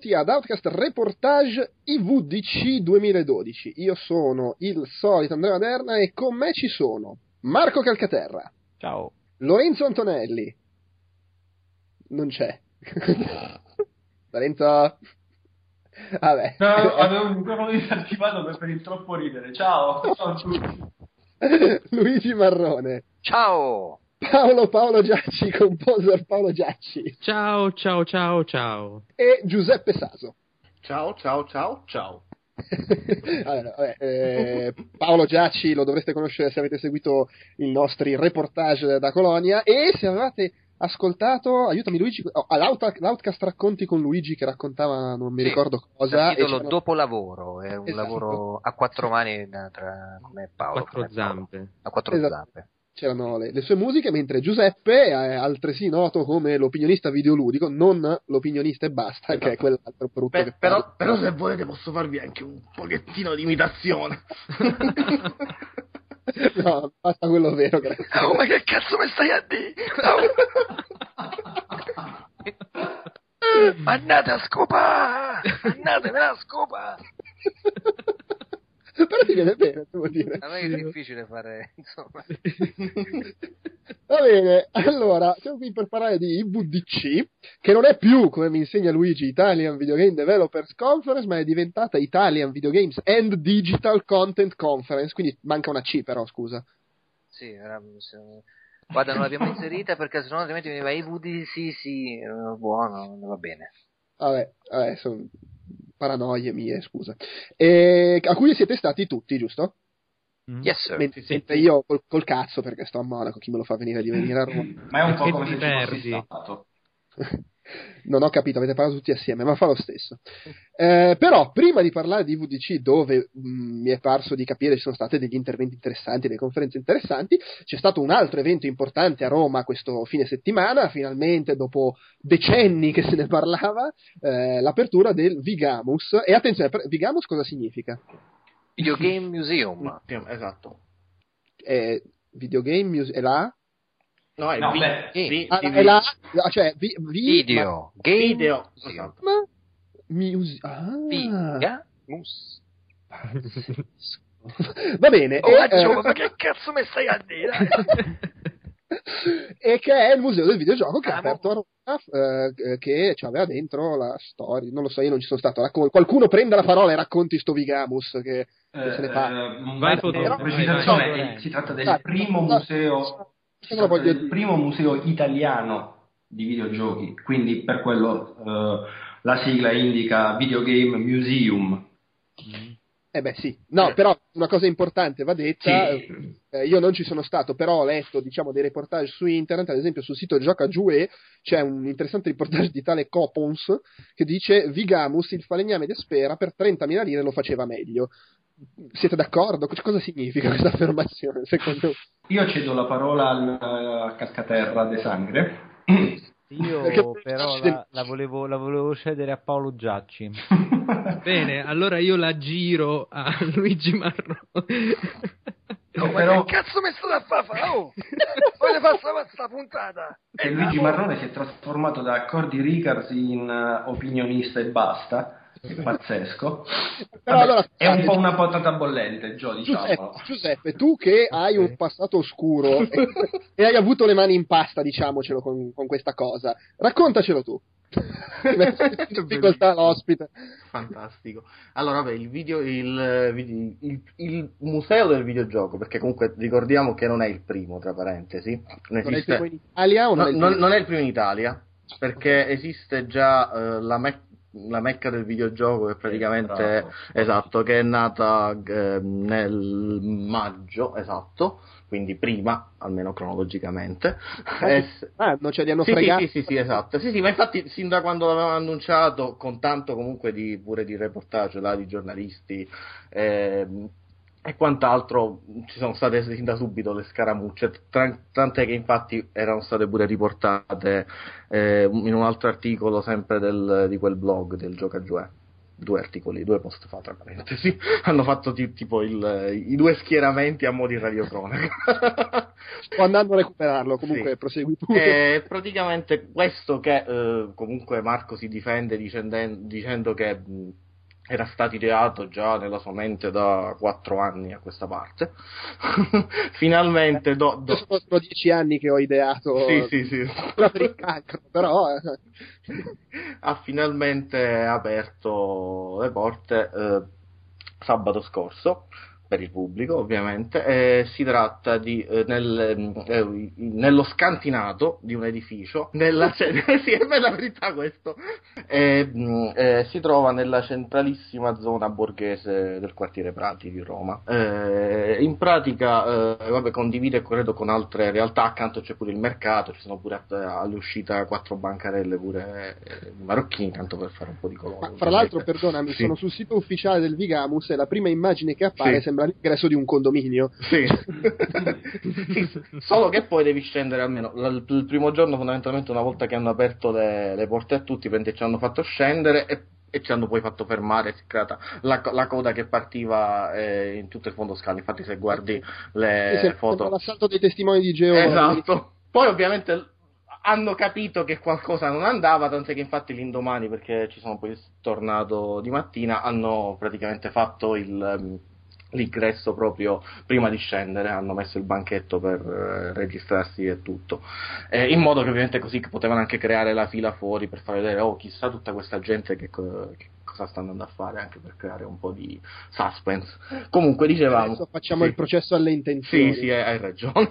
benvenuti ad Outcast Reportage IVDC 2012. Io sono il solito Andrea Maderna e con me ci sono Marco Calcaterra, Ciao. Lorenzo Non c'è. Lorenzo? Vabbè. No, avevo il microfono disattivato per, per il troppo ridere. Ciao, ciao a tutti. Luigi Marrone. Ciao! Paolo Paolo Giacci, composer Paolo Giacci. Ciao, ciao, ciao, ciao. E Giuseppe Saso. Ciao, ciao, ciao, ciao. Allora, vabbè, eh, Paolo Giacci lo dovreste conoscere se avete seguito i nostri reportage da Colonia e se avevate ascoltato, aiutami Luigi, oh, all'out- l'Outcast Racconti con Luigi che raccontava non mi Sì, ricordo cosa. Il titolo e c'era- dopo lavoro, è un Esatto. lavoro a quattro mani tra- come Paolo. Quattro come Paolo. zampe. A quattro Esatto. zampe. C'erano le, le sue musiche, mentre Giuseppe è altresì noto come l'opinionista videoludico, non l'opinionista e basta, che è quell'altro brutto Beh, però, però se volete posso farvi anche un pochettino di imitazione. No, basta quello vero, grazie. oh, ma che cazzo mi stai a dire? Oh. Andate a scopare! Andatevela a scopare! Però ti viene bene, devo dire. A me è difficile fare, insomma. Va bene, allora, siamo qui per parlare di IVDC, che non è più, come mi insegna Luigi, Italian Video Game Developers Conference, ma è diventata Italian Video Games and Digital Content Conference, quindi manca una C però, scusa. Sì, era- guarda, non l'abbiamo inserita perché sennò altrimenti veniva i VD, sì, sì, eh, buono, va bene. Vabbè, vabbè sono paranoie mie, scusa. E, a cui siete stati tutti, giusto? Mm. Yes, sir. Mentre, mentre io col, col cazzo, perché sto a Monaco, chi me lo fa venire di venire a Roma? Ma è un po' come se ci fossi stato. non ho capito, avete parlato tutti assieme, ma fa lo stesso. Eh, però, prima di parlare di VDC, dove mh, mi è parso di capire ci sono stati degli interventi interessanti, delle conferenze interessanti, c'è stato un altro evento importante a Roma questo fine settimana, finalmente dopo decenni che se ne parlava, eh, l'apertura del Vigamus. E attenzione, Vigamus cosa significa? Videogame Museum. Esatto. È videogame, muse- è la? No, è No, vi- beh, vi- Ah, di- è la, cioè, vi, vi- Video. Game Video. Museum. Ma- muse- ah. Vigamus. Va bene. Oh, e, Agio, eh, ma che cazzo mi stai a dire? e che è il museo del videogioco che ha Ah, aperto a Roma, eh, che aveva dentro la storia. Non lo so, io non ci sono stato. Raccon- qualcuno prenda la parola e racconti sto Vigamus che, che se ne parla. Eh, Vai, eh, Fodoro, precisazione, vai, vai. eh, si tratta del primo museo del dire. primo museo italiano di videogiochi, quindi per quello eh, la sigla indica Videogame Museum. Eh beh sì, no, però una cosa importante va detta, Sì. eh, io non ci sono stato, però ho letto diciamo dei reportage su internet, ad esempio sul sito Gioca Giue c'è un interessante reportage di tale Copons che dice Vigamus, il falegname di Aspera, per 30.000 lire lo faceva meglio. Siete d'accordo? Co- Cosa significa questa affermazione secondo Io cedo la parola al eh, Cascaterra de Sangre. Io Perché- però la, la volevo, la volevo cedere a Paolo Giacci. Bene, allora io la giro a Luigi Marrone. Oh, ma Però- che cazzo mi state a fare? fa? Oh! Voglio fare sta, sta puntata! E Luigi Marrone si è trasformato da Cordy Ricars in eh, opinionista e basta. Pazzesco. Però Vabbè, allora, è un po' una patata bollente, Gio, Giuseppe, diciamo. Giuseppe, tu che hai un passato oscuro e, e hai avuto le mani in pasta, diciamocelo con, con questa cosa, raccontacelo tu. Difficoltà l'ospite. Fantastico. Allora, vabbè, il video, il, il- il museo del videogioco, perché comunque ricordiamo che non è il primo, tra parentesi. Non Non è il esiste, primo in Italia o non no, è non- primo? non è il primo in Italia, perché esiste già eh, la, Mec- la mecca del videogioco che praticamente bravo. esatto, che è nata eh, nel maggio, esatto, quindi prima, almeno cronologicamente. E s- Ah, non ce li hanno sì, sì, fregati. sì, sì, sì, esatto. Sì, sì, ma infatti sin da quando l'avevano annunciato, con tanto comunque di, pure di reportage là, di giornalisti, ehm, e quant'altro ci sono state sin da subito le scaramucce, tant'è che infatti erano state pure riportate eh, in un altro articolo sempre del- di quel blog del Gioca Giue. Due articoli, due post fa tra parentesi, hanno fatto ti- tipo il- i due schieramenti a mo' di radiocronaca. Sto andando a recuperarlo, comunque Sì. prosegui pure. E praticamente questo che eh, comunque Marco si difende dicenden- dicendo che era stato ideato già nella sua mente da quattro anni a questa parte. Finalmente, do- do- sono, sono dieci anni che ho ideato Sì, sì, sì. la per il cancro, però eh, ha finalmente aperto le porte eh, sabato scorso per il pubblico ovviamente e si tratta di eh, nel- eh, nello scantinato di un edificio nella sì è la verità questo mh, eh, si trova nella centralissima zona borghese del quartiere Prati di Roma Eh, in pratica eh, vabbè, condivide credo con altre realtà accanto c'è pure il mercato ci sono pure eh, all'uscita quattro bancarelle pure eh, marocchini tanto per fare un po' di colore ma fra l'altro perdonami, Sì. sono sul sito ufficiale del Vigamus e la prima immagine che appare Sì. sembra l'ingresso di un condominio. Sì. Sì, solo che poi devi scendere almeno l- il primo giorno fondamentalmente una volta che hanno aperto le, le porte a tutti praticamente ci hanno fatto scendere e, e ci hanno poi fatto fermare si è creata la, la coda che partiva eh, in tutto il fondo scala infatti se guardi le Sì, sembra- foto sembra l'assalto dei testimoni di Geova. Esatto. Poi ovviamente hanno capito che qualcosa non andava, tant'è che infatti l'indomani, perché ci sono poi tornato di mattina, hanno praticamente fatto il, l'ingresso proprio prima di scendere, hanno messo il banchetto per eh, registrarsi e tutto, Eh, in modo che ovviamente così potevano anche creare la fila fuori per far vedere, oh chissà tutta questa gente che, che cosa sta andando a fare, anche per creare un po' di suspense. Comunque dicevamo... Adesso facciamo Sì. il processo alle intenzioni. Sì, sì, hai ragione.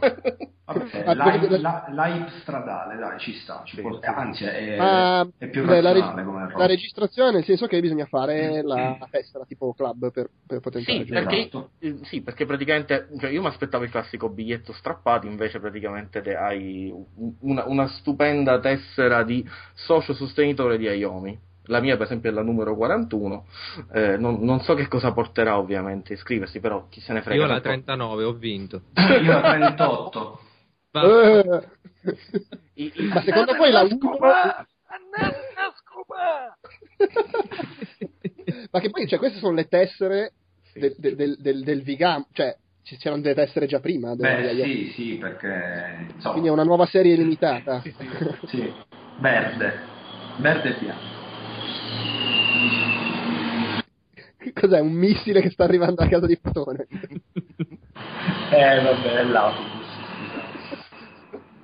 Vabbè, Ah, perché- la- l'hype stradale, dai, ci sta. ci Sì, può- sì. Anzi, è, Ma è più beh, la, razionale reg- come la roba. registrazione nel senso che bisogna fare la tessera tipo club per, per poter Sì, perché, Esatto. sì, perché praticamente cioè io mi aspettavo il classico biglietto strappato, invece praticamente te- hai un- una, una stupenda tessera di socio sostenitore di Ayomi. La mia, per esempio, è la numero 41. Eh, non, non so che cosa porterà, ovviamente, iscriversi, però chi se ne frega. Io la tanto- 39 ho vinto. Io la 38. Va- Eh, i- i- ma secondo voi la 1 ma che poi cioè, queste sono le tessere sì. del, del, del, del, Vigam cioè ci- c'erano delle tessere già prima Beh, sì, sì, perché insomma, quindi è una nuova serie limitata Sì, sì. sì, verde, verde e bianco. Cos'è un missile che sta arrivando a casa di Platone Eh, vabbè, è l'autobus.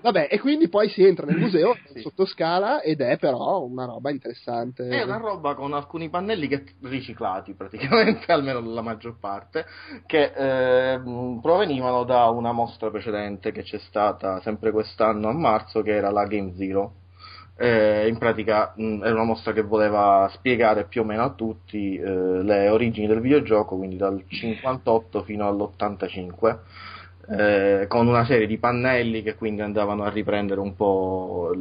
vabbè e quindi poi si entra nel museo Sì. sotto scala ed è però una roba interessante È una roba con alcuni pannelli che riciclati praticamente, almeno la maggior parte, che ehm, provenivano da una mostra precedente che c'è stata sempre quest'anno a marzo, che era la Game Zero. Eh, in pratica mh, era una mostra che voleva spiegare più o meno a tutti eh, le origini del videogioco, quindi dal 58 fino all'85 eh, con una serie di pannelli che quindi andavano a riprendere un po'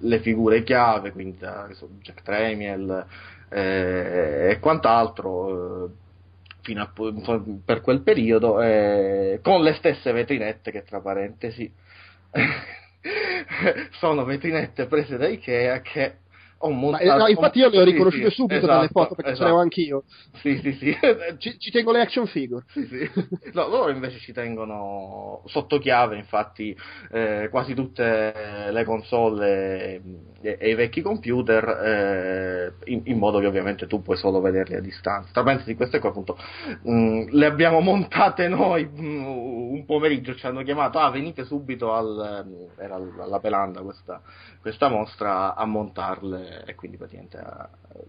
le figure chiave, quindi da, Jack Tramiel eh, e quant'altro. eh, Fino a, per quel periodo, eh, con le stesse vetrinette che tra parentesi sono vetrinette prese da Ikea che ho Ma, montato. eh, no, infatti io le ho riconosciute sì, subito dalle esatto, foto perché ce le ho esatto. anch'io Sì, sì, sì. ci, ci tengo le action figure Sì, sì. No, loro invece ci tengono sotto chiave, infatti eh, quasi tutte le console e, e i vecchi computer, eh, in, in modo che ovviamente tu puoi solo vederli a distanza. Tra parentesi, queste qua appunto mh, le abbiamo montate noi mh, un pomeriggio, ci hanno chiamato, ah venite subito al, mm, era alla Pelanda questa, questa mostra a montarle e quindi praticamente a-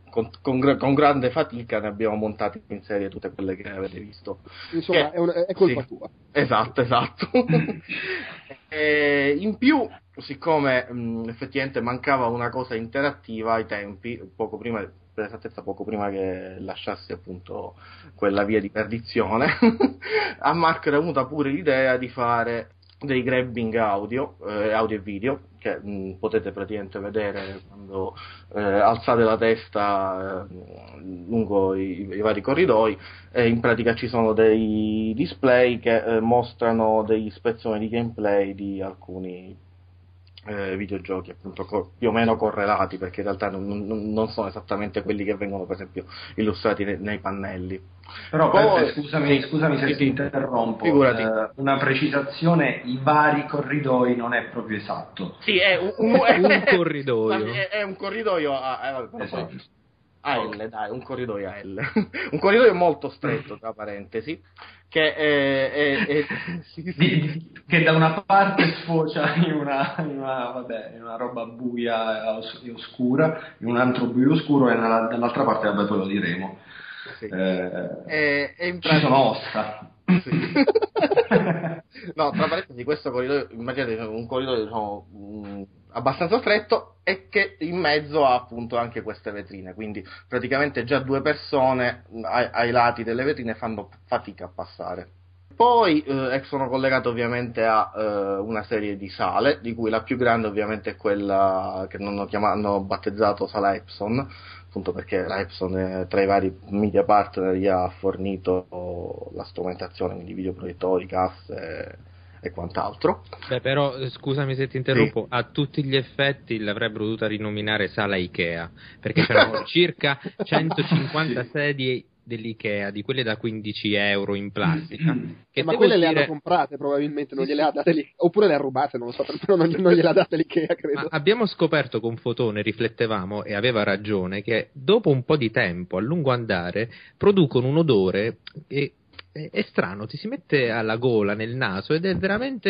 con, con con grande fatica ne abbiamo montate in serie tutte quelle che avete visto. insomma Che- è, un- è colpa sì. tua Esatto, esatto. E in più, siccome mh, effettivamente mancava una cosa interattiva ai tempi, poco prima, per esattezza poco prima che lasciassi appunto quella via di perdizione, a Marco era venuta pure l'idea di fare dei grabbing audio, eh, audio e video, che mh, potete praticamente vedere quando eh, alzate la testa eh, lungo i, i vari corridoi e in pratica ci sono dei display che eh, mostrano degli spezzoni di gameplay di alcuni eh, videogiochi appunto co- più o meno correlati perché in realtà non, non- non sono esattamente quelli che vengono per esempio illustrati nei, nei pannelli Però Poi- Peppe, scusami, sì, scusami se sì, ti interrompo, Figurati. eh, una precisazione, i vari corridoi non è proprio esatto. sì è un, Un corridoio. è, è un corridoio a, a- vabbè, Esatto. a L, dai, un corridoio a L. un corridoio molto stretto, tra parentesi, che è... è- è- sì, sì. Di- che da una parte sfocia in una, in una, vabbè, in una roba buia e os- e oscura, in un altro buio oscuro e nella- dall'altra parte, vabbè, poi lo diremo. Sì. Eh, È- è in pratica- sono ossa. No, tra parentesi, questo corridoio, immaginate un corridoio diciamo, abbastanza stretto e che in mezzo ha appunto anche queste vetrine, quindi praticamente già due persone mh, ai, ai lati delle vetrine fanno fatica a passare. Poi eh, sono collegato ovviamente a eh, una serie di sale, di cui la più grande ovviamente è quella che hanno, chiama- hanno battezzato Sala Epson, appunto perché la Epson eh, tra i vari media partner gli ha fornito la strumentazione, quindi videoproiettori, casse e quant'altro. Beh, però eh, scusami se ti interrompo, a tutti gli effetti l'avrebbero dovuta rinominare sala Ikea, perché c'erano circa 150 sedie dell'Ikea, di quelle da 15 euro in plastica. Che Eh, ma devo quelle le dire- hanno comprate probabilmente, non Sì, gliele sì. ha date lì, oppure le ha rubate, non lo so, però non, non gliele ha date l'Ikea, credo. Ma abbiamo scoperto con Fotone, riflettevamo e aveva ragione, che dopo un po' di tempo, a lungo andare, producono un odore che è, è strano, ti si mette alla gola, nel naso ed è veramente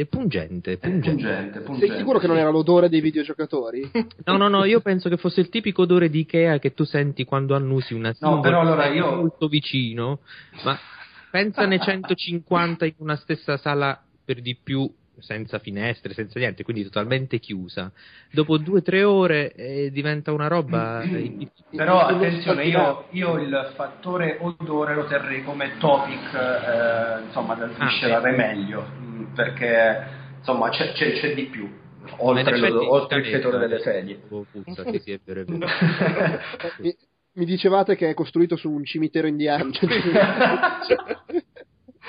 eh, pungente. Pungente. pungente, pungente. Sei sicuro che non era l'odore dei videogiocatori? No, no, no, io penso che fosse il tipico odore di Ikea che tu senti quando annusi una No, però allora io- molto vicino, ma pensane 150 in una stessa sala per di più senza finestre, senza niente, quindi totalmente chiusa. Dopo due o tre ore eh, diventa una roba eh, Però attenzione, io, io il fattore odore lo terrei come topic, eh, insomma, del Ah, viscerare meglio, mh, perché insomma c'è, c'è- c'è di più, oltre, lo- oltre il fetore delle sedie. oh, puzza, sì, sì, è vero, è vero. mi, mi dicevate che è costruito su un cimitero indiano.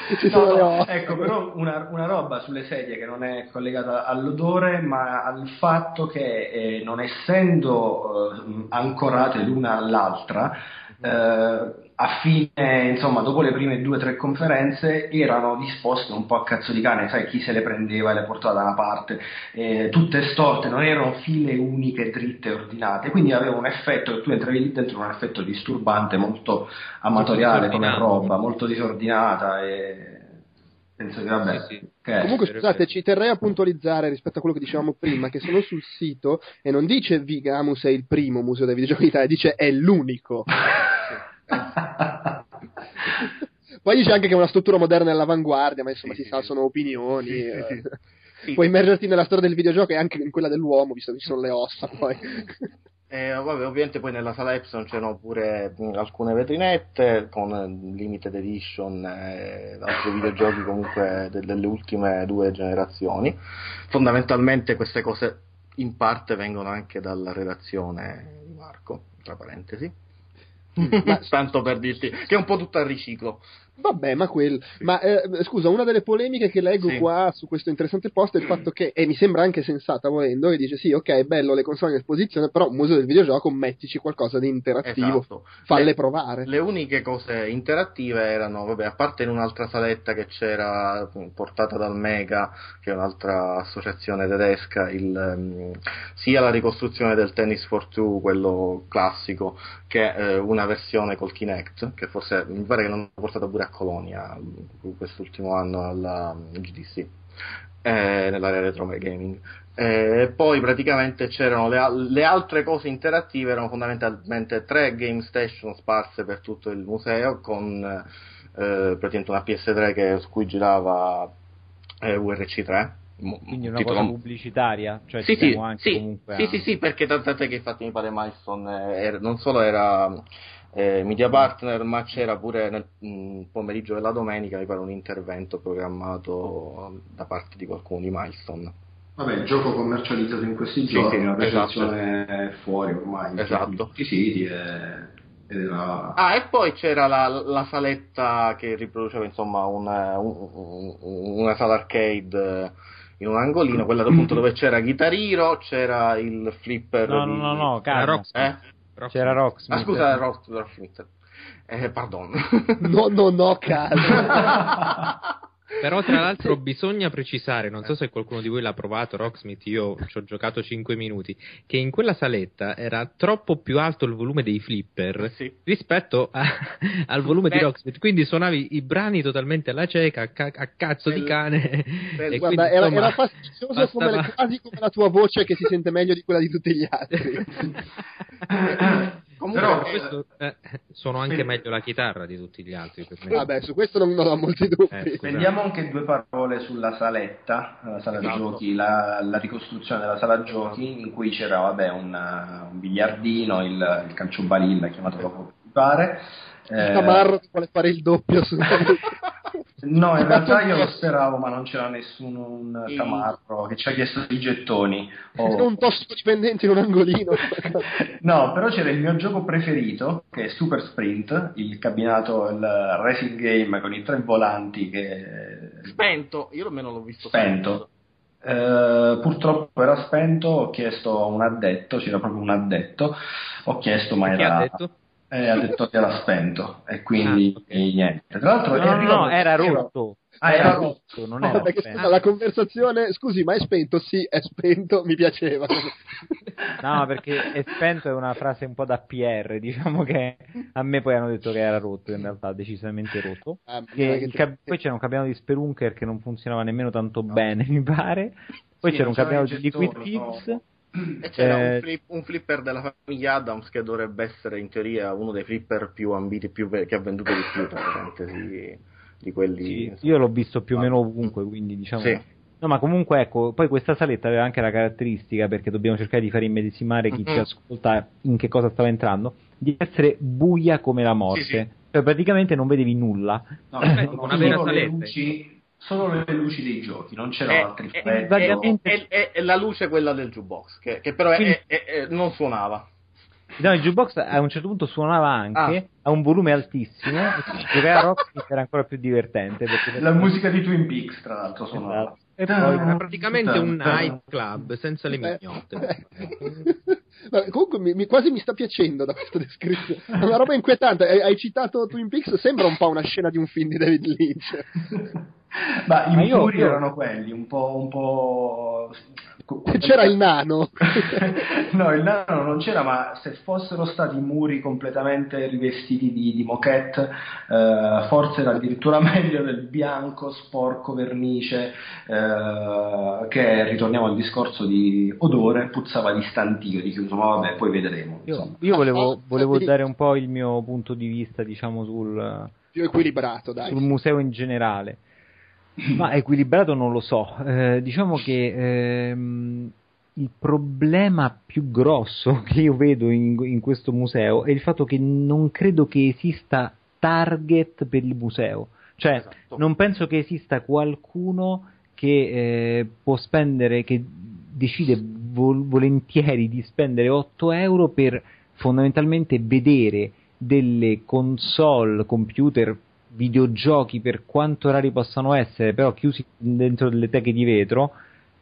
No, no, ecco, però una, una roba sulle sedie che non è collegata all'odore, ma al fatto che eh, non essendo eh, ancorate l'una all'altra, eh, a fine, insomma, dopo le prime due o tre conferenze erano disposte un po' a cazzo di cane, sai, chi se le prendeva e le portava da una parte, eh, tutte storte, non erano file uniche, dritte, ordinate, quindi aveva un effetto, tu entravi lì dentro un effetto disturbante, molto amatoriale come roba, molto disordinata e penso che vabbè, Sì, sì. Comunque, scusate, ci terrei a puntualizzare rispetto a quello che dicevamo prima, che sono sul sito e non dice Vigamus è il primo museo dei videogiochi d'Italia, dice è l'unico. Poi dice anche che è una struttura moderna e all'avanguardia, ma insomma si sa, sono opinioni. Eh. Puoi immergerti nella storia del videogioco e anche in quella dell'uomo, visto che ci sono le ossa poi. Eh, vabbè, ovviamente poi nella sala Epson c'erano pure alcune vetrinette con eh, limited edition e altri videogiochi comunque de- delle ultime due generazioni. Fondamentalmente queste cose in parte vengono anche dalla redazione di Marco, tra parentesi. Ma- Tanto per dirti che è un po' tutto al riciclo. Vabbè, ma quel. Ma eh, scusa, una delle polemiche che leggo Sì. qua su questo interessante post è il fatto che, e mi sembra anche sensata volendo, che dice: Sì, ok, bello le console in esposizione, però museo del videogioco mettici qualcosa di interattivo, Esatto. falle Le- provare. Le uniche cose interattive erano, vabbè, a parte in un'altra saletta che c'era mh, portata dal Mega, che è un'altra associazione tedesca, il, ehm, sia la ricostruzione del Tennis for Two, quello classico, che eh, una versione col Kinect, che forse mi pare che l'hanno portata pure a Colonia mh, quest'ultimo anno alla mh, GDC, eh, nell'area retro gaming. E poi praticamente c'erano le, le altre cose interattive, erano fondamentalmente tre game station sparse per tutto il museo con eh, praticamente una PS3 che, su cui girava eh, URC3. mo- Quindi una titolo- cosa pubblicitaria, cioè sì, sì, sì, comunque sì, sì, sì, perché tant'è che infatti mi pare Milestone eh, non solo era eh, media partner, ma c'era pure nel mh, pomeriggio della domenica, mi pare un intervento programmato da parte di qualcuno di Milestone. Vabbè, il gioco commercializzato in questi Sì, giorni, sì, la esatto. recensione è fuori ormai in Esatto. tutti i siti e- era... Ah, e poi c'era la, la saletta che riproduceva insomma una, un- un- una sala arcade in un angolino, quella appunto dove c'era Guitar Hero, c'era il flipper No, di... no, no, no. Rocksmith. Eh? Rocksmith. C'era Rocksmith. Ah, scusa, Rock, Rocksmith. Eh, pardon. No, no, no, calma. Però tra l'altro bisogna precisare, non so se qualcuno di voi l'ha provato, Rocksmith, io ci ho giocato 5 minuti, che in quella saletta era troppo più alto il volume dei flipper Sì. rispetto a- al volume di Beh. Rocksmith, quindi suonavi i brani totalmente alla cieca, a, ca- a cazzo di Bel- cane. bel- Guarda, quindi, era, insomma, era fastidioso come bastava- le- quasi come la tua voce che si sente meglio di quella di tutti gli altri. Comunque, Però- Per questo, eh, sono anche Sì. meglio la chitarra di tutti gli altri per me. Vabbè, su questo non, non ho molti dubbi. Eh. Spendiamo anche due parole sulla saletta, la sala Esatto. giochi, la, la ricostruzione della sala giochi in cui c'era vabbè, un, un biliardino, il, il calciobalilla chiamato proprio mi pare. Eh, Tamarro che vuole fare il doppio su no, in realtà io lo speravo, ma non c'era nessun un Sì. tamarro che ci ha chiesto i gettoni. Oh. un tossicodipendente in un angolino. No, però c'era il mio gioco preferito, che è Super Sprint, il cabinato, il racing game con i tre volanti che spento, io almeno l'ho visto spento. Eh, purtroppo era spento, ho chiesto a un addetto, c'era proprio un addetto, ho chiesto ma Chi era... ha eh, ha detto che era spento e quindi Ah, ok. eh, niente. Tra l'altro No, no, no, era rotto. Ah, era rotto, non No, era perché spento. la conversazione, scusi, ma è spento? Sì, è spento, mi piaceva. No, perché è spento è una frase un po' da PR, diciamo che a me poi hanno detto che era rotto, in realtà decisamente rotto. Ah, Che cab- poi c'era un cabinato di Spelunker che non funzionava nemmeno tanto bene, mi pare. Poi Sì, c'era un i di Liquid Kids. no. E c'era Eh, un, flip- un flipper della famiglia Adams che dovrebbe essere in teoria uno dei flipper più ambiti, più ve- che ha venduto di più, praticamente, di, di quelli... Sì, insomma. io l'ho visto più o meno ovunque, quindi diciamo. Sì. No, ma comunque ecco, poi questa saletta aveva anche la caratteristica, perché dobbiamo cercare di far immedesimare chi Mhm. ci ascolta in che cosa stava entrando, di essere buia come la morte. Sì, sì. Cioè praticamente non vedevi nulla. No, sono una vera saletta. luci, solo le luci dei giochi, non c'erano È, altri è- effetti. Eh, è- è- è la luce quella del jukebox, che, che però è- Quindi- è- è- non suonava. No, il jukebox a un certo punto suonava anche Ah. a un volume altissimo e se ci giocava a Rocksmith era ancora più divertente. La musica di Twin Peaks, tra l'altro, suonava. Esatto. E poi Era praticamente un nightclub senza le mignotte. Vabbè, comunque mi, mi- quasi mi sta piacendo da questa descrizione. È una roba inquietante. Hai, hai citato Twin Peaks, sembra un po' una scena di un film di David Lynch. Ma i Ma muri io- erano quelli, un po'... Un po'... C'era il nano. no, il nano non c'era, ma se fossero stati muri completamente rivestiti di, di moquette, eh, forse era addirittura meglio del bianco, sporco, vernice, eh, che ritorniamo al discorso di odore, puzzava di stantio, di chiuso, ma vabbè, poi vedremo. io, io volevo, Ah, volevo sì. dare un po' il mio punto di vista, diciamo, sul, Più equilibrato, dai. sul museo in generale. Ma equilibrato non lo so. Eh, diciamo che ehm, il problema più grosso che io vedo in, in questo museo è il fatto che non credo che esista target per il museo. Cioè, Esatto. non penso che esista qualcuno che eh, può spendere, che decide vol- volentieri di spendere 8 euro per fondamentalmente vedere delle console, computer, videogiochi per quanto rari possano essere, però chiusi dentro delle teche di vetro,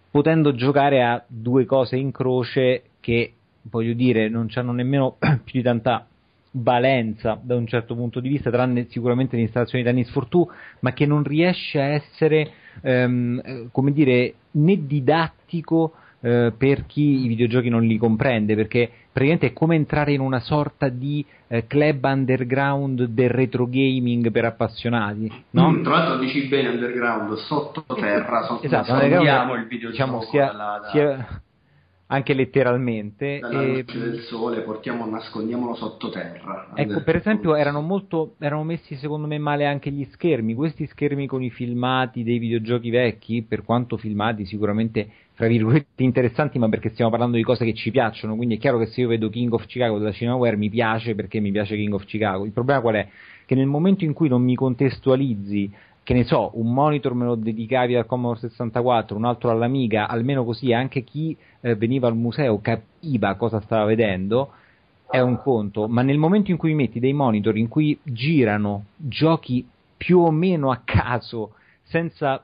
potendo giocare a due cose in croce che, voglio dire, non hanno nemmeno più di tanta valenza da un certo punto di vista, tranne sicuramente l'installazione di Tennis for Two, ma che non riesce a essere, ehm, eh, come dire, né didattico eh, per chi i videogiochi non li comprende, perché praticamente è come entrare in una sorta di eh, club underground del retro gaming per appassionati, no? Mm, Tra l'altro dici bene underground, sottoterra, sotto Esatto, nascondiamo underground, il videogioco diciamo, sia, dalla- da- sia- anche letteralmente. dalla e- luce del sole, portiamo, nascondiamolo sottoterra. Ecco, per esempio, erano molto erano messi secondo me male anche gli schermi. Questi schermi con i filmati dei videogiochi vecchi, per quanto filmati sicuramente fra virgolette interessanti, ma perché stiamo parlando di cose che ci piacciono. Quindi è chiaro che se io vedo King of Chicago della Cinemaware mi piace perché mi piace King of Chicago. Il problema qual è? Che nel momento in cui non mi contestualizzi che ne so, un monitor me lo dedicavi al Commodore 64, un altro all'Amiga, almeno così anche chi eh, veniva al museo capiva cosa stava vedendo, è un conto, ma nel momento in cui metti dei monitor in cui girano giochi più o meno a caso, senza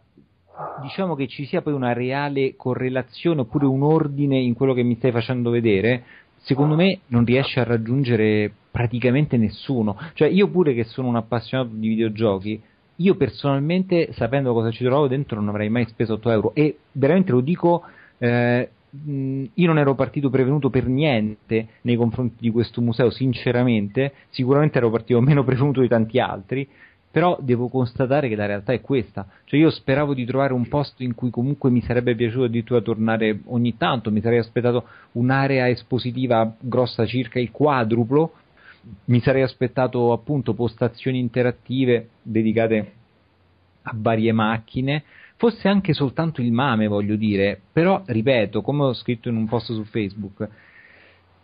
diciamo che ci sia poi una reale correlazione oppure un ordine in quello che mi stai facendo vedere, secondo me non riesce a raggiungere praticamente nessuno. Cioè, io pure che sono un appassionato di videogiochi, io personalmente, sapendo cosa ci trovo dentro, non avrei mai speso 8 euro. E veramente lo dico. Eh, io non ero partito prevenuto per niente nei confronti di questo museo, sinceramente, sicuramente ero partito meno prevenuto di tanti altri, però devo constatare che la realtà è questa, cioè io speravo di trovare un posto in cui comunque mi sarebbe piaciuto addirittura tornare ogni tanto, mi sarei aspettato un'area espositiva grossa circa il quadruplo, mi sarei aspettato appunto postazioni interattive dedicate a varie macchine, fosse anche soltanto il mame, voglio dire, però ripeto, come ho scritto in un post su Facebook,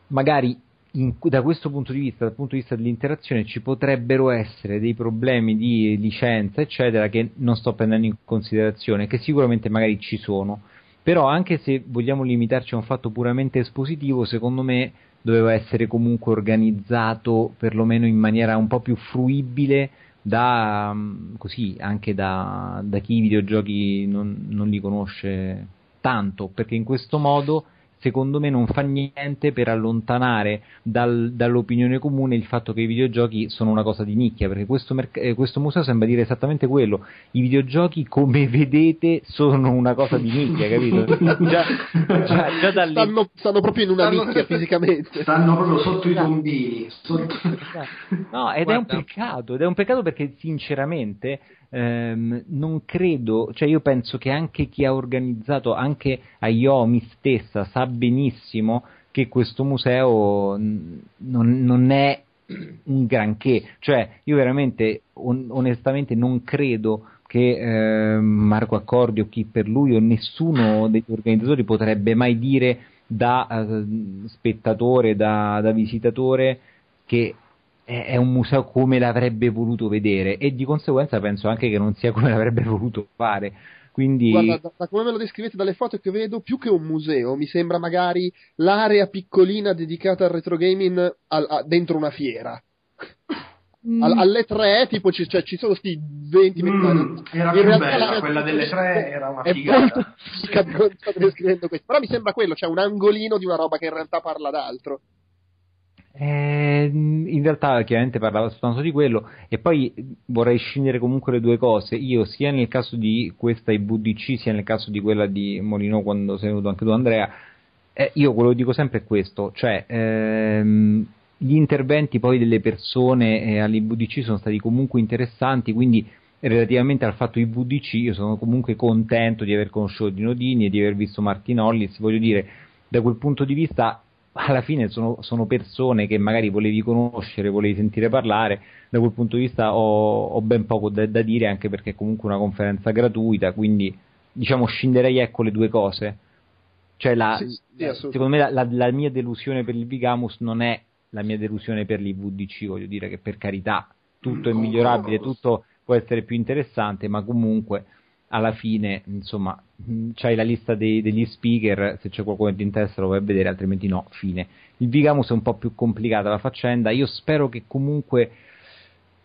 magari in, da questo punto di vista, dal punto di vista dell'interazione, ci potrebbero essere dei problemi di licenza, eccetera, che non sto prendendo in considerazione, che sicuramente magari ci sono. Però anche se vogliamo limitarci a un fatto puramente espositivo, secondo me doveva essere comunque organizzato perlomeno in maniera un po' più fruibile da, così, anche da, da chi i videogiochi non, non li conosce tanto, perché in questo modo secondo me non fa niente per allontanare dal, dall'opinione comune il fatto che i videogiochi sono una cosa di nicchia, perché questo, merc- eh, questo, museo sembra dire esattamente quello, i videogiochi come vedete sono una cosa di nicchia, capito? già, già, già dalle... stanno, stanno, proprio in una stanno, nicchia fisicamente. Stanno proprio sotto i tombini. Sotto... No, ed Guarda. è un peccato, ed è un peccato perché sinceramente ehm, non credo, cioè io penso che anche chi ha organizzato, anche Ayomi stessa, sa benissimo che questo museo non, non è un granché, cioè io veramente on- onestamente non credo che eh, Marco Accordi o chi per lui o nessuno degli organizzatori potrebbe mai dire da uh, spettatore, da, da visitatore che è un museo come l'avrebbe voluto vedere e di conseguenza penso anche che non sia come l'avrebbe voluto fare. Quindi... Guarda, da, da, come me lo descrivete dalle foto che vedo, più che un museo, mi sembra magari l'area piccolina dedicata al retro gaming al, a, dentro una fiera. Mm. All, alle tre, tipo, ci, cioè, ci sono sti 20 mm, Era In più bella, quella delle tre era una figata. Molto. Però mi sembra quello, cioè un angolino di una roba che in realtà parla d'altro. Eh, in realtà chiaramente parlava soltanto di quello e poi vorrei scindere comunque le due cose. Io sia nel caso di questa IVDC sia nel caso di quella di Molino quando sei venuto anche tu Andrea eh, io quello che dico sempre è questo cioè ehm, gli interventi poi delle persone eh, all'IVDC sono stati comunque interessanti quindi relativamente al fatto IVDC io sono comunque contento di aver conosciuto Dino Dini e di aver visto Martin Hollis. Voglio dire da quel punto di vista alla fine sono, sono, persone che magari volevi conoscere, volevi sentire parlare, da quel punto di vista ho, ho ben poco da, da, dire anche perché è comunque una conferenza gratuita, quindi diciamo scinderei ecco le due cose. Cioè la, sì, sì, secondo me la, la, la, mia delusione per il Bigamus non è la mia delusione per l'IVDC, voglio dire che per carità tutto è migliorabile, tutto può essere più interessante, ma comunque alla fine, insomma, c'hai la lista dei, degli speaker, se c'è qualcuno che ti interessa lo vai a vedere, altrimenti no, fine. Il Vigamus è un po' più complicata la faccenda, io spero che comunque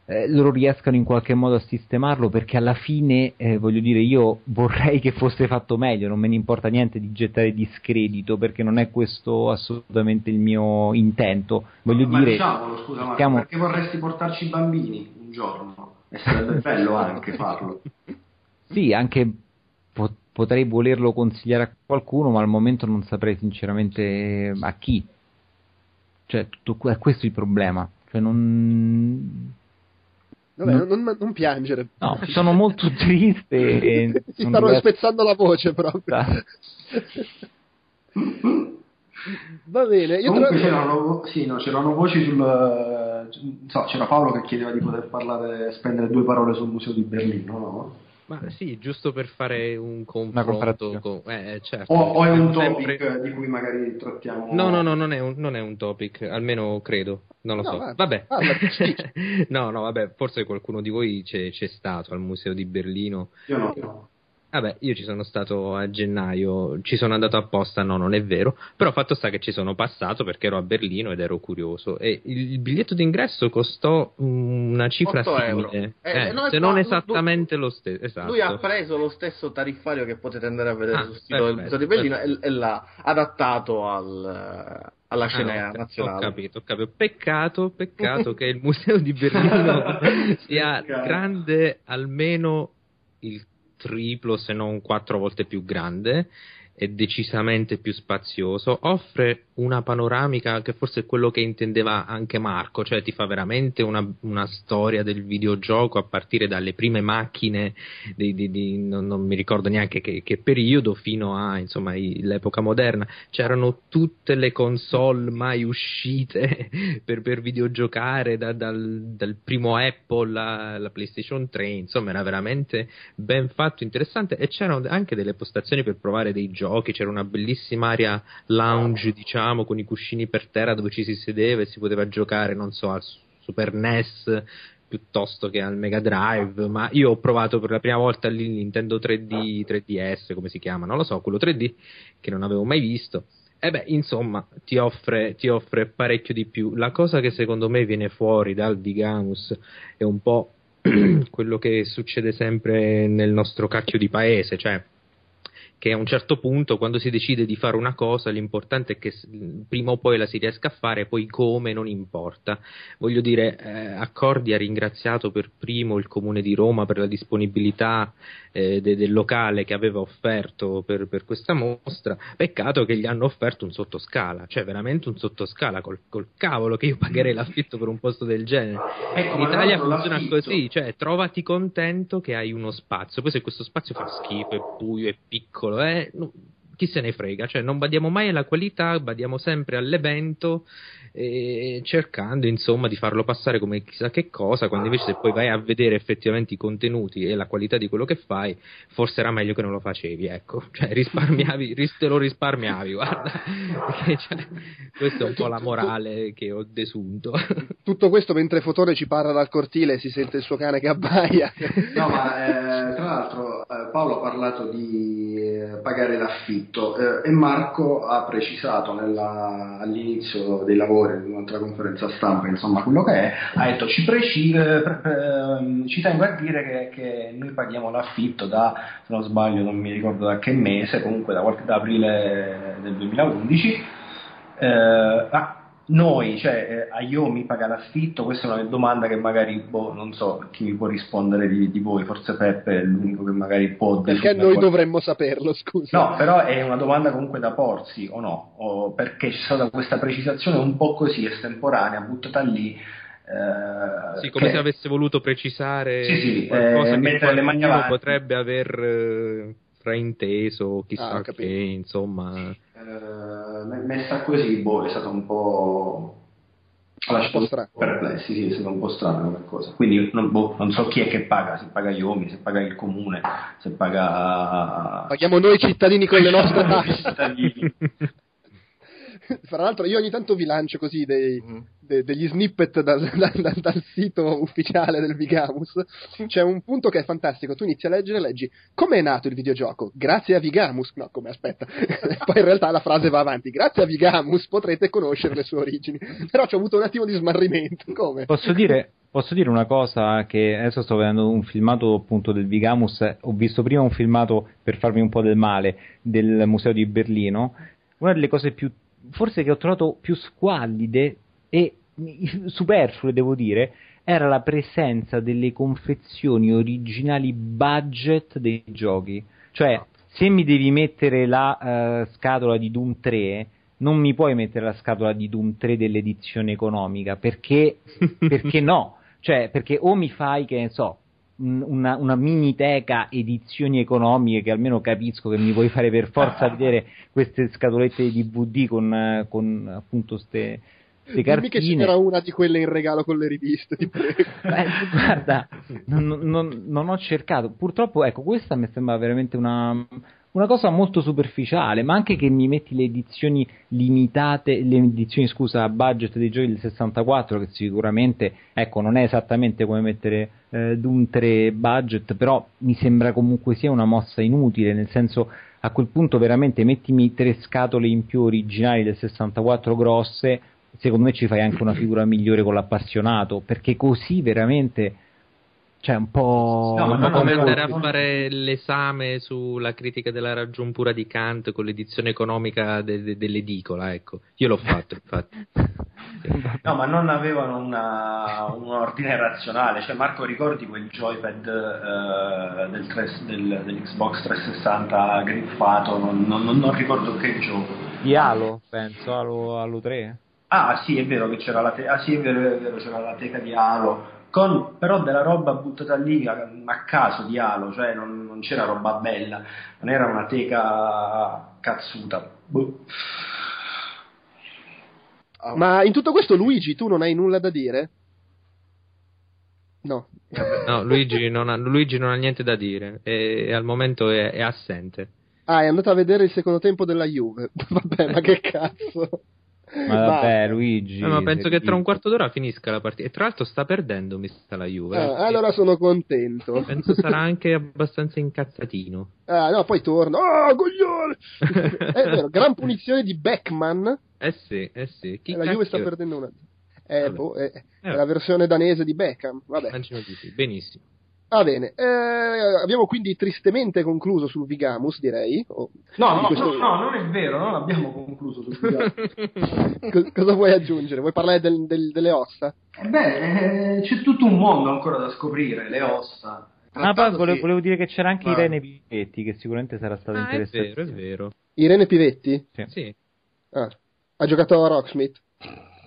eh, loro riescano in qualche modo a sistemarlo perché alla fine, eh, voglio dire, io vorrei che fosse fatto meglio, non me ne importa niente di gettare discredito perché non è questo assolutamente il mio intento. Voglio Ma dire, diciamolo, scusa Marco, stiamo... perché vorresti portarci i bambini un giorno? E sarebbe bello anche farlo. Sì, anche po- potrei volerlo consigliare a qualcuno, ma al momento non saprei sinceramente a chi. Cioè, tutto, è questo il problema. Cioè, non... Vabbè, non, non, non, piangere. No, sono molto triste. E Ti stanno diverso. spezzando la voce proprio. Va bene. Io Comunque tra... c'erano, sì, no, c'erano voci sul... So, c'era Paolo che chiedeva di poter parlare, spendere due parole sul museo di Berlino, no? Ma sì, giusto per fare un confronto. con- eh, eh, certo. O, o è un Sempre- topic di cui magari trattiamo... No, no, no, non è, un, non è un topic, almeno credo, non lo No, so. vabbè, dici. no, no, vabbè, forse qualcuno di voi c'è, c'è stato al museo di Berlino. Io no. Vabbè, io ci sono stato a gennaio, ci sono andato apposta, no, non è vero, però fatto sta che ci sono passato perché ero a Berlino ed ero curioso e il, biglietto d'ingresso costò mm, una cifra 8 euro. simile, Eh, eh, no, se no, non lui- esattamente lo stesso, esatto. Lui ha preso lo stesso tariffario che potete andare a vedere Ah, sul sito del Museo di Berlino e, e l'ha adattato al- alla Ah, scena no, ho nazionale. capito, ho capito. Peccato, peccato che il museo di Berlino sia grande almeno il triplo, se non quattro volte più grande. È decisamente più spazioso, offre una panoramica che forse è quello che intendeva anche Marco, cioè ti fa veramente una, una storia del videogioco a partire dalle prime macchine, di, di- di- non, non mi ricordo neanche che, che periodo, fino a insomma i- l'epoca moderna. C'erano tutte le console mai uscite per, per videogiocare, da- dal, dal primo Apple alla PlayStation 3, insomma era veramente ben fatto, interessante e c'erano anche delle postazioni per provare dei giochi, c'era una bellissima area lounge diciamo con i cuscini per terra dove ci si sedeva e si poteva giocare, non so, al Super NES piuttosto che al Mega Drive, ma io ho provato per la prima volta il Nintendo 3D, 3DS, come si chiama, non lo so, quello 3D che non avevo mai visto. E beh, insomma, ti offre, ti offre parecchio di più. La cosa che secondo me viene fuori dal Digamus è un po' quello che succede sempre nel nostro cacchio di paese, cioè che a un certo punto quando si decide di fare una cosa l'importante è che prima o poi la si riesca a fare poi come non importa. Voglio dire eh, Accordi ha ringraziato per primo il comune di Roma per la disponibilità eh, de- del locale che aveva offerto per, per questa mostra peccato che gli hanno offerto un sottoscala cioè veramente un sottoscala col, col cavolo che io pagherei l'affitto per un posto del genere. Ecco, in Italia funziona l'affitto- così, cioè trovati contento che hai uno spazio, poi se questo spazio fa schifo, è buio, è piccolo, eh, no, chi se ne frega, cioè non badiamo mai alla qualità, badiamo sempre all'evento, eh, cercando insomma di farlo passare come chissà che cosa, quando invece se poi vai a vedere effettivamente i contenuti e la qualità di quello che fai, forse era meglio che non lo facevi, ecco, cioè risparmiavi, ris- te lo risparmiavi, guarda, perché cioè, questa è un po' la morale che ho desunto. Tutto questo mentre Fotone ci parla dal cortile e si sente il suo cane che abbaia. No, ma eh, tra l'altro eh, Paolo ha parlato di eh, pagare l'affitto eh, e Marco ha precisato nella- all'inizio dei lavori, in un'altra conferenza stampa, insomma quello che è, ha detto ci, preci- eh, ci tengo a dire che, che noi paghiamo l'affitto da, se non sbaglio non mi ricordo da che mese, comunque da, qualche- da aprile del 2011. Eh, ah, noi, cioè eh, Ayomi paga l'affitto, questa è una domanda che magari, boh, non so chi mi può rispondere di, di voi, forse Peppe è l'unico che magari può Perché noi qual- dovremmo saperlo, scusa. No, però è una domanda comunque da porsi, o no? O perché c'è stata questa precisazione un po' così estemporanea, buttata lì. eh, Sì, come che- se avesse voluto precisare Sì, sì, qualcosa eh, che mettere le mani potrebbe aver eh, frainteso, Ah, chissà capito. che, insomma. Eh, me- messa così, boh, è stato un po'. ha lasciato perplessi, sì, è stato un po' strano come cosa. Quindi non, boh, non so chi è che paga, se paga Iomi, se paga il comune, se paga. Paghiamo noi cittadini con le nostre tasse. Fra l'altro io ogni tanto vi lancio così dei, Mm. De- degli snippet dal, dal- dal- sito ufficiale del Vigamus. C'è un punto che è fantastico. Tu inizi a leggere e leggi come è nato il videogioco? Grazie a Vigamus. No, come aspetta. Poi in realtà la frase va avanti. Grazie a Vigamus potrete conoscere le sue origini. Però ci ho avuto un attimo di smarrimento. Come? Posso dire, posso dire una cosa che adesso sto vedendo un filmato appunto del Vigamus, ho visto prima un filmato per farmi un po' del male del museo di Berlino, una delle cose più, forse che ho trovato più squallide e superflue devo dire, era la presenza delle confezioni originali budget dei giochi. Cioè, se mi devi mettere la eh, scatola di Doom 3, non mi puoi mettere la scatola di Doom 3 dell'edizione economica, perché, perché no? Cioè, perché o mi fai, che ne so, un- una, una miniteca edizioni economiche che almeno capisco che mi vuoi fare per forza vedere queste scatolette di DVD con, con appunto ste Dimmi che cartine. c'era una di quelle in regalo con le riviste, ti prego. Beh, guarda, non, non- non ho cercato. Purtroppo, ecco, questa mi sembra veramente una, una cosa molto superficiale, ma anche che mi metti le edizioni limitate, le edizioni, scusa, a budget dei giochi del 64, che sicuramente, ecco, non è esattamente come mettere eh, Doom 3 budget, però mi sembra comunque sia una mossa inutile, nel senso, a quel punto veramente mettimi tre scatole in più originali del 64 grosse, secondo me ci fai anche una figura migliore con l'appassionato, perché così veramente cioè un po', No, ma come andare a fare l'esame sulla critica della ragion pura di Kant con l'edizione economica de- de- dell'edicola, ecco. Io l'ho fatto, infatti. No, ma non avevano una- un ordine razionale. Cioè, Marco, ricordi quel joypad eh, del tre- del- dell'Xbox 360 griffato? Non, non- non- non ricordo che gioco. di Halo, penso, Halo, Halo 3. Ah, sì, è vero che c'era la, te- ah, sì, è vero, è vero, c'era la teca di Halo. Con però della roba buttata lì a, a caso di Halo, cioè non, non c'era roba bella, non era una teca cazzuta. Boh. Ah, Ma in tutto questo, Luigi, tu non hai nulla da dire? No. No, Luigi non ha, Luigi non ha niente da dire e, e al momento è, è assente. Ah, è andato a vedere il secondo tempo della Juve. Vabbè, ma che cazzo. Ma vabbè, Luigi. Eh, ma penso che tra un quarto d'ora finisca la partita. E tra l'altro sta perdendo, mi sta la Juve. eh. Ah, allora sono contento. Penso sarà anche abbastanza incazzatino. Ah, no, poi torno. Oh, coglione! È vero, gran punizione di Beckman. Eh sì, eh sì. Chi la Juve sta perdendo una. Eh, boh, è, è Eh. la versione danese di Beckham. Vabbè. Benissimo. Va bene. Eh, abbiamo quindi tristemente concluso sul Vigamus, direi. O- No, no, questo- no, no, non è vero, non abbiamo concluso sul video. Co- cosa vuoi aggiungere? Vuoi parlare del- del- delle ossa? Beh, eh, c'è tutto un mondo ancora da scoprire, le ossa. Ah, poi volevo, volevo dire che c'era anche Ah. Irene Pivetti, che sicuramente sarà stata Ah, è interessante. vero, è vero. Irene Pivetti? Sì. Sì. Ah, ha giocato a Rocksmith.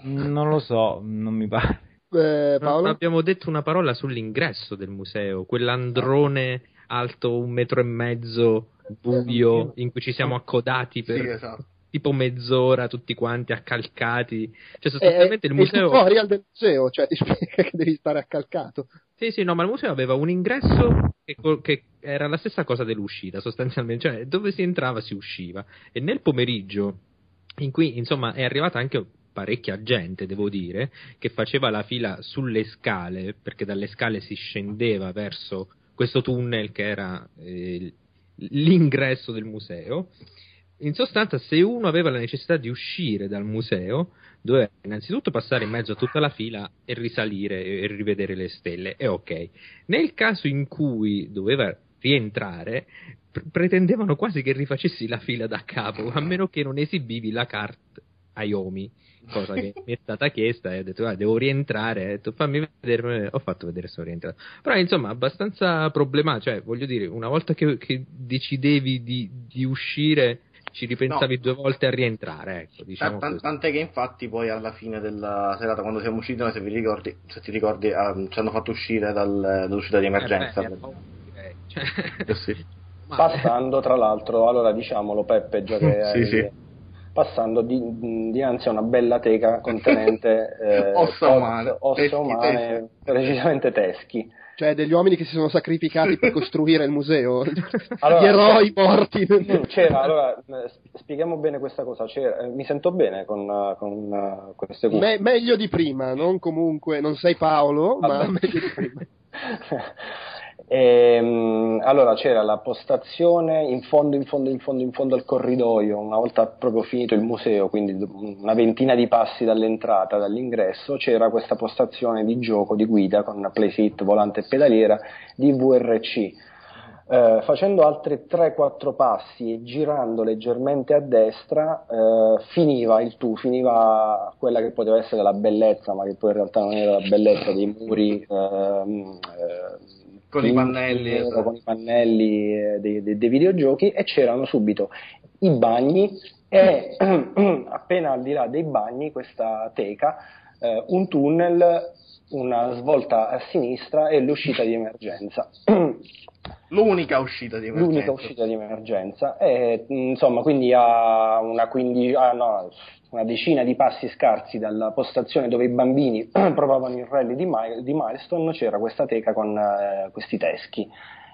Non lo so, non mi pare. Eh, Paolo? abbiamo detto una parola sull'ingresso del museo, quell'androne alto un metro e mezzo, buio, in cui ci siamo accodati per Sì, esatto. tipo mezz'ora tutti quanti accalcati. Cioè È, sostanzialmente il è museo... il tutorial del museo, cioè ti spiega che devi stare accalcato. Sì, sì, no, ma il museo aveva un ingresso che, che era la stessa cosa dell'uscita, sostanzialmente, cioè dove si entrava si usciva. E nel pomeriggio, in cui insomma è arrivata anche parecchia gente, devo dire, che faceva la fila sulle scale, perché dalle scale si scendeva verso questo tunnel che era eh, l'ingresso del museo. In sostanza, se uno aveva la necessità di uscire dal museo, doveva innanzitutto passare in mezzo a tutta la fila e risalire e rivedere le stelle, e ok. Nel caso in cui doveva rientrare, pr- pretendevano quasi che rifacessi la fila da capo, a meno che non esibivi la carte Ayomi, cosa che mi è stata chiesta e ho detto "Ah, devo rientrare, ho detto fammi vedere, ho fatto vedere se sono rientrato. Però insomma abbastanza problematico, cioè voglio dire, una volta che, che decidevi di, di uscire ci ripensavi No. due volte a rientrare, ecco, diciamo Tan- così. Tant'è che infatti poi alla fine della serata, quando siamo usciti, se, vi ricordi, se ti ricordi, ehm, ci hanno fatto uscire dal- dall'uscita di emergenza. Eh beh, oh. Cioè, Eh sì. Passando, tra l'altro, allora diciamolo Peppe, già che Sì, hai- sì. Passando di, dinanzi a una bella teca contenente eh, Ossa os- umane, ossa teschi, umane, precisamente teschi. Cioè, degli uomini che si sono sacrificati per costruire il museo. Allora, Gli eroi morti. Mm, C'era, allora, sp- spieghiamo bene questa cosa. C'era- eh, mi sento bene con, eh, con eh, queste cuffie. Me- meglio di prima, non comunque, non sei Paolo, ma Vabbè. meglio di prima. Ehm, allora c'era la postazione in fondo, in fondo, in fondo, in fondo al corridoio, una volta proprio finito il museo, quindi una ventina di passi dall'entrata, dall'ingresso, c'era questa postazione di gioco, di guida con playset, volante e pedaliera di VRC. Eh, facendo altri 3-4 passi e girando leggermente a destra eh, finiva il tu, finiva quella che poteva essere la bellezza, ma che poi in realtà non era la bellezza dei muri ehm, eh, Con i pannelli, esatto. con i pannelli eh, dei, dei- dei videogiochi e c'erano subito i bagni e appena al di là dei bagni questa teca, eh, un tunnel una svolta a sinistra e l'uscita di emergenza. L'unica uscita di emergenza. L'unica uscita di emergenza. E, insomma, quindi a una, quindi, ah, no, una decina di passi scarsi dalla postazione dove i bambini provavano il rally di, Mi- di Milestone c'era questa teca con eh, questi teschi.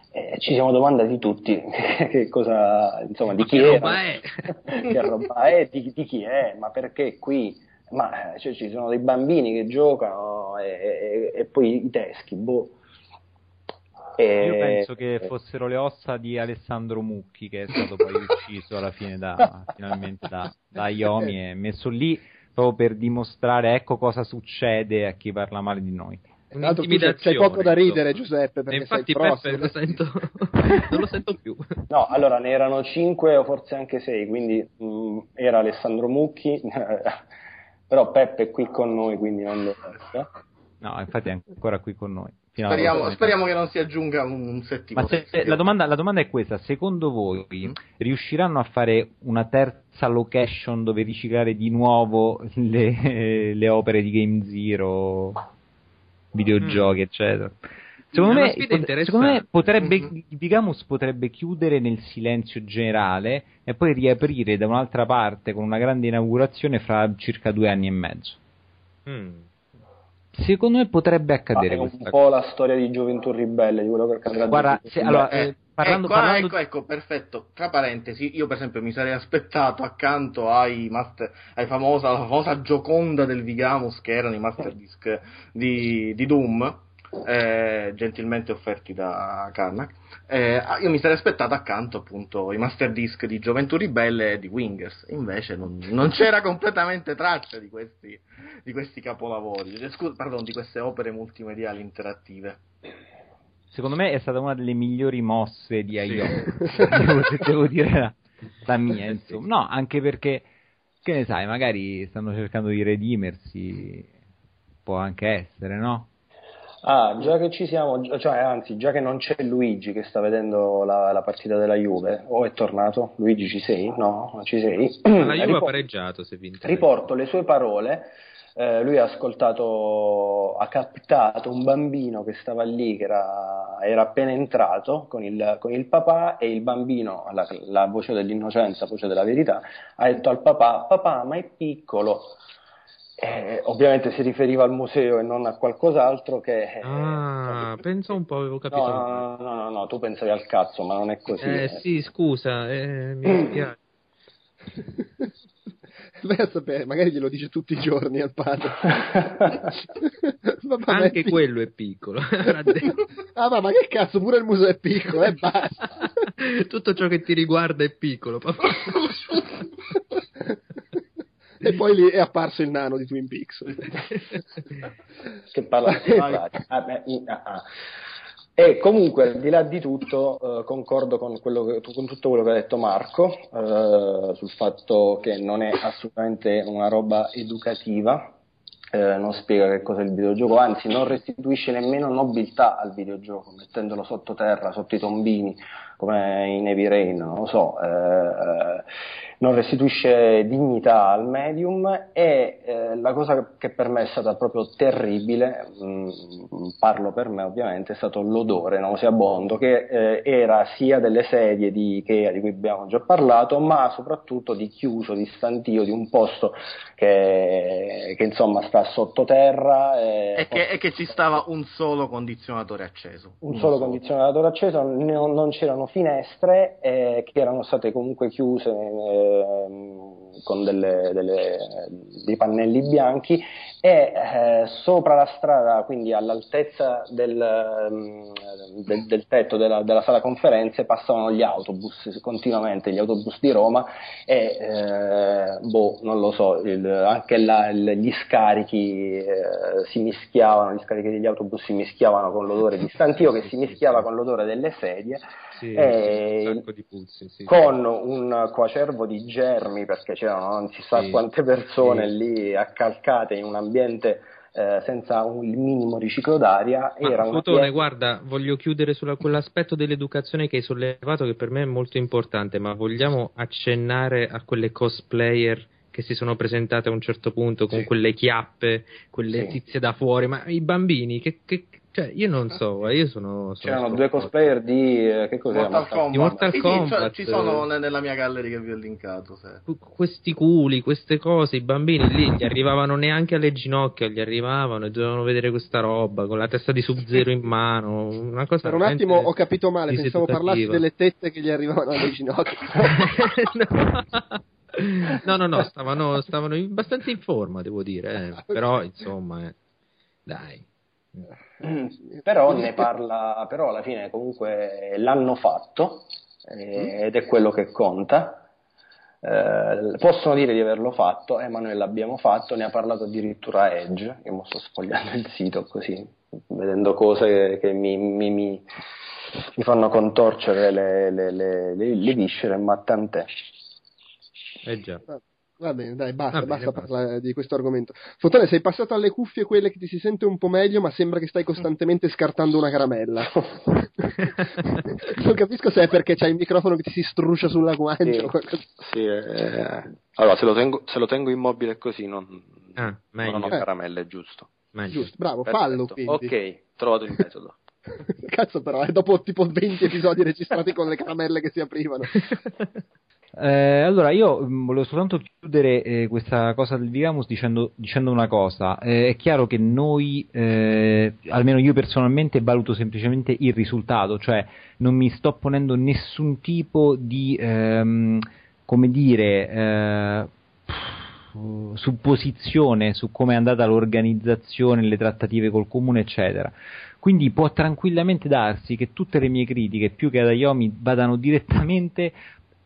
E ci siamo domandati tutti che cosa, insomma, di chi che era, roba è? che roba è, di, di chi è, ma perché qui? Ma eh, cioè, ci sono dei bambini che giocano e, e- e poi i teschi, boh. E- Io penso che fossero le ossa di Alessandro Mucchi, che è stato poi ucciso alla fine da, finalmente da, da Iomi e messo lì proprio per dimostrare ecco cosa succede a chi parla male di noi. C'hai- c'hai poco da ridere, Giuseppe, perché infatti. Peppe lo sento, non lo sento più. No, allora ne erano cinque o forse anche sei, quindi mh, era Alessandro Mucchi, però Peppe è qui con noi, quindi non lo so. No, infatti è ancora qui con noi. Speriamo, speriamo che non si aggiunga un settimo. Ma se- teschio. la, domanda, la domanda è questa: secondo voi riusciranno a fare una terza location dove riciclare di nuovo le, le opere di Game Zero, videogiochi, eccetera? Secondo me, secondo me potrebbe, Mhm. Vigamus potrebbe chiudere nel silenzio generale e poi riaprire da un'altra parte con una grande inaugurazione fra circa due anni e mezzo. Mm. Secondo me potrebbe Ah, accadere è un po' la storia di Gioventù Ribelle, di quello che accadrà. Guarda, se- allora, Eh, eh, parlando, ecco, ah, parlando- ecco, ecco, perfetto. Tra parentesi, io per esempio mi sarei aspettato accanto ai master, ai famosa, alla famosa gioconda del Vigamus che erano i master disc di, di Doom, eh, gentilmente offerti da Karnak. Eh, ah, io mi sarei aspettato accanto appunto i master disc di Gioventù Ribelle e di Wingers. Invece non, non c'era completamente traccia di questi, di questi capolavori, eh, scusa, pardon, di queste opere multimediali interattive. Secondo me è stata una delle migliori mosse di Sì. Aio. devo, devo dire la, la mia, insomma. No, anche perché, che ne sai, magari stanno cercando di redimersi. Può anche essere, no? Ah, già che ci siamo, cioè anzi, già che non c'è Luigi che sta vedendo la, la partita della Juve, o è tornato? Luigi ci sei? No, ci sei. La Juve ha Ripo- pareggiato, se vinto. riporto le sue parole. eh, lui ha ascoltato, ha captato un bambino che stava lì, che era, era appena entrato con il, con il papà e il bambino, la, la voce dell'innocenza, voce della verità, ha detto al papà, papà ma è piccolo. Eh, ovviamente si riferiva al museo e non a qualcos'altro che... eh, Ah, pensa un po', avevo capito. No, no, no, no, no, tu pensavi al cazzo, ma non è così. Eh sì, scusa, eh, mi dispiace. Vai a sapere, magari glielo dice tutti i giorni al padre. Papà, ma è Anche pic- quello è piccolo. Ah, ma, ma che cazzo, pure il museo è piccolo, e basta. Tutto ciò che ti riguarda è piccolo, papà. E poi lì è apparso il nano di Twin Peaks. che parla di. Ah, beh, ah, ah. E comunque, al di là di tutto, eh, concordo con, quello che- con tutto quello che ha detto Marco eh, sul fatto che non è assolutamente una roba educativa, eh, non spiega che cos'è il videogioco, anzi non restituisce nemmeno nobiltà al videogioco, mettendolo sottoterra, sotto i tombini, come in Heavy Rain, non lo so, eh, non restituisce dignità al medium e eh, la cosa che per me è stata proprio terribile, mh, parlo per me ovviamente, è stato l'odore nauseabondo che eh, era sia delle sedie di Ikea di cui abbiamo già parlato, ma soprattutto di chiuso, di stantio, di un posto che, che insomma sta sottoterra. E E che, e che ci stava un solo condizionatore acceso. un solo condizionatore acceso, non, non c'erano finestre eh, che erano state comunque chiuse ehm, con delle- delle- dei pannelli bianchi e eh, sopra la strada, quindi all'altezza del, ehm, del- del tetto della, della sala conferenze, passavano gli autobus continuamente, gli autobus di Roma e eh, boh, non lo so, il- anche là il- gli scarichi eh, si mischiavano, gli scarichi degli autobus si mischiavano con l'odore di stantio che si mischiava con l'odore delle sedie Sì, sì, un con un coacervo di germi perché c'erano non si sa Sì, quante persone sì. lì accalcate in un ambiente eh, senza un il minimo riciclo d'aria Ma, era Fotone, ambiente- guarda, voglio chiudere su quell'aspetto dell'educazione che hai sollevato che per me è molto importante, ma vogliamo accennare a quelle cosplayer che si sono presentate a un certo punto con Sì. quelle chiappe, quelle Sì. tizie da fuori, ma i bambini, che, che- cioè, io non so, io sono... sono C'erano due cosplayer di eh, che cos'era? Mortal Mortal- Kombat. Di Mortal Sì, sì, Kombat. cioè, ci sono ne- nella mia galleria che vi ho linkato. se- Qu- questi culi, queste cose, i bambini lì gli arrivavano neanche alle ginocchia, gli arrivavano e dovevano vedere questa roba con la testa di Sub-Zero in mano, una cosa Per un attimo ho capito male, pensavo parlassi delle tette che gli arrivavano alle ginocchia. no, no, no, stavano, stavano in- abbastanza in forma, devo dire, eh. però insomma, eh, dai. Mm, però ne parla, però alla fine comunque l'hanno fatto eh, ed è quello che conta. Eh, possono dire di averlo fatto, eh, ma noi l'abbiamo fatto, ne ha parlato addirittura Edge, io mo sto sfogliando il sito così, vedendo cose che mi, mi- mi- mi fanno contorcere le, le- le- le- le viscere, ma tant'è. Eh già. Va bene, dai, basta, bene, basta basta. parlare di questo argomento. Fotone, sei passato alle cuffie quelle che ti si sente un po' meglio, ma sembra che stai costantemente scartando una caramella. non capisco se è perché c'hai il microfono che ti si struscia sulla guancia Sì. o qualcosa. Sì, eh, allora se lo, tengo, se lo tengo immobile così non, Ah, meglio. non ho Eh. caramelle, giusto. meglio. Giusto, bravo, Perfetto. fallo quindi. Ok, trovato il metodo. Cazzo però, è dopo tipo 20 episodi registrati con le caramelle che si aprivano. Eh, allora, io mh, volevo soltanto chiudere eh, questa cosa del Vigamus dicendo, dicendo una cosa. Eh, è chiaro che noi, eh, almeno io personalmente, valuto semplicemente il risultato, cioè non mi sto ponendo nessun tipo di, ehm, come dire, eh, pff, supposizione su come è andata l'organizzazione, le trattative col comune, eccetera. Quindi può tranquillamente darsi che tutte le mie critiche, più che ad Ayomi, vadano direttamente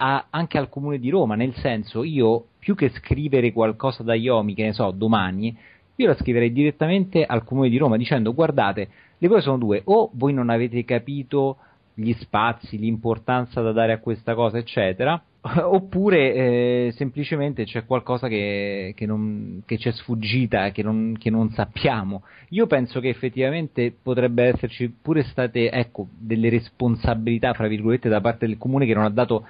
a- anche al comune di Roma, nel senso io più che scrivere qualcosa da Iomi, che ne so, domani, io la scriverei direttamente al comune di Roma dicendo guardate, le cose sono due, o voi non avete capito gli spazi, l'importanza da dare a questa cosa, eccetera, oppure eh, semplicemente c'è qualcosa che, che, non, che ci sfuggita, che non, che non sappiamo. Io penso che effettivamente potrebbe esserci pure state ecco, delle responsabilità, fra virgolette, da parte del comune che non ha dato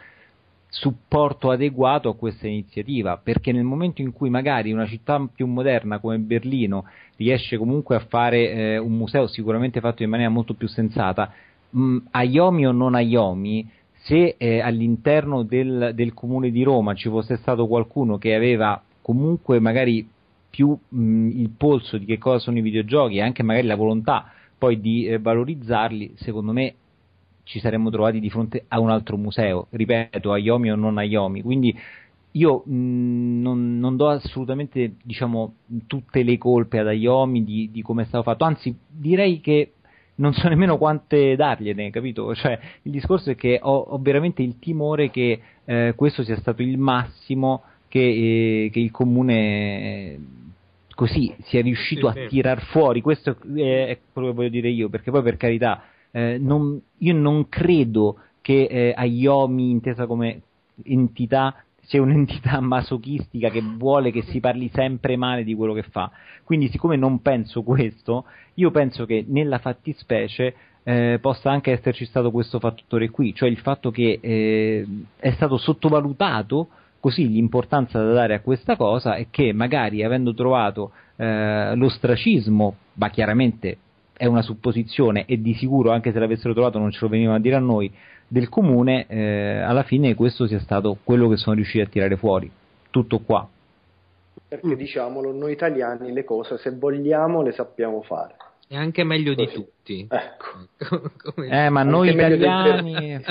supporto adeguato a questa iniziativa, perché nel momento in cui magari una città più moderna come Berlino riesce comunque a fare eh, un museo sicuramente fatto in maniera molto più sensata, mh, Ayomi o non Ayomi, se eh, all'interno del, del comune di Roma ci fosse stato qualcuno che aveva comunque magari più mh, il polso di che cosa sono i videogiochi e anche magari la volontà poi di eh, valorizzarli, secondo me ci saremmo trovati di fronte a un altro museo, ripeto, Ayomi o non Ayomi, quindi io mh, non, non do assolutamente diciamo, tutte le colpe ad Ayomi di, di come è stato fatto, anzi direi che non so nemmeno quante dargliene, capito? Cioè, il discorso è che ho, ho veramente il timore che eh, questo sia stato il massimo che, eh, che il comune eh, così sia riuscito Sì, a sì. tirar fuori. Questo è, è quello che voglio dire io, perché poi per carità, eh, non- io non credo che eh, Ayomi, intesa come entità, sia un'entità masochistica che vuole che si parli sempre male di quello che fa. Quindi, siccome non penso questo, io penso che nella fattispecie eh, possa anche esserci stato questo fattore qui, cioè il fatto che eh, è stato sottovalutato così l'importanza da dare a questa cosa e che magari avendo trovato eh, l'ostracismo, ma chiaramente è una supposizione e di sicuro anche se l'avessero trovato non ce lo venivano a dire a noi, del comune, eh, alla fine questo sia stato quello che sono riusciti a tirare fuori. Tutto qua. Perché diciamolo, noi italiani le cose se vogliamo le sappiamo fare. È anche meglio di Così. tutti. Ecco. Come- Eh, ma Anche noi meglio del italiani,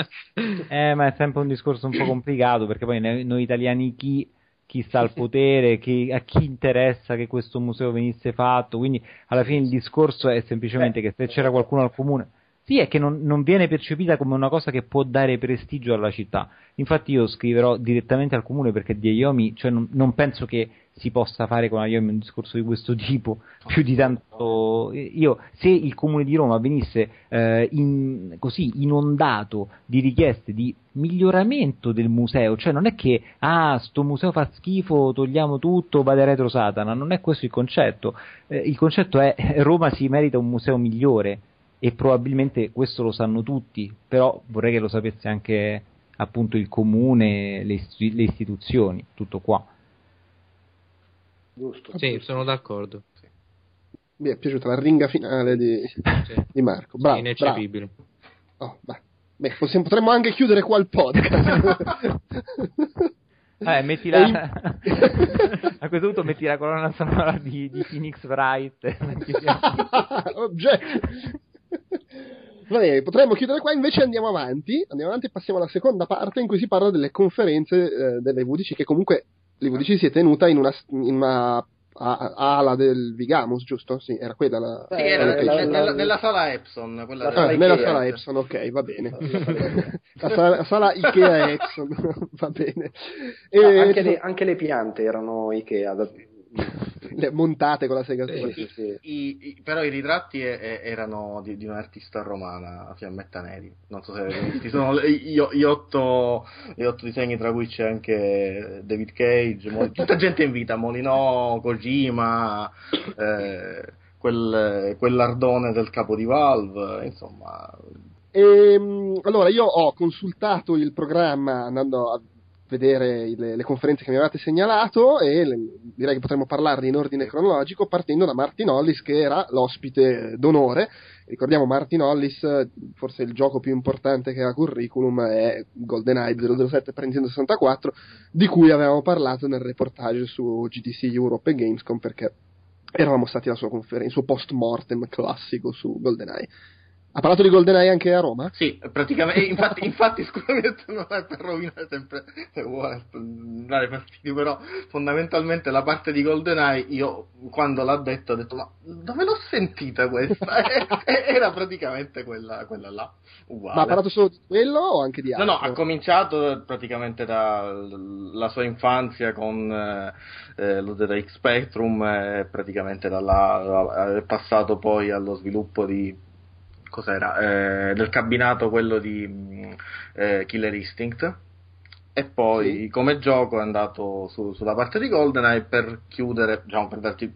eh, ma è sempre un discorso un po' complicato perché poi noi italiani chi, chi sta al potere, chi- a chi interessa che questo museo venisse fatto, quindi alla fine il discorso è semplicemente che se c'era qualcuno al comune, sì, è che non, non viene percepita come una cosa che può dare prestigio alla città. Infatti io scriverò direttamente al comune perché di Ayomi, cioè non, non penso che si possa fare con Ayomi un discorso di questo tipo, più di tanto io se il comune di Roma venisse eh, in- così inondato di richieste di miglioramento del museo, cioè non è che ah sto museo fa schifo, togliamo tutto, vada retro Satana, non è questo il concetto. Eh, il concetto è Roma si merita un museo migliore e probabilmente questo lo sanno tutti, però vorrei che lo sapesse anche appunto il comune, le istituzioni, tutto qua. Giusto. Sì, sono d'accordo. Mi è piaciuta la ringa finale di, Sì. di Marco. Bravo, bravo. Ineccepibile. Oh, beh. Beh, possiamo- potremmo anche chiudere qua il podcast. Eh, metti la... in- a questo punto metti la colonna sonora di, di Phoenix Wright. Jack. Va bene, potremmo chiudere qua, invece andiamo avanti, andiamo avanti e passiamo alla seconda parte in cui si parla delle conferenze eh, delle VDC, che comunque l'VDC si è tenuta in una, in una ala del Vigamus, giusto? Sì, era quella la... Sì, Eh, era la la- nella, nella- nella sala Epson. Quella Ah, sala nella sala Epson, ok, va bene. La sala sala, la sala Ikea Epson, va bene. E, Ah, anche, le, anche le piante erano Ikea. da- montate con la sega Sì, sì, sì. I- i- però i ritratti e- e- erano di, di un'artista romana, Fiammetta Neri. Non so se visto. Sono gli, gli otto, gli otto disegni, tra cui c'è anche David Cage, Mo- tutta gente in vita, Molinò, Kojima, eh, quel, quell'ardone del capo di Valve, insomma. Ehm, allora, io ho consultato il programma andando a vedere le, le conferenze che mi avevate segnalato e le- direi che potremmo parlarne in ordine cronologico partendo da Martin Hollis che era l'ospite d'onore. Ricordiamo Martin Hollis, forse il gioco più importante che ha curriculum è GoldenEye 007 per Nintendo 64 di cui avevamo parlato nel reportage su GDC Europe e Gamescom perché eravamo stati sua conferenza, il suo post mortem classico su GoldenEye. Ha parlato di GoldenEye anche a Roma? Sì, praticamente, infatti, infatti scusami, non è per rovinare sempre, se vuole dare fastidio, però fondamentalmente la parte di GoldenEye, io quando l'ha detto ho detto, ma dove l'ho sentita questa? E- Era praticamente quella, quella là, uguale. Ma ha parlato solo di quello o anche di No, altro? no, ha cominciato praticamente dalla sua infanzia con eh, eh, lo ZX Spectrum e praticamente da là è passato poi allo sviluppo di cos'era? Eh, del cabinato quello di mh, eh, Killer Instinct e poi Sì. come gioco è andato su- sulla parte di GoldenEye per chiudere, diciamo, per darti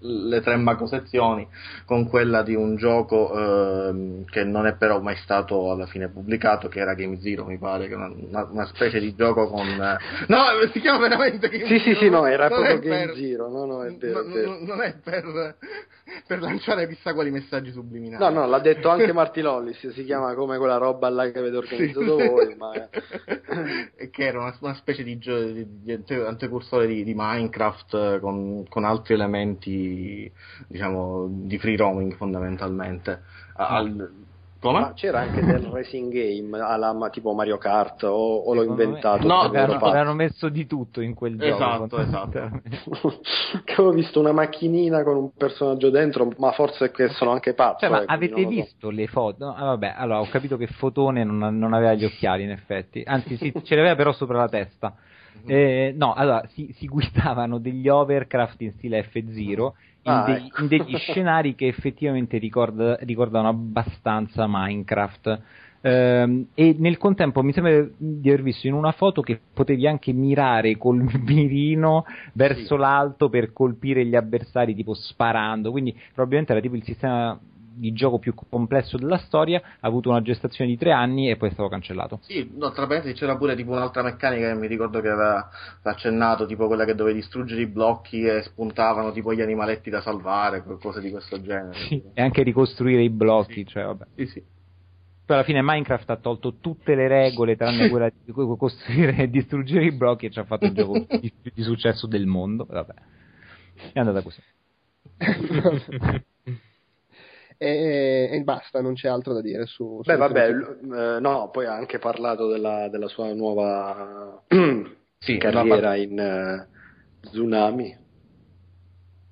le tre macrosezioni con quella di un gioco ehm, che non è però mai stato alla fine pubblicato, che era Game Zero, mi pare, che una, una- una specie di gioco con... eh, No, si chiama veramente Game Sì, sì, Zero, sì, no, era non proprio Game per- Zero, no, no, è vero, no, è vero. no, non è per, per lanciare chissà quali messaggi subliminali. No, no, l'ha detto anche Marty Lollis, si chiama come quella roba là che avete organizzato Sì. voi, ma... E che era una, una specie di, gio- di, di ante- antecursore di, di Minecraft eh, con, con altri elementi diciamo di free roaming fondamentalmente al- come? Ma c'era anche del racing game alla tipo Mario Kart o, o l'ho Secondo me- inventato? No, avevano, messo di tutto in quel gioco. Esatto, esatto. che avevo visto una macchinina con un personaggio dentro, ma forse che sono anche pazzo. Cioè, ma quindi avete so. visto le foto? No, ah, vabbè, allora ho capito che Fotone non, non aveva gli occhiali, in effetti. Anzi, sì, ce li aveva però sopra la testa. Eh, no, allora si, si guidavano degli overcraft in stile F0 in, Ah, dei- ecco. in degli scenari che effettivamente ricorda- ricordano abbastanza Minecraft. Ehm, e nel contempo mi sembra di aver visto in una foto che potevi anche mirare col mirino verso l'alto per colpire gli avversari tipo sparando quindi probabilmente era tipo il sistema di gioco più complesso della storia ha avuto una gestazione di tre anni e poi è stato cancellato Sì, no, tra parentesi c'era pure tipo un'altra meccanica che mi ricordo che aveva accennato, tipo quella che dovevi distruggere i blocchi e spuntavano tipo gli animaletti da salvare, qualcosa di questo genere. e anche ricostruire i blocchi Sì. cioè vabbè Sì, sì. poi alla fine Minecraft ha tolto tutte le regole tranne quella di co- costruire e distruggere i blocchi e ci ha fatto il gioco di, più di successo del mondo vabbè è andata così E, e basta, non c'è altro da dire su... Beh, su- vabbè, l- eh, no, poi ha anche parlato della, della sua nuova Sì, carriera in eh, Tsunami.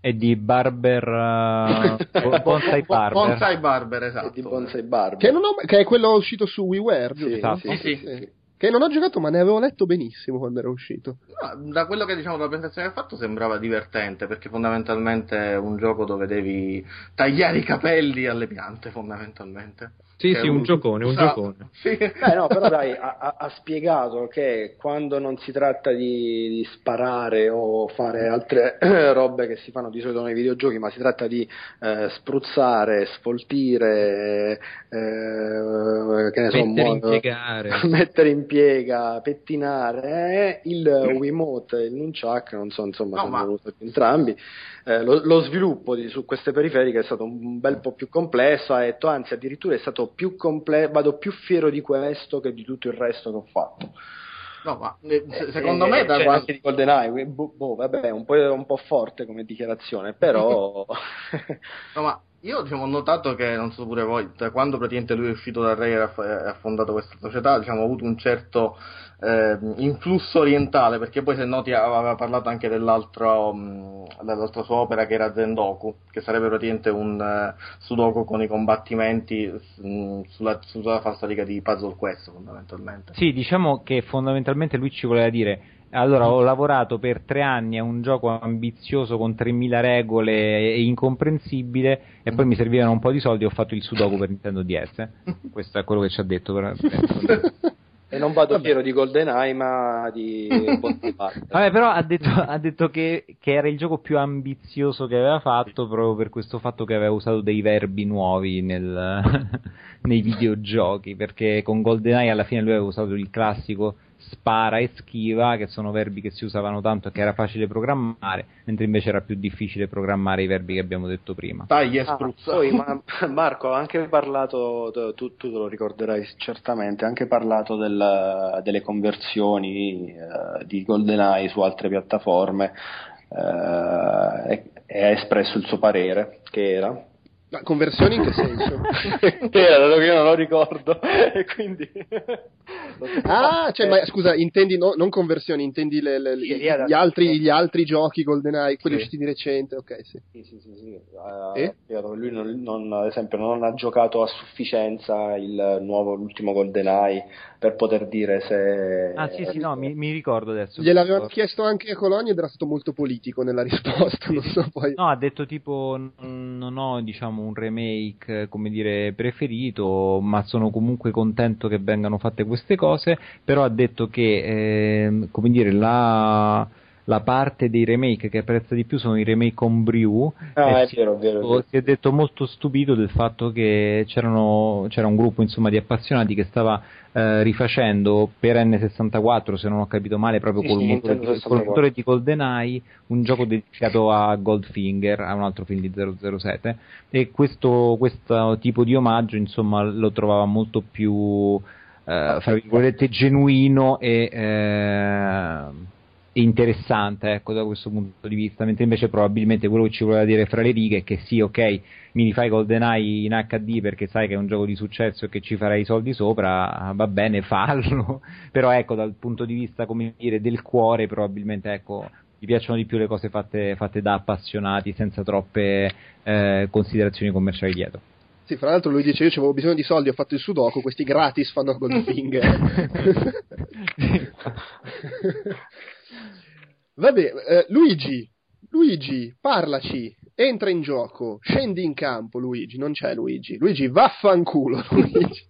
e di Barber uh, Bo- Bonsai Barber Bonsai Barber, e esatto. di Bonsai Barber. Che, non ho- che è quello uscito su WiiWare, Sì? Esatto. sì, Sì, sì, sì. sì. Che non ho giocato, ma ne avevo letto benissimo quando era uscito. No, da quello che diciamo dalla presentazione che ha fatto sembrava divertente perché fondamentalmente è un gioco dove devi tagliare i capelli alle piante fondamentalmente Sì, Che sì, un giocone, un sa- giocone. Sì. Beh, no, però dai, ha, ha- spiegato che quando non si tratta di, di sparare o fare altre robe che si fanno di solito nei videogiochi, ma si tratta di eh, spruzzare, sfoltire, eh, che ne so, Mettere in piegare. mettere in piega, pettinare, eh, il Wiimote e il Nunchuck, non so, insomma, No, sono ma- entrambi. Eh, lo, lo sviluppo di- su queste periferiche è stato un bel po' più complesso, ha detto, anzi addirittura è stato più complesso, vado più fiero di questo che di tutto il resto che ho fatto. No, ma eh, se- Eh, secondo me da cioè, anche di GoldenEye, boh, boh, vabbè, un po', un po' forte come dichiarazione, però No, ma io diciamo, ho notato che, non so pure voi, da quando praticamente lui è uscito da Rare e ha, e ha fondato questa società, diciamo, ha avuto un certo eh, influsso orientale, perché poi se noti aveva parlato anche dell'altro, mh, dell'altra sua opera che era Zendoku, che sarebbe praticamente un eh, sudoku con i combattimenti mh, sulla, sulla falsariga di Puzzle Quest fondamentalmente. Sì, diciamo che fondamentalmente lui ci voleva dire. Allora, ho lavorato per tre anni a un gioco ambizioso con 3000 regole e incomprensibile, e poi mi servivano un po' di soldi e ho fatto il Sudoku per Nintendo DS. Questo è quello che ci ha detto. però- e non vado fiero di GoldenEye, ma di. Vabbè, però ha detto, ha detto che, che era il gioco più ambizioso che aveva fatto proprio per questo fatto che aveva usato dei verbi nuovi nel- nei videogiochi. Perché con GoldenEye alla fine lui aveva usato il classico spara e schiva, che sono verbi che si usavano tanto e che era facile programmare, mentre invece era più difficile programmare i verbi che abbiamo detto prima. Tagli e Ah, spruzza. poi ma- Marco ha anche parlato, tu, tu te lo ricorderai certamente, ha anche parlato del- delle conversioni eh, di GoldenEye su altre piattaforme eh, e, e ha espresso il suo parere, che era... Ma conversioni in che senso? era, dato che io non lo ricordo e quindi... Ah, cioè, ma scusa, intendi no- non conversioni, intendi le- le- Sì, gli, era- altri, gli altri giochi GoldenEye, quelli Sì. usciti di recente, ok, sì. Sì, sì, sì, sì. E? che lui non, non- ad esempio non ha giocato a sufficienza il nuovo, l'ultimo GoldenEye per poter dire se... Ah, sì, sì, no, mi, mi ricordo adesso. Gliel'avevano chiesto anche a Colonia ed era stato molto politico nella risposta, non so poi. No, ha detto tipo non ho diciamo un remake eh, come dire preferito, ma sono comunque contento che vengano fatte queste cose, però ha detto che ehm, come dire la, la parte dei remake che apprezza di più sono i remake on brew Ah, è si- vero, è vero, vero. si è detto molto stupito del fatto che c'erano, c'era un gruppo insomma di appassionati che stava eh, rifacendo per N64 se non ho capito male proprio Sì, col, sì, motore, di, 64. col motore di GoldenEye un gioco dedicato a Goldfinger a un altro film di 007 e questo, questo tipo di omaggio insomma lo trovava molto più eh, fra virgolette genuino e eh, interessante ecco, da questo punto di vista, mentre invece probabilmente quello che ci voleva dire fra le righe è che sì, ok, mi rifai GoldenEye in HD perché sai che è un gioco di successo e che ci farai i soldi sopra, va bene, fallo, però ecco, dal punto di vista, come dire, del cuore, probabilmente, ecco, gli piacciono di più le cose fatte, fatte da appassionati, senza troppe eh, considerazioni commerciali dietro. Sì, fra l'altro lui dice io avevo bisogno di soldi, ho fatto il sudoku, questi gratis fanno Goldfinger. Vabbè, eh, Luigi, Luigi, parlaci, entra in gioco, scendi in campo Luigi, non c'è Luigi, Luigi vaffanculo Luigi.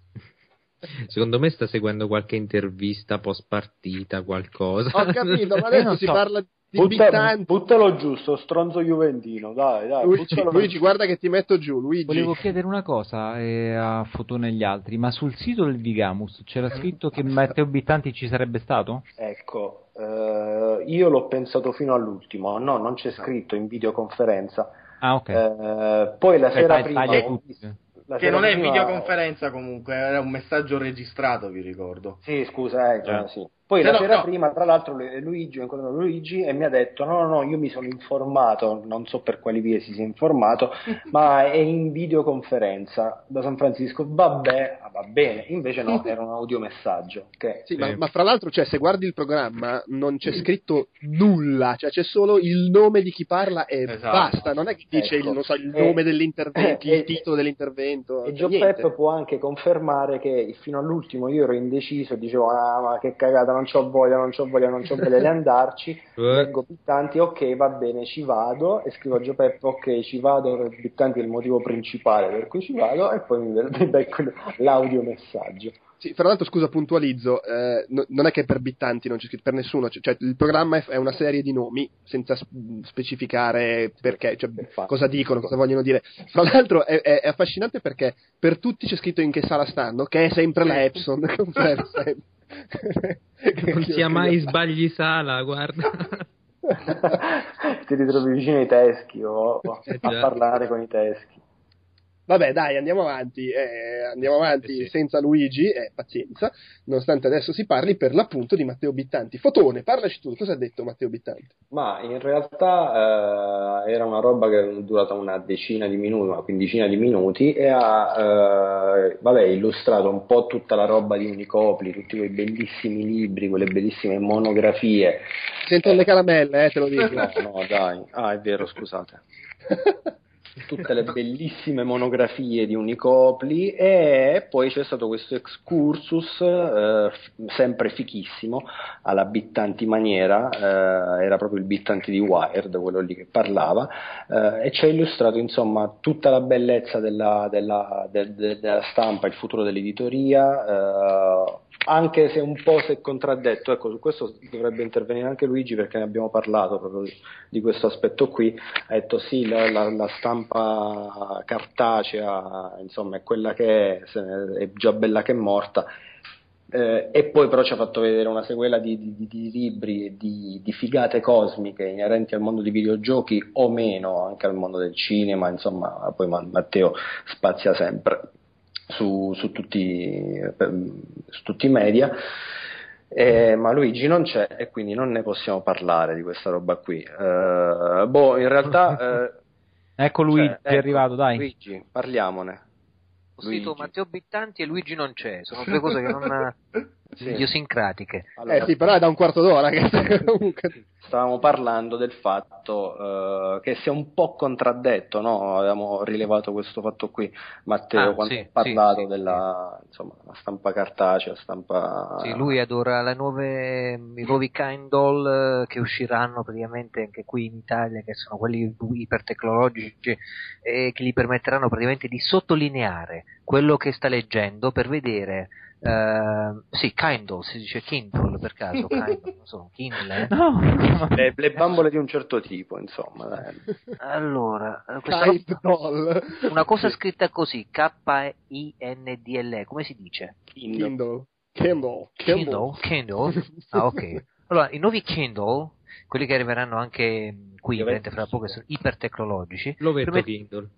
Secondo me sta seguendo qualche intervista post partita, qualcosa. Ho capito, ma Io adesso non si so. parla di Butta- buttalo giù, sto stronzo Juventino, dai, dai. Luigi, Luigi, giù. guarda che ti metto giù, Luigi. Volevo chiedere una cosa eh, a Fotone e gli altri, ma sul sito del Vigamus c'era scritto che Matteo Bittanti ci sarebbe stato? Ecco, eh, io l'ho pensato fino all'ultimo, no, non c'è scritto in videoconferenza. Ah, ok. Eh, poi la Cioè, sera prima... la Che non è prima- videoconferenza comunque, era un messaggio registrato, vi ricordo. Sì, scusa, eh, già, Eh. sì. Poi Se la no- sera no. prima, tra l'altro, Lu- Luigi, ho incontrato Luigi e mi ha detto: No, no, no, io mi sono informato, non so per quali vie si sia informato, ma è in videoconferenza da San Francisco. Vabbè, ah, va bene. Invece no, era un audiomessaggio. Che Sì, ma, ma fra l'altro, cioè, se guardi il programma non c'è scritto nulla, cioè c'è solo il nome di chi parla e Esatto. basta. Non è che dice Ecco. il, non so, il Eh, nome dell'intervento, eh, il titolo dell'intervento. E cioè, Giuseppe niente. può anche confermare che fino all'ultimo io ero indeciso e dicevo: Ah, ma che cagata, non c'ho voglia, non c'ho voglia, non c'ho voglia di andarci, Eh, leggo Bittanti, ok va bene ci vado. E scrivo a Gio Peppo ok ci vado, per Bittanti è il motivo principale per cui ci vado. E poi mi mi becco l'audio messaggio. Sì, fra l'altro, scusa, puntualizzo, eh, no- non è che per Bittanti non c'è scritto per nessuno, cioè, cioè, il programma è, è una serie di nomi senza specificare perché, cioè, cosa dicono, cosa vogliono dire. Fra l'altro è, è- è affascinante perché per tutti c'è scritto in che sala stanno, che è sempre la Epson, sempre. Non sia mai sbagli sala, guarda. Ti ritrovi vicino ai teschi o o Eh, a parlare con i teschi. Vabbè, dai, andiamo avanti, eh, andiamo avanti Eh sì. senza Luigi, eh, pazienza, nonostante adesso si parli per l'appunto di Matteo Bittanti. Fotone, parlaci tu, cosa ha detto Matteo Bittanti? Ma in realtà eh, era una roba che è durata una decina di minuti, una quindicina di minuti e ha eh, vabbè, illustrato un po' tutta la roba di Unicopli, tutti quei bellissimi libri, quelle bellissime monografie. Sentono le caramelle, eh, te lo dico. No, no, dai, ah è vero, scusate. tutte le bellissime monografie di Unicopli e poi c'è stato questo excursus eh, sempre fichissimo alla Bittanti maniera, eh, era proprio il Bittanti di Wired, quello lì che parlava, eh, e ci ha illustrato insomma tutta la bellezza della, della- de- de- della stampa, il futuro dell'editoria, eh, anche se un po' si è contraddetto, ecco su questo dovrebbe intervenire anche Luigi perché ne abbiamo parlato proprio di, questo aspetto qui, ha detto sì, la, la- la stampa cartacea insomma è quella che è, è già bella che è morta, eh, e poi però ci ha fatto vedere una sequela di, di- di- libri e di, di figate cosmiche inerenti al mondo dei videogiochi o meno, anche al mondo del cinema, insomma, poi Ma- Matteo spazia sempre su, su tutti, per- su tutti i media. Eh, ma Luigi non c'è e quindi non ne possiamo parlare di questa roba qui. Eh, boh, in realtà. eh, Ecco Luigi, cioè, è ecco, arrivato, dai. Luigi, parliamone. Ho Luigi. Matteo Bittanti e Luigi non c'è, sono due cose che non Sì. idiosincratiche. Allora, Eh sì, però è da un quarto d'ora che comunque... stavamo parlando del fatto eh, che si è un po' contraddetto, no? Avevamo rilevato questo fatto qui, Matteo, Ah, quando sì, ha parlato sì, sì, della insomma, la stampa cartacea, stampa... Sì, lui adora le nuove, i nuovi Kindle eh, che usciranno praticamente anche qui in Italia, che sono quelli ipertecnologici e che gli permetteranno praticamente di sottolineare quello che sta leggendo per vedere. Eh, sì, Kindle, si dice Kindle per caso, Kindle, non so, Kindle. eh? No, le, le bambole di un certo tipo, insomma. dai. Allora, eh, questa roba- doll. una cosa scritta così, K-I-N-D-L-E, come si dice? Kindle. Kindle. Kindle? Kindle? Ah, ok. Allora, i nuovi Kindle, quelli che arriveranno anche qui, fra poco, sono ipertecnologici. L'ho vetto Permet- Kindle.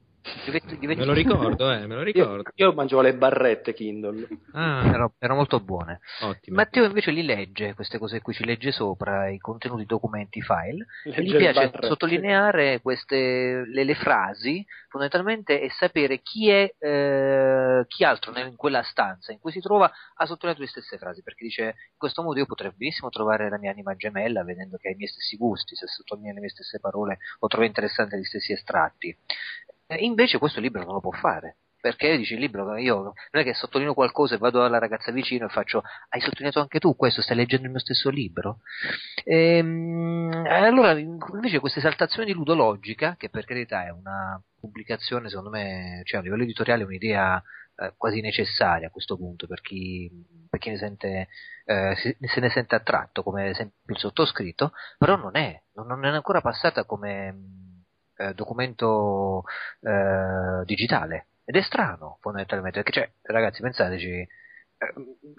Li vedo- Me lo ricordo, eh, me lo Io, ricordo. io mangiavo le barrette Kindle. Ah, erano, erano molto buone. ottimo. Matteo invece li legge, queste cose qui, ci legge sopra i contenuti, i documenti, i file. E gli piace barrette. sottolineare queste, le, le frasi, fondamentalmente, e sapere chi è, eh, chi altro in quella stanza in cui si trova ha sottolineato le stesse frasi, perché dice, in questo modo io potrei benissimo trovare la mia anima gemella, vedendo che ha i miei stessi gusti, se sottolinea le mie stesse parole o trova interessanti gli stessi estratti. Eh, invece questo libro non lo può fare. Perché dice il libro, io non è che sottolineo qualcosa e vado alla ragazza vicino e faccio, hai sottolineato anche tu questo, stai leggendo il mio stesso libro? Ehm, allora, invece questa esaltazione di ludologica, che per carità è una pubblicazione, secondo me, cioè a livello editoriale è un'idea eh, quasi necessaria a questo punto per chi, per chi ne sente, eh, se ne sente attratto, come ad esempio il sottoscritto, però non è, non, è ancora passata come eh, documento eh, digitale. Ed è strano, fondamentalmente, perché cioè, ragazzi, pensateci, eh,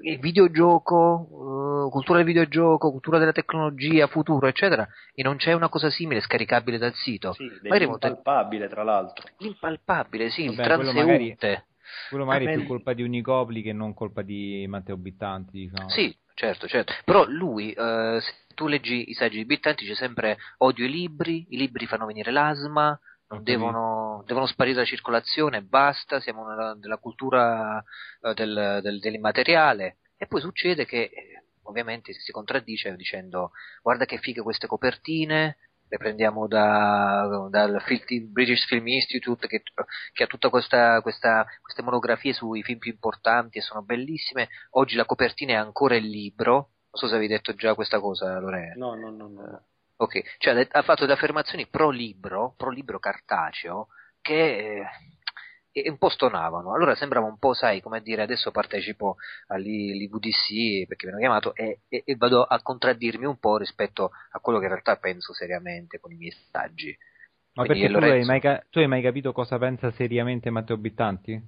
il videogioco, eh, cultura del videogioco, cultura della tecnologia, futuro, eccetera, e non c'è una cosa simile scaricabile dal sito. Sì, Magari molto- palpabile tra l'altro. L'impalpabile, sì, il Vabbè, quello magari- transeunte. quello magari è più beh, colpa di Unicopli che non colpa di Matteo Bittanti, diciamo. Sì, certo, certo. Però lui, eh, tu leggi i saggi di Bittanti, c'è sempre odio i libri, i libri fanno venire l'asma, Ho devono, devono sparire dalla circolazione, basta, siamo nella, nella cultura eh, del- del- dell'immateriale. E poi succede che, eh, ovviamente, si contraddice dicendo guarda che fighe queste copertine, le prendiamo da- dal British Film Institute che, che ha tutta questa, questa- queste monografie sui film più importanti e sono bellissime. Oggi la copertina è ancora il libro, so se avevi detto già questa cosa, Lorena. No, no, no, no. Ok, cioè ha fatto delle affermazioni pro libro, pro libro cartaceo, che eh, un po' stonavano. Allora sembrava un po', sai, come dire, adesso partecipo all'IVDC perché mi hanno chiamato e, e- e vado a contraddirmi un po' rispetto a quello che in realtà penso seriamente con i miei saggi. Ma Quindi perché tu, hai mai, ca- tu hai mai capito cosa pensa seriamente Matteo Bittanti?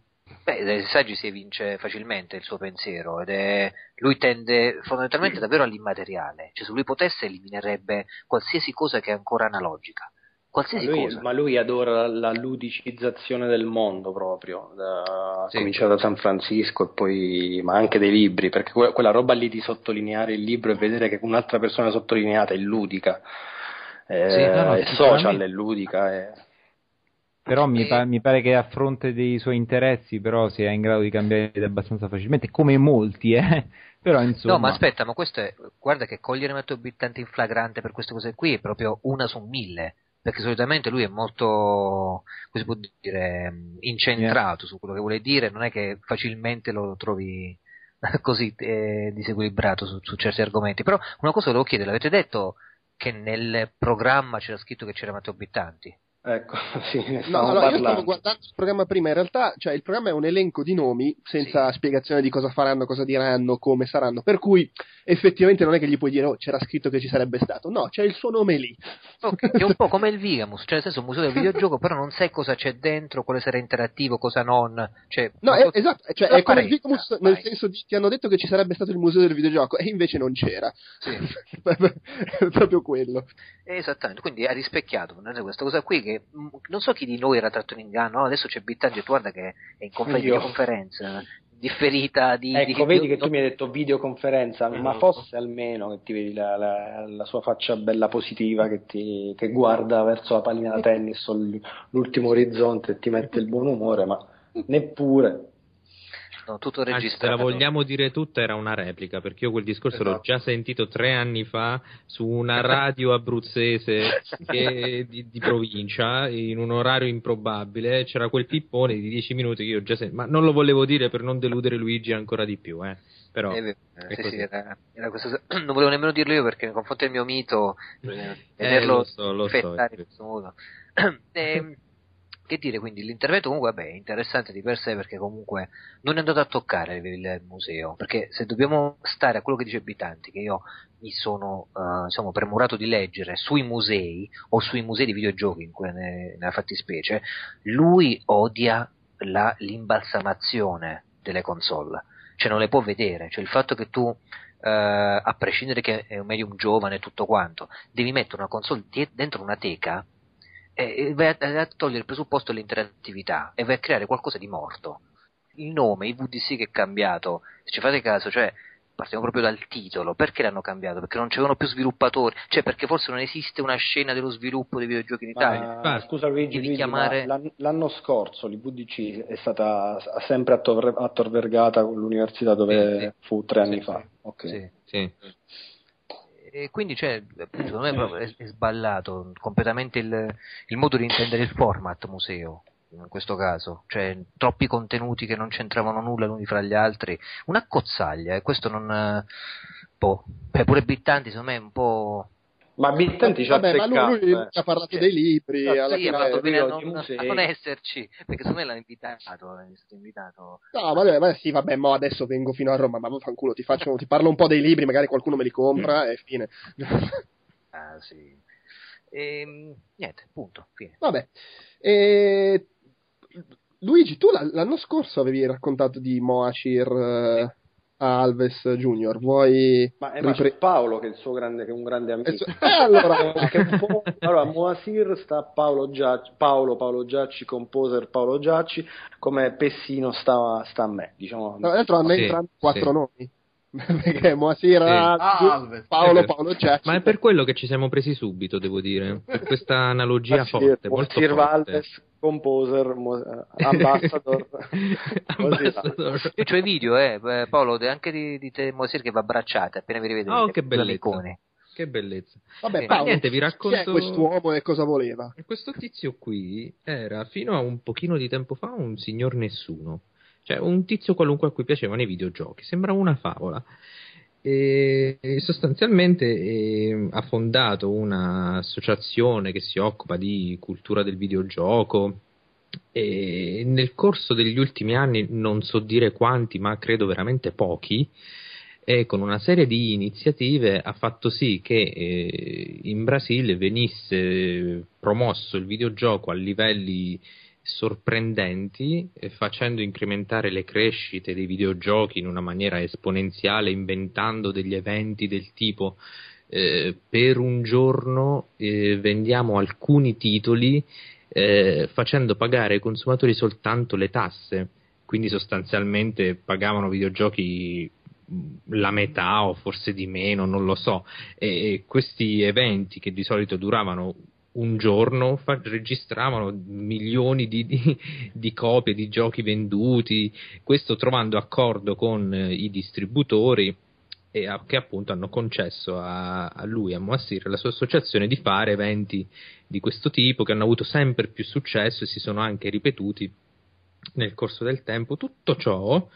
Beh, dai saggi si evince facilmente il suo pensiero ed è lui tende fondamentalmente davvero all'immateriale, cioè se lui potesse eliminerebbe qualsiasi cosa che è ancora analogica, Ma qualsiasi lui, cosa. ma lui adora la ludicizzazione del mondo proprio, da, Sì. a cominciare da San Francisco e poi, ma anche dei libri, perché que- quella roba lì di sottolineare il libro e vedere che un'altra persona sottolineata è ludica, eh, Sì, no, no, è social, è ludica, è... Però mi, pa- mi pare che a fronte dei suoi interessi però sia in grado di cambiare abbastanza facilmente, come molti, eh. Però insomma... No, ma aspetta, ma questo è. Guarda che cogliere Matteo Bittanti in flagrante per queste cose qui è proprio una su mille. Perché solitamente lui è molto, come si può dire, incentrato su quello che vuole dire, non è che facilmente lo trovi così eh, disequilibrato su, su certi argomenti. Però una cosa volevo chiedere, l'avete detto che nel programma c'era scritto che c'era Matteo Bittanti? Ecco, sì, ne No, allora io parlando. stavo guardando il programma prima, in realtà cioè, il programma è un elenco di nomi senza spiegazione di cosa faranno, cosa diranno, come saranno, per cui effettivamente non è che gli puoi dire oh c'era scritto che ci sarebbe stato, no, c'è il suo nome lì. Ok, È un po' come il Vigamus, cioè nel senso un museo del videogioco, però non sai cosa c'è dentro, quale sarà interattivo, cosa non. Cioè, No, è, cosa- esatto, cioè, è come il apparenza, Vicmus nel senso di ti hanno detto che ci sarebbe stato il museo del videogioco e invece non c'era. Sì. è proprio quello. Esattamente, quindi ha rispecchiato questa cosa qui che mh, non so chi di noi era tratto in inganno, no? adesso c'è Bittaggi e tu guarda che è in confer- videoconferenza differita di... Ecco, di- vedi che no- tu mi hai detto videoconferenza, Mm. ma fosse almeno che ti vedi la, la- la sua faccia bella positiva che, ti, che guarda verso la pallina da tennis o l'ultimo orizzonte e ti mette il buon umore, ma neppure. No, tutto Anzi, se registrato. la vogliamo dire tutta era una replica, perché io quel discorso l'ho Esatto. già sentito tre anni fa su una radio abruzzese che- di, di provincia, in un orario improbabile, c'era quel pippone di dieci minuti che io già sento, ma non lo volevo dire per non deludere Luigi ancora di più, eh. Però, Eh, sì, sì, era- era questa- non volevo nemmeno dirlo io perché nei confronti del mio mito eh, Eh, vederlo lo so, lo so, questo modo Ehm, che dire quindi l'intervento comunque vabbè, è interessante di per sé perché comunque non è andato a toccare il, museo perché se dobbiamo stare a quello che dice Bitanti che io mi sono eh, diciamo, premurato di leggere sui musei o sui musei di videogiochi in cui ne- nella fattispecie lui odia la- l'imbalsamazione delle console cioè non le può vedere, cioè il fatto che tu, eh, a prescindere che è un medium giovane e tutto quanto, devi mettere una console die- dentro una teca e, e vai a, a togliere il presupposto dell'interattività e vai a creare qualcosa di morto. Il nome, il VDC che è cambiato, se ci fate caso, cioè partiamo proprio dal titolo, perché l'hanno cambiato? Perché non c'erano più sviluppatori, cioè perché forse non esiste una scena dello sviluppo dei videogiochi in Italia. Ma, Infatti, scusa Luigi, devi Luigi, chiamare- ma l'an- l'anno scorso l'IVDC è stata sempre a Tor, a Tor Vergata, l'università dove Sì, sì. fu tre anni Sì, fa. sì. Ok. Sì. E quindi cioè, secondo me è, è sballato completamente il, il modo di intendere il format museo in questo caso, cioè troppi contenuti che non c'entravano nulla l'uni fra gli altri, una cozzaglia e questo non eh, boh, pure Bittanti secondo me è un po' Ma Bittanti ci ha lui, azzeccato, lui eh. ha parlato Sì. dei libri, No, alla sì, fine- ha fatto bene a non, a non esserci, perché secondo me l'ha invitato, è stato invitato. No, vabbè, ma sì, vabbè, mo adesso vengo fino a Roma, ma fanculo, ti faccio, ti parlo un po' dei libri, magari qualcuno me li compra e fine. Ah, sì. E, niente, punto, fine. Vabbè. E... Luigi, tu l'an- l'anno scorso avevi raccontato di Moashir eh, a Alves Junior, vuoi... Ma è ma c'è ripre- Paolo che è il suo grande, che è un grande amico. Eh, allora... Allora, Moasir sta Paolo Giacci, Paolo, Paolo Giacci, composer Paolo Giacci, come Pessino sta, sta a me, diciamo. Tra l'altro hanno Sì, entrambi quattro sì. nomi. Perché Moashir, Sì. Alves, Paolo, Paolo Giacci. Ma è per quello che ci siamo presi subito, devo dire. Per questa analogia Moasir, forte, molto Moasir forte. Valdes, composer, Mo- eh, ambassador. Ambassador. I video, eh, eh, Paolo, anche di, di te Mosir che va abbracciate appena vi rivedete. Oh, che bellezza. Che bellezza. Vabbè, Ma Paolo, niente, vi chi è racconto- quest'uomo e cosa voleva? Questo tizio qui era fino a un pochino di tempo fa un signor nessuno. Cioè, un tizio qualunque a cui piacevano i videogiochi. Sembrava una favola. E sostanzialmente eh, ha fondato un'associazione che si occupa di cultura del videogioco. E nel corso degli ultimi anni, non so dire quanti, ma credo veramente pochi, e con una serie di iniziative ha fatto sì che eh, in Brasile venisse promosso il videogioco a livelli sorprendenti, eh, facendo incrementare le crescite dei videogiochi in una maniera esponenziale, inventando degli eventi del tipo eh, per un giorno eh, vendiamo alcuni titoli eh, facendo pagare ai consumatori soltanto le tasse, quindi sostanzialmente pagavano videogiochi la metà o forse di meno, non lo so. E questi eventi che di solito duravano un giorno fa, registravano milioni di, di, di, copie di giochi venduti, questo trovando accordo con eh, i distributori a, che appunto hanno concesso a, a lui, a Moassir, la sua associazione di fare eventi di questo tipo che hanno avuto sempre più successo e si sono anche ripetuti nel corso del tempo. Tutto ciò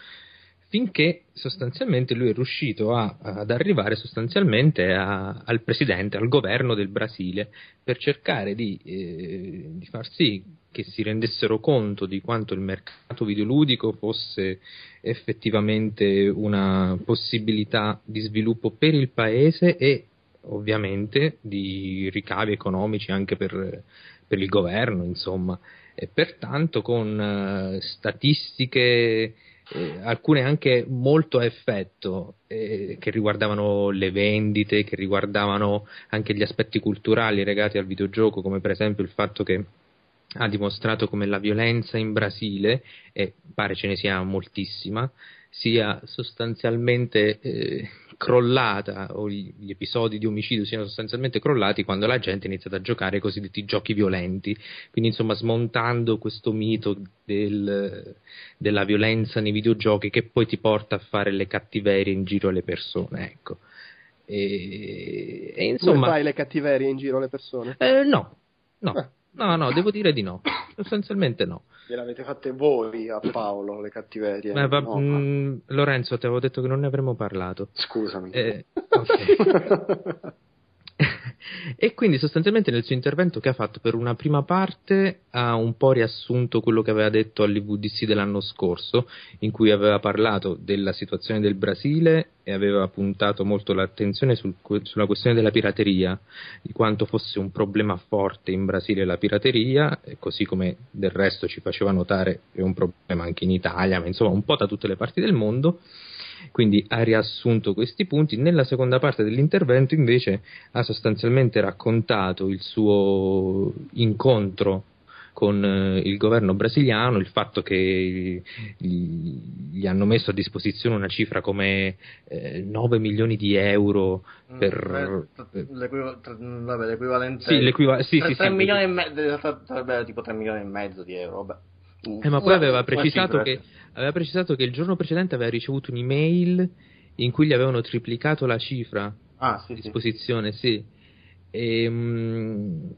finché sostanzialmente lui è riuscito a, ad arrivare sostanzialmente a, al presidente, al governo del Brasile, per cercare di, eh, di, far sì che si rendessero conto di quanto il mercato videoludico fosse effettivamente una possibilità di sviluppo per il paese e ovviamente di ricavi economici anche per, per il governo, insomma, e pertanto con uh, statistiche eh, alcune anche molto a effetto, eh, che riguardavano le vendite, che riguardavano anche gli aspetti culturali legati al videogioco, come per esempio il fatto che ha dimostrato come la violenza in Brasile, e pare ce ne sia moltissima, sia sostanzialmente eh, crollata o gli, episodi di omicidio siano sostanzialmente crollati quando la gente ha iniziato a giocare i cosiddetti giochi violenti, quindi insomma smontando questo mito del, della violenza nei videogiochi che poi ti porta a fare le cattiverie in giro alle persone, ecco. E, e insomma, Come fai le cattiverie in giro alle persone? Eh, no, no, eh. No, no, devo dire di no, sostanzialmente no. Gliel'avete fatte voi a Paolo le cattiverie? Beh, va, no, mh, mm, Lorenzo, ti avevo detto che non ne avremmo parlato. Scusami. Eh, okay. e quindi sostanzialmente nel suo intervento che ha fatto? Per una prima parte ha un po' riassunto quello che aveva detto all'IVDC dell'anno scorso, in cui aveva parlato della situazione del Brasile e aveva puntato molto l'attenzione sul, sulla questione della pirateria, di quanto fosse un problema forte in Brasile la pirateria, così come del resto ci faceva notare è un problema anche in Italia, ma insomma un po' da tutte le parti del mondo quindi ha riassunto questi punti. Nella seconda parte dell'intervento invece ha sostanzialmente raccontato il suo incontro con eh, il governo brasiliano, il fatto che gli hanno messo a disposizione una cifra come eh, 9 milioni di euro mm, per l'equivalente sì, l'equiva- sì, 3, sì, 3 sì, milioni e mezzo tipo 3 milioni e mezzo di euro vabbè. Eh, ma poi aveva precisato, che, aveva precisato che il giorno precedente aveva ricevuto un'email in cui gli avevano triplicato la cifra ah, sì, a disposizione, sì. E, um,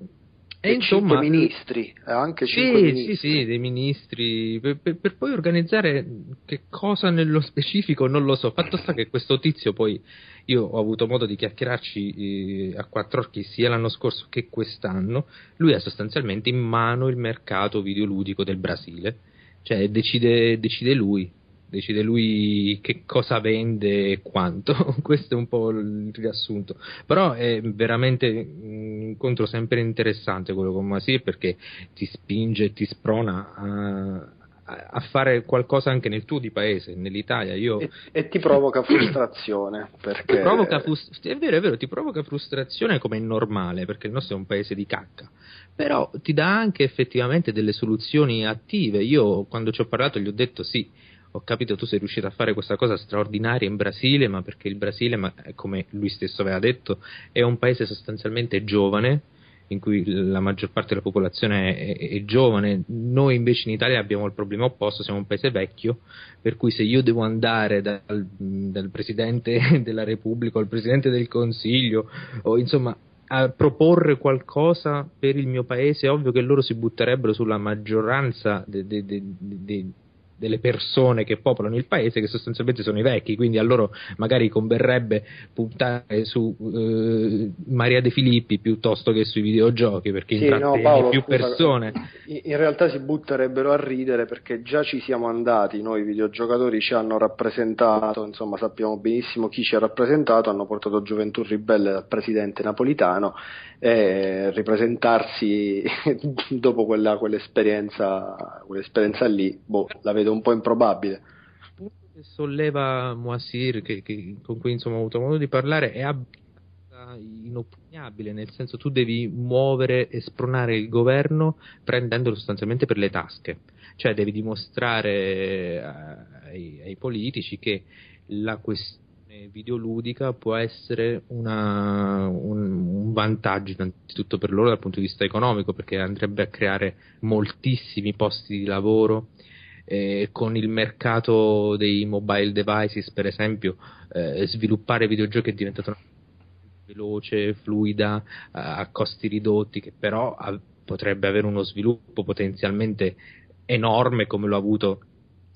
e, insomma, ministri, anche sì, ministri. Sì, sì, dei ministri, per, per, per, poi organizzare che cosa nello specifico non lo so. Fatto sta che questo tizio poi, io ho avuto modo di chiacchierarci eh, a quattro occhi sia l'anno scorso che quest'anno, lui ha sostanzialmente in mano il mercato videoludico del Brasile, cioè decide, decide lui decide lui che cosa vende e quanto. Questo è un po' il riassunto. Però è veramente un incontro sempre interessante quello con Masir perché ti spinge e ti sprona a, a fare qualcosa anche nel tuo di paese, nell'Italia. Io... E, e ti provoca frustrazione. Perché... Provoca frust- è vero, è vero, ti provoca frustrazione come è normale, perché il nostro è un paese di cacca. Però ti dà anche effettivamente delle soluzioni attive. Io quando ci ho parlato gli ho detto sì, ho capito tu sei riuscito a fare questa cosa straordinaria in Brasile, ma perché il Brasile, ma, come lui stesso aveva detto, è un paese sostanzialmente giovane, in cui la maggior parte della popolazione è, è, è, giovane, noi invece in Italia abbiamo il problema opposto, siamo un paese vecchio, per cui se io devo andare dal, dal Presidente della Repubblica o al Presidente del Consiglio, o insomma a proporre qualcosa per il mio paese, è ovvio che loro si butterebbero sulla maggioranza de, de, de, delle persone che popolano il paese che sostanzialmente sono i vecchi, quindi a loro magari converrebbe puntare su eh, Maria De Filippi piuttosto che sui videogiochi perché Sì, intratteni no, Paolo, più scusa, persone. In in realtà si butterebbero a ridere perché già ci siamo andati, noi videogiocatori ci hanno rappresentato, insomma sappiamo benissimo chi ci ha rappresentato, hanno portato Gioventù Ribelle dal presidente napolitano e ripresentarsi dopo quella, quell'esperienza, quell'esperienza lì, boh, la vedo un po' improbabile. solleva Moasir, che, che- con cui insomma ho avuto modo di parlare, è abbastanza inoppugnabile, nel senso tu devi muovere e spronare il governo prendendolo sostanzialmente per le tasche, cioè devi dimostrare eh, ai, ai politici che la questione videoludica può essere una- un, un vantaggio innanzitutto per loro dal punto di vista economico, perché andrebbe a creare moltissimi posti di lavoro, eh, con il mercato dei mobile devices, per esempio, eh, sviluppare videogiochi è diventato una veloce, fluida, a costi ridotti, che però ha- potrebbe avere uno sviluppo potenzialmente enorme come l'ho avuto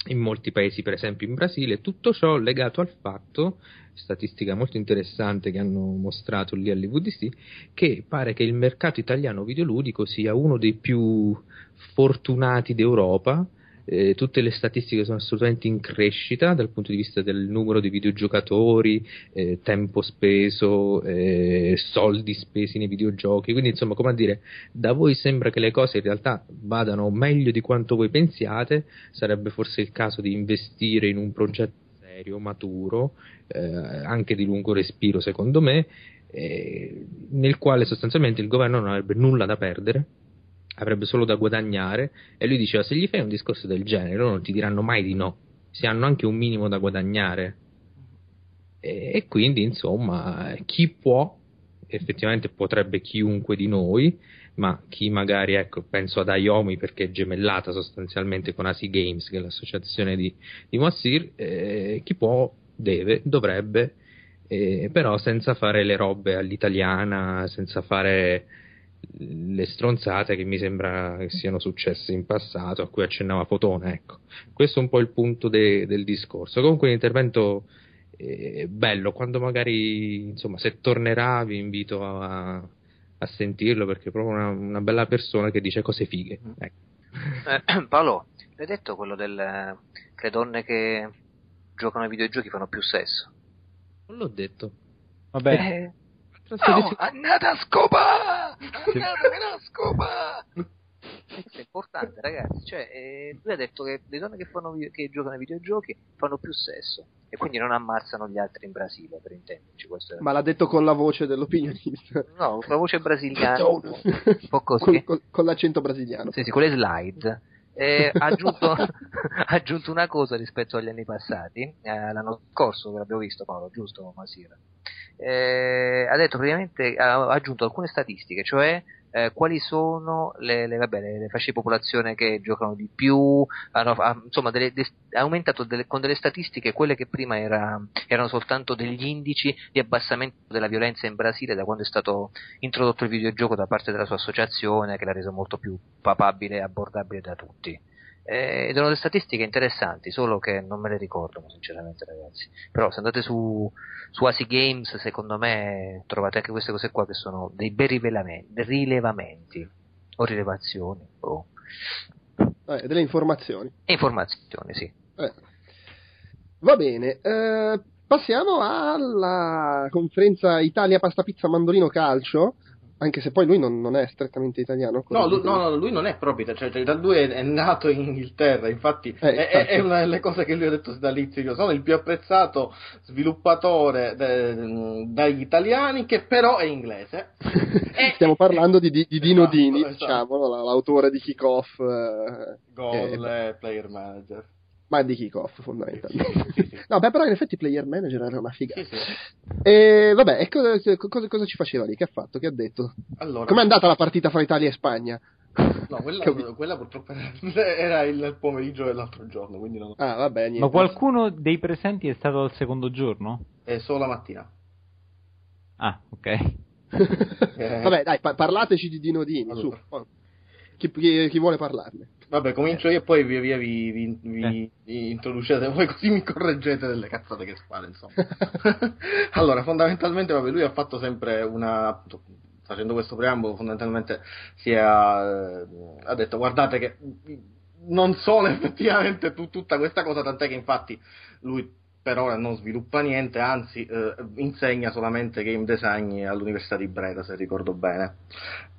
in molti paesi, per esempio in Brasile, tutto ciò legato al fatto, statistica molto interessante che hanno mostrato lì all'IVDC, che pare che il mercato italiano videoludico sia uno dei più fortunati d'Europa, eh, tutte le statistiche sono assolutamente in crescita dal punto di vista del numero di videogiocatori, eh, tempo speso, eh, soldi spesi nei videogiochi, quindi insomma come a dire, da voi sembra che le cose in realtà vadano meglio di quanto voi pensiate, sarebbe forse il caso di investire in un progetto serio, maturo, eh, anche di lungo respiro secondo me, eh, nel quale sostanzialmente il governo non avrebbe nulla da perdere, avrebbe solo da guadagnare e lui diceva se gli fai un discorso del genere loro non ti diranno mai di no, se hanno anche un minimo da guadagnare. E, e quindi insomma chi può effettivamente potrebbe chiunque di noi ma chi magari, ecco, penso ad Ayomi perché è gemellata sostanzialmente con Asi Games, che è l'associazione di, di Moassir, eh, chi può, deve, dovrebbe, eh, però senza fare le robe all'italiana, senza fare le stronzate che mi sembra che siano successe in passato, a cui accennava Fotone, ecco. Questo è un po' il punto de- del discorso. Comunque l'intervento è bello, quando magari, insomma, se tornerà vi invito a, a sentirlo perché è proprio una, una bella persona che dice cose fighe. Ecco. Eh, Paolo, l'hai detto quello del che le donne che giocano ai videogiochi fanno più sesso? Non l'ho detto. Vabbè, Eh, oh, annata a scopa! Annata a scopa! Questo è importante, ragazzi. Cioè, eh, lui ha detto che le donne che, fanno che giocano ai videogiochi fanno più sesso e quindi non ammazzano gli altri in Brasile, per intenderci. Questo. Ma l'ha detto con la voce dell'opinionista. No, con la voce brasiliana, un po', un po' così. Col- col- con l'accento brasiliano. Sì, sì, con le slide. Eh, ha, aggiunto, ha aggiunto una cosa rispetto agli anni passati, eh, l'anno scorso che l'abbiamo visto Paolo, giusto Masira? Eh, ha detto praticamente, ha aggiunto alcune statistiche, cioè eh, quali sono le, le, vabbè, le, le fasce di popolazione che giocano di più, hanno, ha, insomma delle, de- ha aumentato delle- con delle statistiche quelle che prima era- erano soltanto degli indici di abbassamento della violenza in Brasile da quando è stato introdotto il videogioco da parte della sua associazione che l'ha reso molto più papabile e abbordabile da tutti. Eh, ed erano delle statistiche interessanti, solo che non me le ricordo sinceramente ragazzi. Però se andate su, su Asi Games secondo me trovate anche queste cose qua che sono dei bei rilevamenti o rilevazioni o Eh, delle informazioni. informazioni, sì. Eh. Va bene, eh, passiamo alla conferenza Italia Pasta Pizza Mandolino Calcio, anche se poi lui non, non è strettamente italiano. No, lui, no, no, lui non è proprio, cioè, cioè, lui è, è nato in Inghilterra, infatti Eh, è, è- infatti. è una delle cose che lui ha detto dall'inizio, io sono il più apprezzato sviluppatore de- dagli italiani che però è inglese. Stiamo parlando di, di- di Dino Esatto, Dini, esatto. diciamo, l'autore di Kickoff, eh, Gol eh, e player manager. Ma di Kickoff fondamentalmente. Sì, sì, sì. No, beh, però in effetti Player Manager era una figata. Sì, sì. E vabbè, e cosa, cosa- cosa ci faceva lì? Che ha fatto? Che ha detto? Allora, Com'è andata la partita fra Italia e Spagna? No, quella, quella purtroppo era, il pomeriggio dell'altro giorno, quindi non... Ah, vabbè, niente. ma qualcuno dei presenti è stato al secondo giorno? è solo la mattina. Ah, ok. Eh. Vabbè, dai, pa- parlateci di Dino Dini, Allora. su. Chi, chi- chi vuole parlarne? Vabbè, comincio io e poi via via vi, vi- vi- vi introducete voi così mi correggete delle cazzate che spare, insomma. allora, fondamentalmente, vabbè, lui ha fatto sempre una... Facendo questo preambolo, fondamentalmente si è, eh, ha detto guardate che non sono effettivamente tu- tutta questa cosa, tant'è che infatti lui per ora non sviluppa niente, anzi eh, insegna solamente game design all'Università di Breda, se ricordo bene.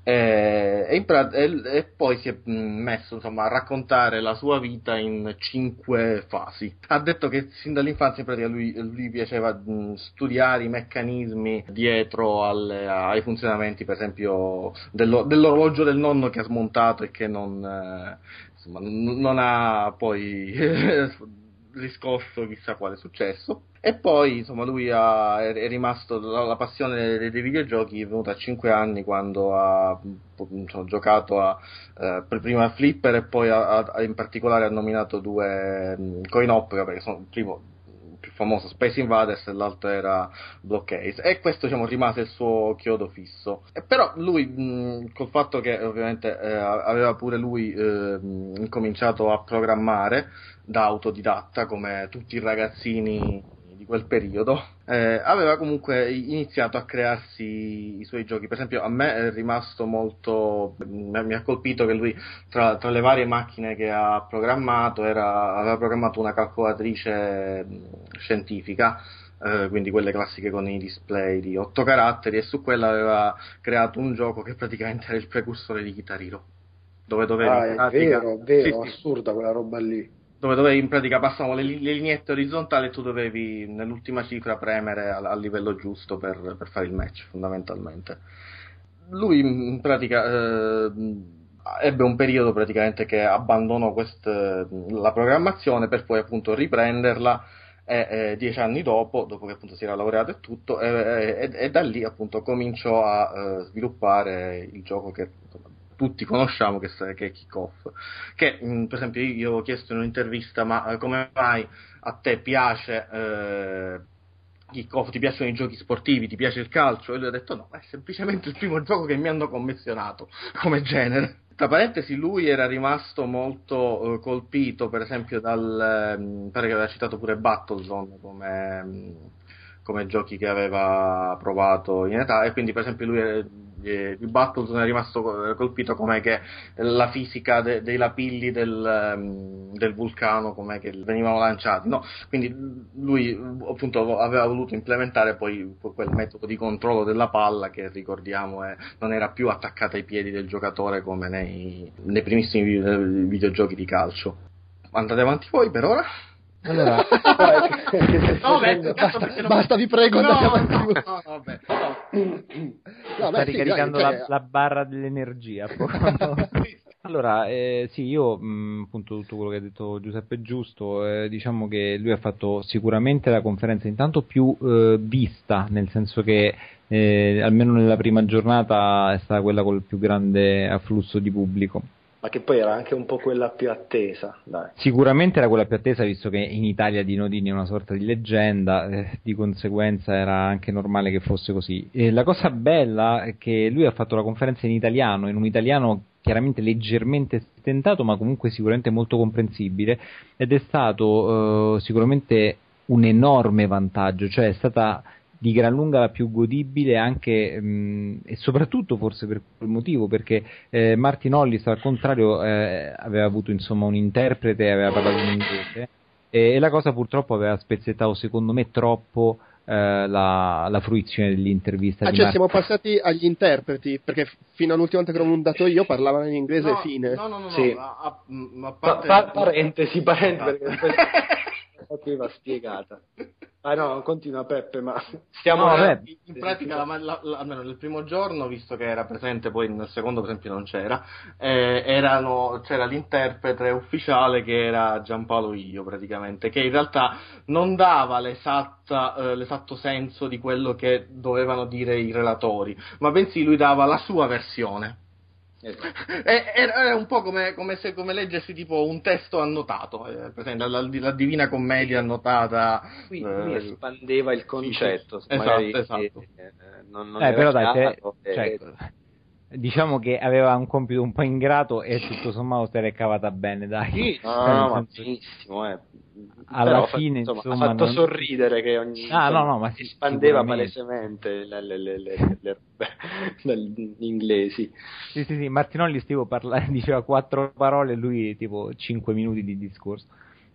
E, e in pra- e- e poi si è mh, messo insomma, a raccontare la sua vita in cinque fasi. Ha detto che sin dall'infanzia lui, lui piaceva mh, studiare i meccanismi dietro alle- ai funzionamenti, per esempio, dello- dell'orologio del nonno che ha smontato e che non, eh, insomma, non non ha poi riscosso chissà quale successo. E poi, insomma, lui ha- è, rimasto la, passione dei, dei videogiochi è venuta a 5 anni quando ha insomma, giocato a, eh, per prima a Flipper e poi ha- ha- in particolare ha nominato due mh, coin op perché sono il primo famoso Space Invaders e l'altro era Blockade e questo diciamo rimase il suo chiodo fisso. E però lui mh, col fatto che ovviamente eh, aveva pure lui eh, incominciato a programmare da autodidatta come tutti i ragazzini di quel periodo, eh, aveva comunque iniziato a crearsi i suoi giochi. Per esempio, a me è rimasto molto. mi ha colpito che lui, tra, tra le varie macchine che ha programmato, era, aveva programmato una calcolatrice scientifica. eh, quindi quelle classiche con i display di 8 caratteri e su quella aveva creato un gioco che praticamente era il precursore di Guitar Hero dove dovevi Ah, è pratica- vero, è vero, Sì, sì assurda quella roba lì. Dove dovevi in pratica passavano le, le lineette orizzontali e tu dovevi nell'ultima cifra premere al, al livello giusto per, per fare il match fondamentalmente. Lui in pratica eh, ebbe un periodo praticamente che abbandonò quest- la programmazione per poi appunto riprenderla e eh, dieci anni dopo, dopo che appunto si era laureato e tutto, e, e- e da lì appunto cominciò a eh, sviluppare il gioco che tutti conosciamo che, che è Kickoff che mh, per esempio io, ho chiesto in un'intervista ma eh, come mai a te piace eh, Kickoff, ti piacciono i giochi sportivi, ti piace il calcio? E lui ha detto no, è semplicemente il primo gioco che mi hanno commissionato come genere. Tra parentesi, lui era rimasto molto eh, colpito, per esempio, dal. ehm, pare che aveva citato pure Battlezone come, mm, come giochi che aveva provato in età, e quindi, per esempio, lui eh, eh, di Battlezone è rimasto eh, colpito come che la fisica de- dei lapilli del, ehm, del vulcano, come che venivano lanciati, no? Quindi lui appunto aveva voluto implementare poi quel metodo di controllo della palla che ricordiamo è- non era più attaccata ai piedi del giocatore come nei, nei primissimi vi- videogiochi di calcio. Andate avanti voi per ora? Allora, No, beh, cazzo, basta, perché non- basta, vi prego, No, no, no, vabbè, no. No, sta beh, sì, ricaricando dai, la, cioè, la barra dell'energia. allora, eh, sì, io mh, appunto tutto quello che ha detto Giuseppe è giusto. eh, diciamo che lui ha fatto sicuramente la conferenza intanto più eh, vista, nel senso che eh, almeno nella prima giornata è stata quella col più grande afflusso di pubblico. Ma che poi era anche un po' quella più attesa, dai. Sicuramente era quella più attesa, visto che in Italia Dino Dini è una sorta di leggenda, eh, di conseguenza era anche normale che fosse così. E la cosa bella è che lui ha fatto la conferenza in italiano, in un italiano chiaramente leggermente stentato, ma comunque sicuramente molto comprensibile, ed è stato eh, sicuramente un enorme vantaggio, cioè è stata di gran lunga la più godibile anche mh, e soprattutto forse per quel motivo perché eh, Martin Hollis al contrario eh, aveva avuto insomma un interprete aveva parlato in inglese e, e la cosa purtroppo aveva spezzettato secondo me troppo eh, la, la fruizione dell'intervista Ah, di cioè Martin. siamo passati agli interpreti, perché f- fino all'ultima volta che l'ho mandato io parlavano in inglese No, e fine. No, no, no, no, Sì. a, a- a Pa- parte... pa- parentesi, parentesi, Esatto. perché questa va spiegata. Ah no, continua Peppe, ma stiamo... No, vabbè. in, in pratica, la- la- la- almeno nel primo giorno, visto che era presente, poi nel secondo, per esempio, non c'era, eh, erano- c'era l'interprete ufficiale che era Giampaolo Io, praticamente, che in realtà non dava l'esatta, eh, l'esatto senso di quello che dovevano dire i relatori, ma bensì lui dava la sua versione. E- Era era un po' come, come se come leggessi tipo un testo annotato, eh, per esempio la, la Divina Commedia annotata. Qui, eh, espandeva il concetto, se esatto, magari esatto. eh, non, non Eh, però dai, te- chiaro, cioè, eh, diciamo che aveva un compito un po' ingrato e tutto sommato se l'è cavata bene, dai. Sì, no, no, nel ma senso- benissimo, eh. Alla Però, fine, insomma, insomma, ha fatto non- sorridere che ogni Ah, no, no, ma si sì, spandeva sicuramente. palesemente le, le, le, le, le inglesi. Sì, sì, sì, Martinolli stivo parla- diceva quattro parole e lui tipo cinque minuti di discorso.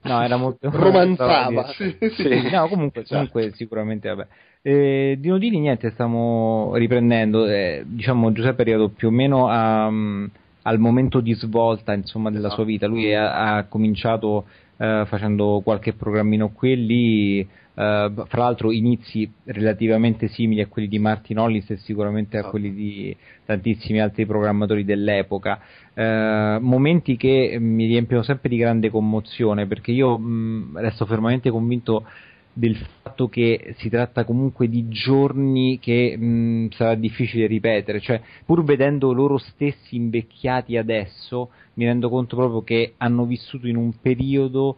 No, era molto... Romanzava. Sì, sì. No, comunque, comunque sicuramente, vabbè. Eh, di Nodini niente, stiamo riprendendo, eh, diciamo Giuseppe è arrivato più o meno a, mm, al momento di svolta insomma della sua vita, lui ha, ha cominciato eh, facendo qualche programmino qui e lì, eh, fra l'altro inizi relativamente simili a quelli di Martin Hollis e sicuramente a quelli di tantissimi altri programmatori dell'epoca. Eh, momenti che mi riempiono sempre di grande commozione perché io mh, resto fermamente convinto del fatto che si tratta comunque di giorni che mh, sarà difficile ripetere, cioè pur vedendo loro stessi invecchiati adesso, mi rendo conto proprio che hanno vissuto in un periodo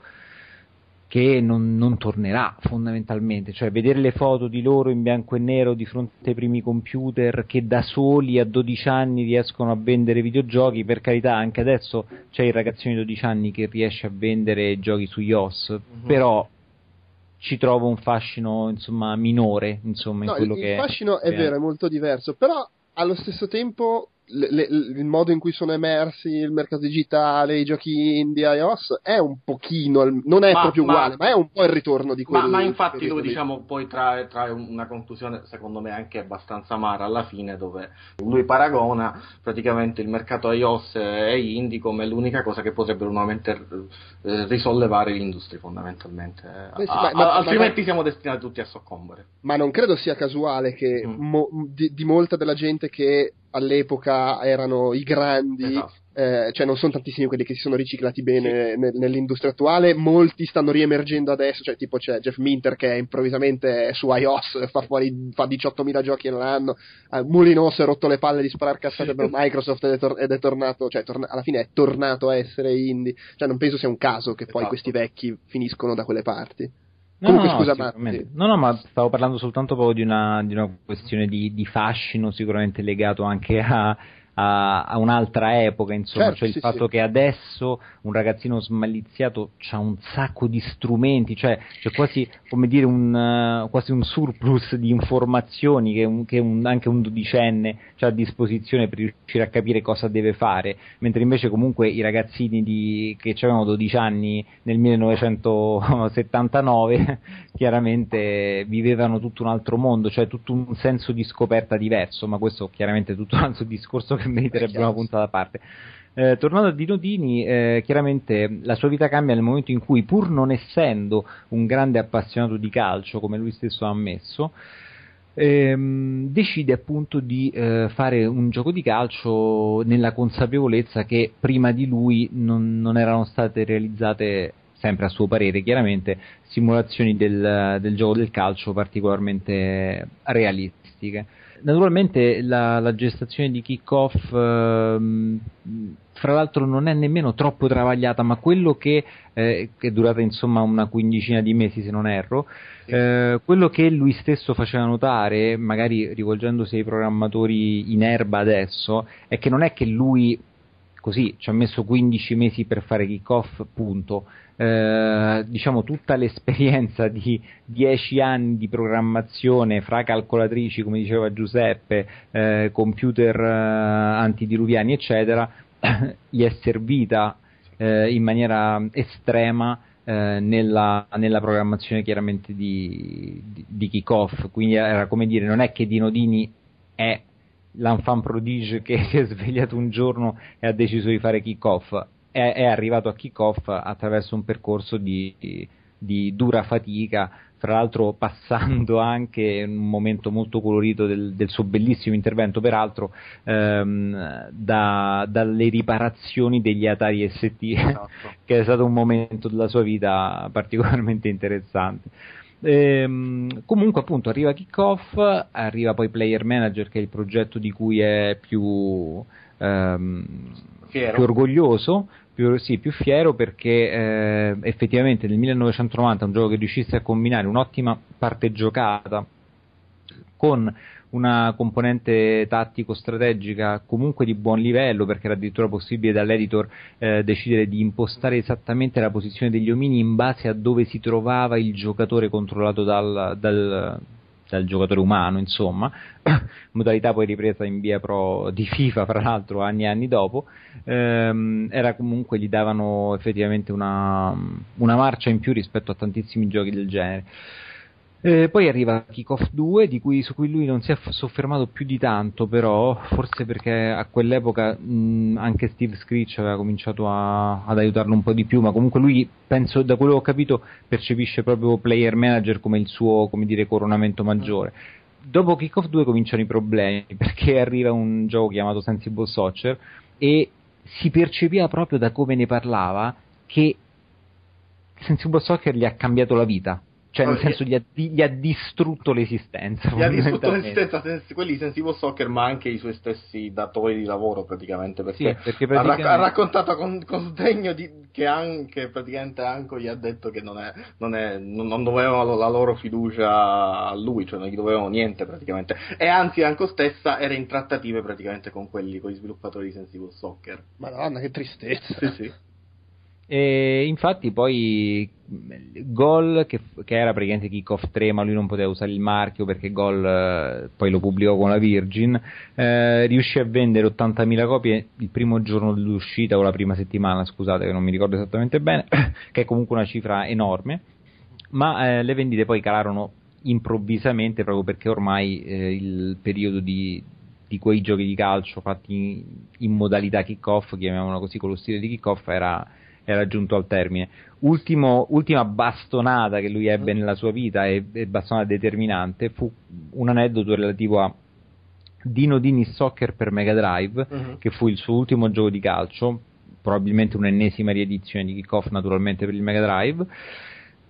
che non, non tornerà fondamentalmente, cioè vedere le foto di loro in bianco e nero di fronte ai primi computer che da soli a 12 anni riescono a vendere videogiochi, per carità anche adesso c'è il ragazzino di 12 anni che riesce a vendere giochi su iOS, però ci trovo un fascino insomma minore insomma in No, quello il, che il fascino è che vero, è molto diverso, però allo stesso tempo le- le- il modo in cui sono emersi il mercato digitale, i giochi indie, iOS è un pochino, non è Ma- proprio ma- uguale, ma è un po' il ritorno di Ma, quel ma infatti lui diciamo poi trae, trae una conclusione secondo me anche abbastanza amara alla fine dove lui paragona praticamente il mercato iOS e indie come l'unica cosa che potrebbero nuovamente eh, risollevare l'industria fondamentalmente. Eh sì, A- ma- ma- a- altrimenti ma- siamo destinati tutti a soccombere. Ma non credo sia casuale che Mm. mo- di, di molta della gente che all'epoca erano i grandi, Esatto. eh, cioè non sono tantissimi quelli che si sono riciclati bene nel- nell'industria attuale, molti stanno riemergendo adesso, cioè tipo c'è Jeff Minter che improvvisamente è su iOS, fa fuori fa 18.000 giochi all'anno, eh, Mulino si è rotto le palle di sparare cazzate per Microsoft ed è, tor- ed è tornato, cioè torna- alla fine è tornato a essere indie, cioè non penso sia un caso che poi Esatto. questi vecchi finiscono da quelle parti. No, Comunque no, scusa. Matti. No, no, ma stavo parlando soltanto proprio di una, di una questione di, di fascino, sicuramente legato anche a, a- a un'altra epoca, insomma, Certo, cioè il sì, fatto sì. che adesso un ragazzino smaliziato ha un sacco di strumenti, cioè c'è quasi come dire un, eh, quasi un surplus di informazioni che, un- che un- anche un dodicenne ha a disposizione per riuscire a capire cosa deve fare, mentre invece comunque i ragazzini di- che avevano 12 anni nel 1979 chiaramente vivevano tutto un altro mondo, cioè tutto un senso di scoperta diverso, ma questo chiaramente è tutto un altro discorso che meriterebbe una puntata a parte. Eh, tornando a Dino Dini, eh, chiaramente la sua vita cambia nel momento in cui, pur non essendo un grande appassionato di calcio, come lui stesso ha ammesso, ehm, decide appunto di eh, fare un gioco di calcio nella consapevolezza che prima di lui non, non erano state realizzate, sempre a suo parere chiaramente, simulazioni del, del gioco del calcio particolarmente realistiche. Naturalmente la, la gestazione di kick-off, ehm, fra l'altro, non è nemmeno troppo travagliata, ma quello che, eh, che è durata insomma una quindicina di mesi, se non erro, eh, quello che lui stesso faceva notare, magari rivolgendosi ai programmatori in erba adesso, è che non è che lui così ci ha messo 15 mesi per fare kickoff, punto. Eh, diciamo tutta l'esperienza di 10 anni di programmazione fra calcolatrici, come diceva Giuseppe, eh, computer eh, antidiluviani, eccetera, gli è servita eh, in maniera estrema nella, nella programmazione chiaramente di, di, di kickoff. Quindi era come dire, non è che Dino Dini è l'enfant prodige che si è svegliato un giorno e ha deciso di fare kick-off, è, è arrivato a kick-off attraverso un percorso di, di, dura fatica, fra l'altro passando anche un momento molto colorito del, del suo bellissimo intervento, peraltro, ehm, da, dalle riparazioni degli Atari ST, che è stato un momento della sua vita particolarmente interessante. Ehm, comunque appunto arriva Kickoff, arriva poi Player Manager che è il progetto di cui è più, ehm, più orgoglioso, più, sì, più fiero perché eh, effettivamente nel 1990 un gioco che riuscisse a combinare un'ottima parte giocata con una componente tattico-strategica comunque di buon livello, perché era addirittura possibile dall'editor eh, decidere di impostare esattamente la posizione degli omini in base a dove si trovava il giocatore controllato dal, dal dal giocatore umano, insomma, modalità poi ripresa in via pro di FIFA, fra l'altro, anni e anni dopo, ehm, era comunque gli davano effettivamente una, una marcia in più rispetto a tantissimi giochi del genere. Eh, poi arriva Kickoff 2, cui, su cui lui non si è soffermato più di tanto, però forse perché a quell'epoca mh, anche Steve Screech aveva cominciato a, ad aiutarlo un po' di più, ma comunque lui, penso, da quello che ho capito, percepisce proprio Player Manager come il suo, come dire, coronamento maggiore. Dopo Kickoff 2 cominciano i problemi, perché arriva un gioco chiamato Sensible Soccer e si percepiva proprio da come ne parlava che Sensible Soccer gli ha cambiato la vita cioè, nel senso, gli ha, gli ha distrutto l'esistenza. Gli ha distrutto l'esistenza, quelli Sensible Soccer, ma anche i suoi stessi datori di lavoro, praticamente. Perché, sì, perché praticamente... ha, raccontato con, con sdegno di, che anche praticamente Anco gli ha detto che non, è, non, è, non, dovevano la loro fiducia a lui, cioè non gli dovevano niente praticamente. E anzi, Anco stessa era in trattative praticamente con quelli, con gli sviluppatori di Sensible Soccer. Madonna, che tristezza. Sì, sì. E infatti poi Gol, che, che, era praticamente Kickoff 3, ma lui non poteva usare il marchio perché Gol eh, poi lo pubblicò con la Virgin, eh, riuscì a vendere 80.000 copie il primo giorno dell'uscita o la prima settimana, scusate che non mi ricordo esattamente bene, che è comunque una cifra enorme, ma eh, le vendite poi calarono improvvisamente proprio perché ormai eh, il periodo di, di quei giochi di calcio fatti in, in modalità kickoff, chiamiamolo così, con lo stile di kickoff era era giunto al termine. Ultimo, ultima bastonata che lui ebbe nella sua vita e, e bastonata determinante fu un aneddoto relativo a Dino Dini Soccer per Mega Drive, uh-huh. che fu il suo ultimo gioco di calcio, probabilmente un'ennesima riedizione di Kickoff naturalmente per il Mega Drive.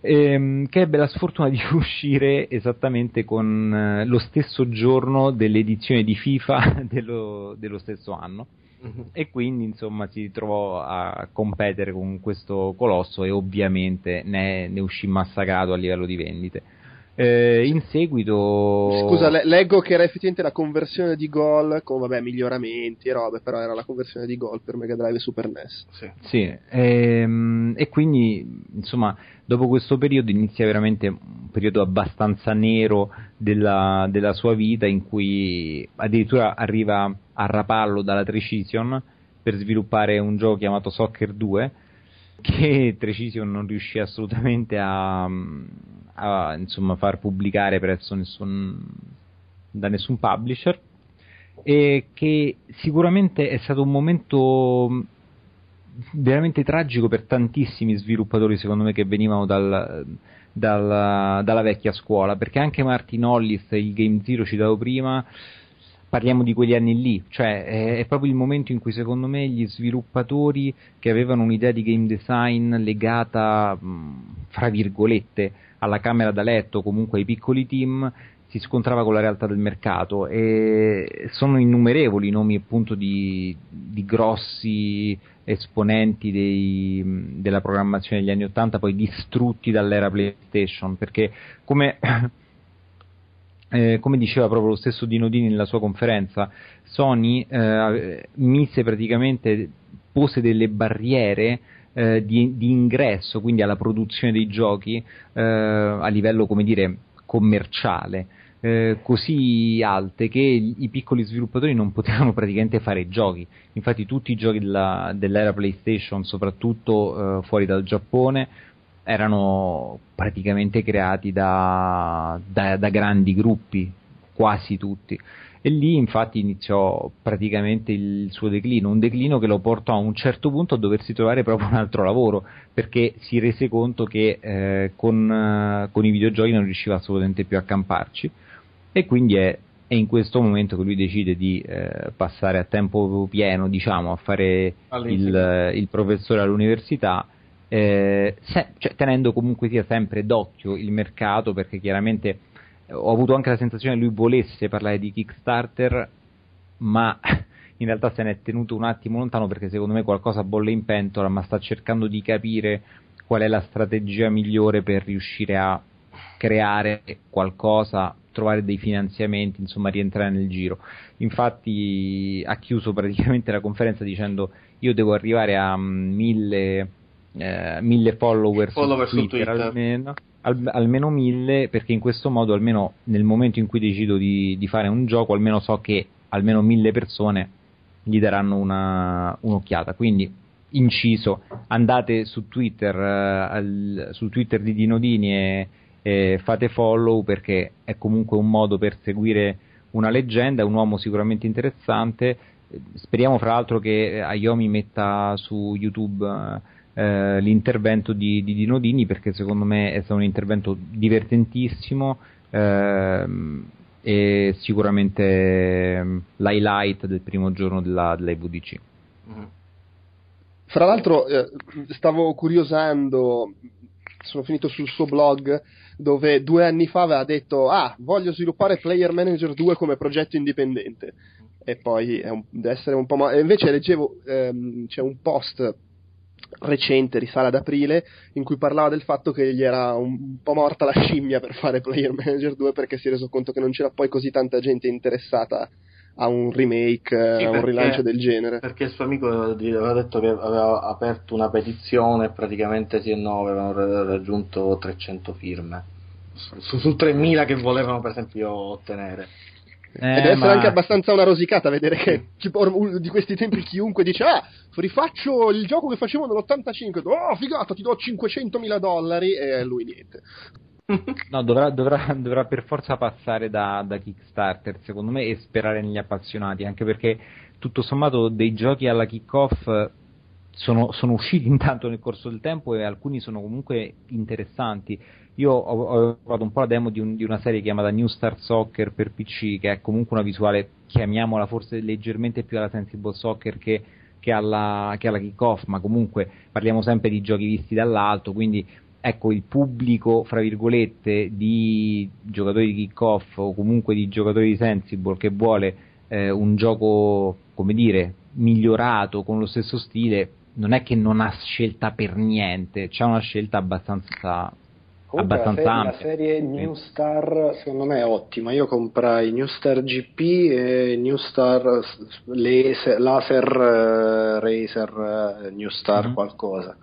Ehm, che ebbe la sfortuna di uscire esattamente con eh, lo stesso giorno dell'edizione di FIFA dello, dello stesso anno e quindi insomma si trovò a competere con questo colosso e ovviamente ne, ne uscì massacrato a livello di vendite. Eh, in seguito. Scusa, le- leggo che era effettivamente la conversione di gol con vabbè, miglioramenti e robe, però era la conversione di gol per Mega Drive e Super NES. Sì, sì ehm, e quindi insomma, dopo questo periodo inizia veramente un periodo abbastanza nero della, della sua vita in cui addirittura arriva a rapallo dalla Trecision per sviluppare un gioco chiamato Soccer 2 che Trecision non riuscì assolutamente a, a insomma, far pubblicare presso nessun, da nessun publisher e che sicuramente è stato un momento veramente tragico per tantissimi sviluppatori secondo me che venivano dal, dal, dalla vecchia scuola perché anche Martin Hollis il Game Zero citato prima parliamo di quegli anni lì, cioè è, è, proprio il momento in cui secondo me gli sviluppatori che avevano un'idea di game design legata, mh, fra virgolette, alla camera da letto, comunque ai piccoli team, si scontrava con la realtà del mercato. E sono innumerevoli i nomi appunto di, di grossi esponenti dei, della programmazione degli anni 80 poi distrutti dall'era PlayStation perché come eh, come diceva proprio lo stesso Dino Dini nella sua conferenza, Sony eh, mise praticamente, pose delle barriere eh, di, di, ingresso, quindi alla produzione dei giochi eh, a livello, come dire, commerciale. Eh, così alte che i piccoli sviluppatori non potevano praticamente fare giochi. Infatti, tutti i giochi della, dell'era PlayStation, soprattutto eh, fuori dal Giappone, erano praticamente creati da, da, da, grandi gruppi, quasi tutti. E lì infatti iniziò praticamente il suo declino, un declino che lo portò a un certo punto a doversi trovare proprio un altro lavoro, perché si rese conto che eh, con, eh, con, i videogiochi non riusciva assolutamente più a camparci e quindi è, è in questo momento che lui decide di eh, passare a tempo pieno diciamo, a fare il, il professore all'università eh, se, cioè, tenendo comunque sia sempre d'occhio il mercato perché chiaramente eh, ho avuto anche la sensazione che lui volesse parlare di Kickstarter ma in realtà se ne è tenuto un attimo lontano perché secondo me qualcosa bolle in pentola ma sta cercando di capire qual è la strategia migliore per riuscire a creare qualcosa trovare dei finanziamenti, insomma rientrare nel giro. Infatti ha chiuso praticamente la conferenza dicendo io devo arrivare a mille, eh, mille follower, Follower su su Twitter, Twitter. almeno, al- almeno mille perché in questo modo almeno nel momento in cui decido di, di fare un gioco almeno so che almeno mille persone gli daranno una, un'occhiata. Quindi, inciso, andate su Twitter, eh, al- sul Twitter di Dinodini e, e fate follow perché è comunque un modo per seguire una leggenda, è un uomo sicuramente interessante. Eh, Speriamo fra l'altro che Ayomi metta su YouTube eh, l'intervento di, di Dinodini perché secondo me è stato un intervento divertentissimo ehm, e sicuramente ehm, l'highlight del primo giorno della, della IVDC. Mhm. Fra l'altro, eh, stavo curiosando, sono finito sul suo blog dove due anni fa aveva detto: Ah, voglio sviluppare Player Manager 2 come progetto indipendente. E poi è un- essere un po'. ma- invece leggevo, ehm, c'è un post recente, risale ad aprile, in cui parlava del fatto che gli era un po' morta la scimmia per fare Player Manager 2 perché si è reso conto che non c'era poi così tanta gente interessata a un remake, Sì, a un rilancio del genere. Perché il suo amico aveva detto che aveva aperto una petizione e praticamente sì e no avevano ra- raggiunto 300 firme. Su, su 3000 che volevano per esempio ottenere. E deve essere Eh, ma- anche abbastanza una rosicata vedere che di questi tempi chiunque dice ah rifaccio il gioco che facevo nell'85 oh figata ti do 500.000 dollari e lui niente. No, dovrà, dovrà- dovrà per forza passare da, da Kickstarter, secondo me, e sperare negli appassionati, anche perché tutto sommato dei giochi alla kickoff eh, sono, sono usciti intanto nel corso del tempo e alcuni sono comunque interessanti. Io ho, ho provato un po' la demo di, un- di una serie chiamata New Star Soccer per PC, che è comunque una visuale, chiamiamola forse leggermente più alla Sensible Soccer che, che alla, che alla kickoff, ma comunque parliamo sempre di giochi visti dall'alto, quindi ecco il pubblico, fra virgolette, di giocatori di kick-off o comunque di giocatori di Sensible che vuole eh, un gioco, come dire, migliorato con lo stesso stile, non è che non ha scelta per niente, c'è una scelta abbastanza, Comunque la, abbastanza serie, la serie New Star secondo me è ottima. Io comprai New Star GP e New Star laser, laser eh, Racer eh, New Star Mhm. qualcosa.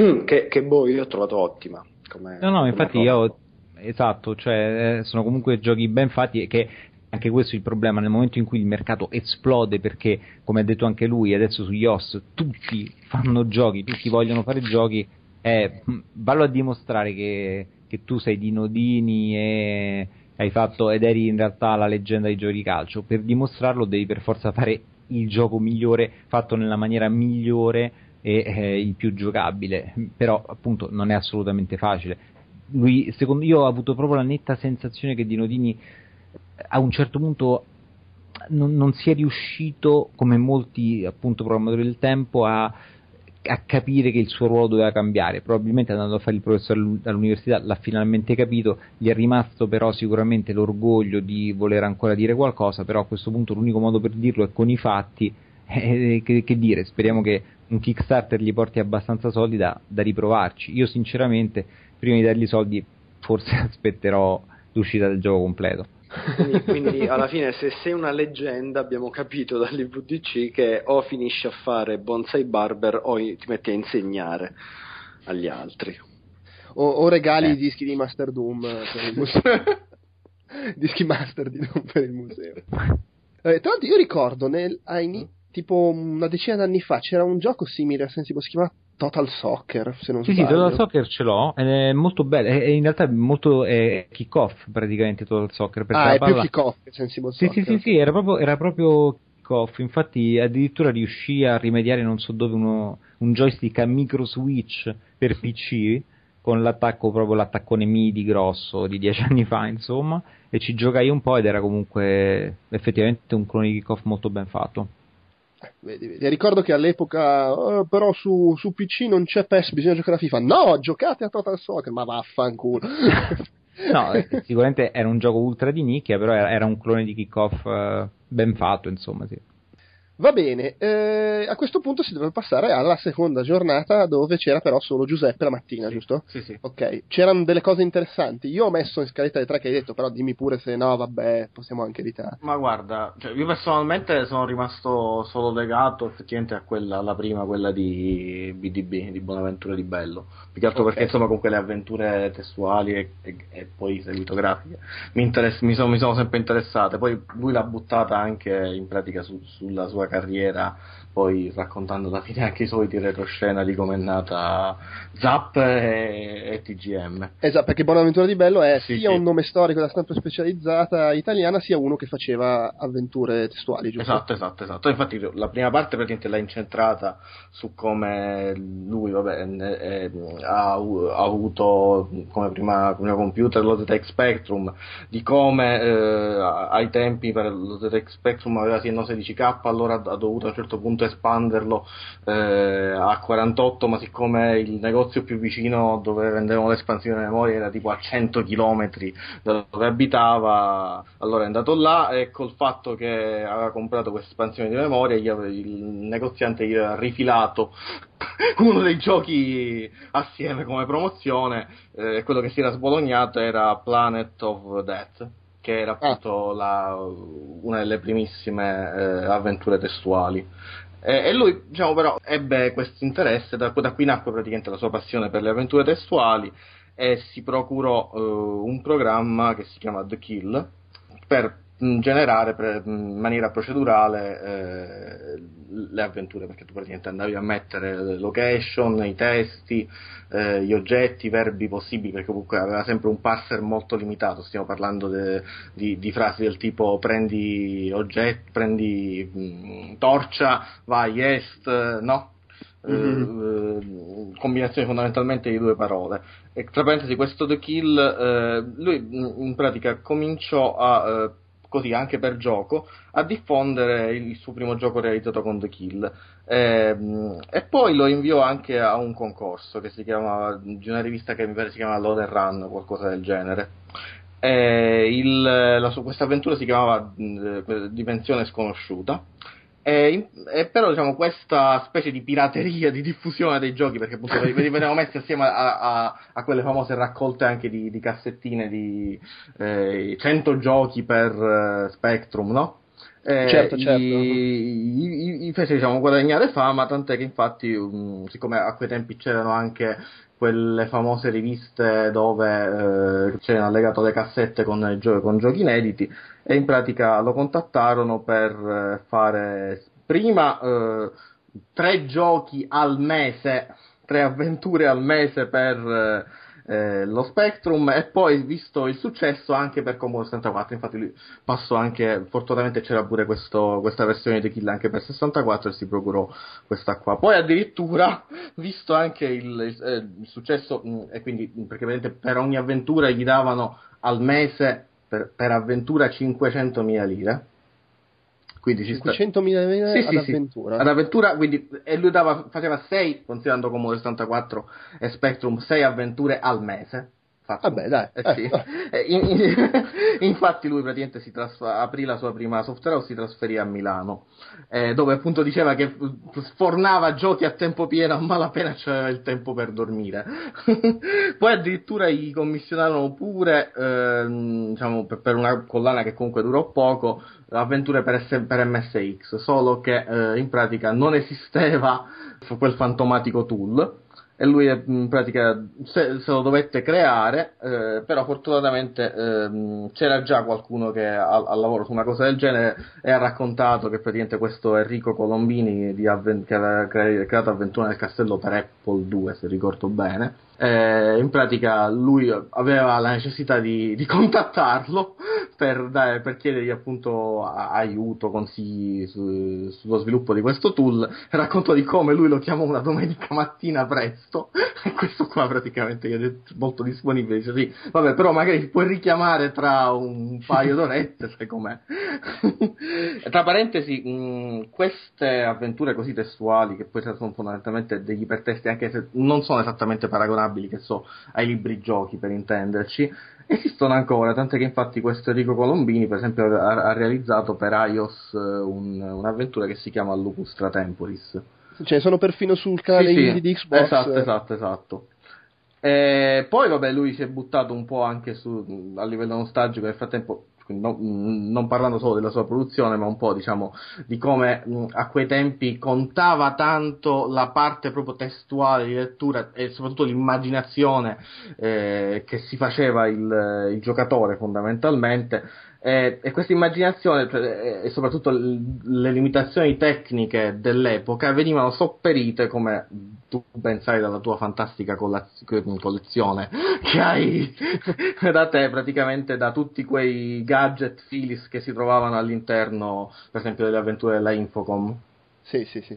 Mm, che, che boh, io ho trovato ottima. Come, No, no, infatti roba. io, esatto, cioè eh, sono comunque giochi ben fatti e che anche questo è il problema nel momento in cui il mercato esplode perché, come ha detto anche lui, adesso su iOS tutti fanno giochi, tutti vogliono fare giochi, eh, vallo a dimostrare che, che tu sei di Nodini e hai fatto ed eri in realtà la leggenda dei giochi di calcio. Per dimostrarlo devi per forza fare il gioco migliore, fatto nella maniera migliore e eh, il più giocabile, però appunto non è assolutamente facile. Lui, secondo io, ho avuto proprio la netta sensazione che Dinodini a un certo punto non, non si è riuscito, come molti appunto programmatori del tempo, a, a capire che il suo ruolo doveva cambiare. Probabilmente andando a fare il professore all'u- all'università l'ha finalmente capito, gli è rimasto però sicuramente l'orgoglio di voler ancora dire qualcosa, però a questo punto l'unico modo per dirlo è con i fatti. Eh, che, che dire, speriamo che un Kickstarter gli porti abbastanza soldi da, da riprovarci. Io sinceramente, prima di dargli soldi, forse aspetterò l'uscita del gioco completo. Quindi, quindi alla fine se sei una leggenda abbiamo capito dall'IVDC che o finisci a fare bonsai barber o ti metti a insegnare agli altri. o, o regali Eh. i dischi di Master Doom per il museo dischi master di Doom per il museo Eh, tra l'altro io ricordo nel, a ini- tipo una decina d'anni fa c'era un gioco simile a Sensible si chiama Total Soccer se non Sì, sì, sbaglio Total Soccer ce l'ho, è molto bello, è, è in realtà è molto è kick-off praticamente Total Soccer. ah è palla- più kick-off che Sensible Sì, Soccer sì, sì, sì, era proprio, era proprio kick-off, infatti addirittura riuscì a rimediare non so dove uno, un joystick a micro switch per PC con l'attacco proprio l'attaccone MIDI grosso di dieci anni fa insomma e ci giocai un po' ed era comunque effettivamente un clone di kick-off molto ben fatto. Vedi, vedi. Ricordo che all'epoca, "Eh, però su, su PC non c'è PES, bisogna giocare a FIFA. No, giocate a Total Soccer, ma vaffanculo. No, eh, sicuramente era un gioco ultra di nicchia, però era, era un clone di kick-off eh, ben fatto insomma sì. Va bene, eh, a questo punto si deve passare alla seconda giornata dove c'era però solo Giuseppe la mattina, giusto? Sì, sì. Ok, c'erano delle cose interessanti. Io ho messo in scaletta le tre che hai detto, però dimmi pure se no, vabbè, possiamo anche evitare. Ma guarda, cioè, io personalmente sono rimasto solo legato effettivamente a quella, alla prima, quella di BDB, di Bonaventura di Bello. Più che altro Ok. perché insomma comunque le avventure testuali e, e- e poi seguitografiche mi, interess- mi, sono, mi sono sempre interessate. Poi lui l'ha buttata anche in pratica su- sulla sua carriera, poi raccontando alla fine anche i soliti retroscena di come è nata Zap e, e TGM. Esatto, perché Bonaventura di Bello è Sì, sia sì. un nome storico da stampa specializzata italiana, sia uno che faceva avventure testuali, giusto? Esatto, esatto, esatto. Infatti la prima parte praticamente l'ha incentrata su come lui vabbè, ne- eh, ha, ha avuto come prima, prima computer lo ZX Spectrum, di come eh, ai tempi per lo ZX Spectrum aveva sì no 16K, allora ha dovuto a un certo punto espanderlo eh, a 48, ma siccome il negozio più vicino dove vendevano l'espansione di memoria era tipo a 100 km da dove abitava, allora è andato là e col fatto che aveva comprato questa espansione di memoria, il negoziante gli aveva rifilato uno dei giochi assieme come promozione, eh, quello che si era sbolognato era Planet of Death che era appunto la- una delle primissime eh, avventure testuali. E, e lui, diciamo, però, ebbe questo interesse, da, da qui nacque praticamente la sua passione per le avventure testuali e si procurò eh, un programma che si chiama The Kill per generare pre- mh, in maniera procedurale eh, le avventure perché tu praticamente andavi a mettere le location, i testi, eh, gli oggetti, i verbi possibili perché comunque aveva sempre un parser molto limitato stiamo parlando de- di, di frasi del tipo prendi oggetti, prendi mh, torcia, vai est, no? eh, combinazione fondamentalmente di due parole. E tra parentesi, questo The Kill, eh, lui in pratica cominciò a, eh, così anche per gioco, a diffondere il suo primo gioco realizzato con The Kill. Ehm, e poi lo inviò anche a un concorso che si chiamava, di una rivista che mi pare si chiama Load Run, qualcosa del genere. Eh, il- la questa avventura si chiamava mh, Dimensione Sconosciuta. E, e però diciamo questa specie di pirateria di diffusione dei giochi perché appunto ve li veniamo messi assieme a, a- a quelle famose raccolte anche di, di cassettine di eh, 100 giochi per eh, Spectrum no? Eh, Certo, certo. gli- gli- gli fece diciamo guadagnare fama tant'è che infatti um, siccome a quei tempi c'erano anche quelle famose riviste dove eh, c'erano allegato le cassette con, gio- con giochi inediti e in pratica lo contattarono per eh, fare prima eh, tre giochi al mese, tre avventure al mese per eh, lo Spectrum e poi visto il successo anche per Commodore 64 infatti lui passò anche fortunatamente c'era pure questo- questa versione di Kill anche per 64 e si procurò questa qua. Poi addirittura visto anche il, il- eh, il successo mh, e quindi mh, perché vedete per ogni avventura gli davano al mese per, per avventura 500.000 lire quindi ci sta 500.000 lire Sì, ad sì, sì. avventura. ad avventura quindi e lui dava, faceva 6 considerando Commodore 64 e Spectrum 6 avventure al mese Fatto. Vabbè, dai. Eh, sì. Eh, in- in- infatti lui praticamente si trasf- aprì la sua prima software house si trasferì a Milano eh, dove appunto diceva che f- sfornava giochi a tempo pieno a malapena c'aveva il tempo per dormire poi addirittura gli commissionarono pure ehm, diciamo per, per una collana che comunque durò poco avventure per, S- per MSX solo che eh, in pratica non esisteva quel fantomatico tool e lui eh, in pratica se, se lo dovette creare, eh, però fortunatamente ehm, c'era già qualcuno che ha, lavoro su una cosa del genere e ha raccontato che praticamente questo Enrico Colombini di Avven- che aveva cre- creato Avventura nel Castello per Apple 2 se ricordo bene, eh, in pratica lui aveva la necessità di, di contattarlo per, dare- per chiedergli appunto aiuto, consigli su- sullo sviluppo di questo tool. Raccontò di come lui lo chiamò una domenica mattina presto. E questo qua praticamente gli ha detto molto disponibile, dice sì, vabbè, però magari puoi richiamare tra un paio d'orette, sai com'è. tra parentesi, mh, queste avventure così testuali, che poi sono fondamentalmente degli ipertesti, anche se non sono esattamente paragonabili, che so, ai libri giochi per intenderci, esistono ancora, tant'è che infatti questo Enrico Colombini, per esempio, ha, ha realizzato per iOS eh, un, un'avventura che si chiama Lupustra Temporis. Cioè, sono perfino sul canale Sì, sì, di Xbox. Esatto, esatto, esatto. E poi, vabbè, lui si è buttato un po' anche su, a livello nostalgico nel frattempo, no- non parlando solo della sua produzione, ma un po' diciamo di come mh, a quei tempi contava tanto la parte proprio testuale di lettura e soprattutto l'immaginazione eh, che si faceva il, il giocatore fondamentalmente. Eh, e questa immaginazione cioè, eh, e soprattutto le limitazioni tecniche dell'epoca venivano sopperite come tu ben sai dalla tua fantastica collezione che hai da te praticamente da tutti quei gadget filis che si trovavano all'interno per esempio delle avventure della Infocom Sì, sì, sì.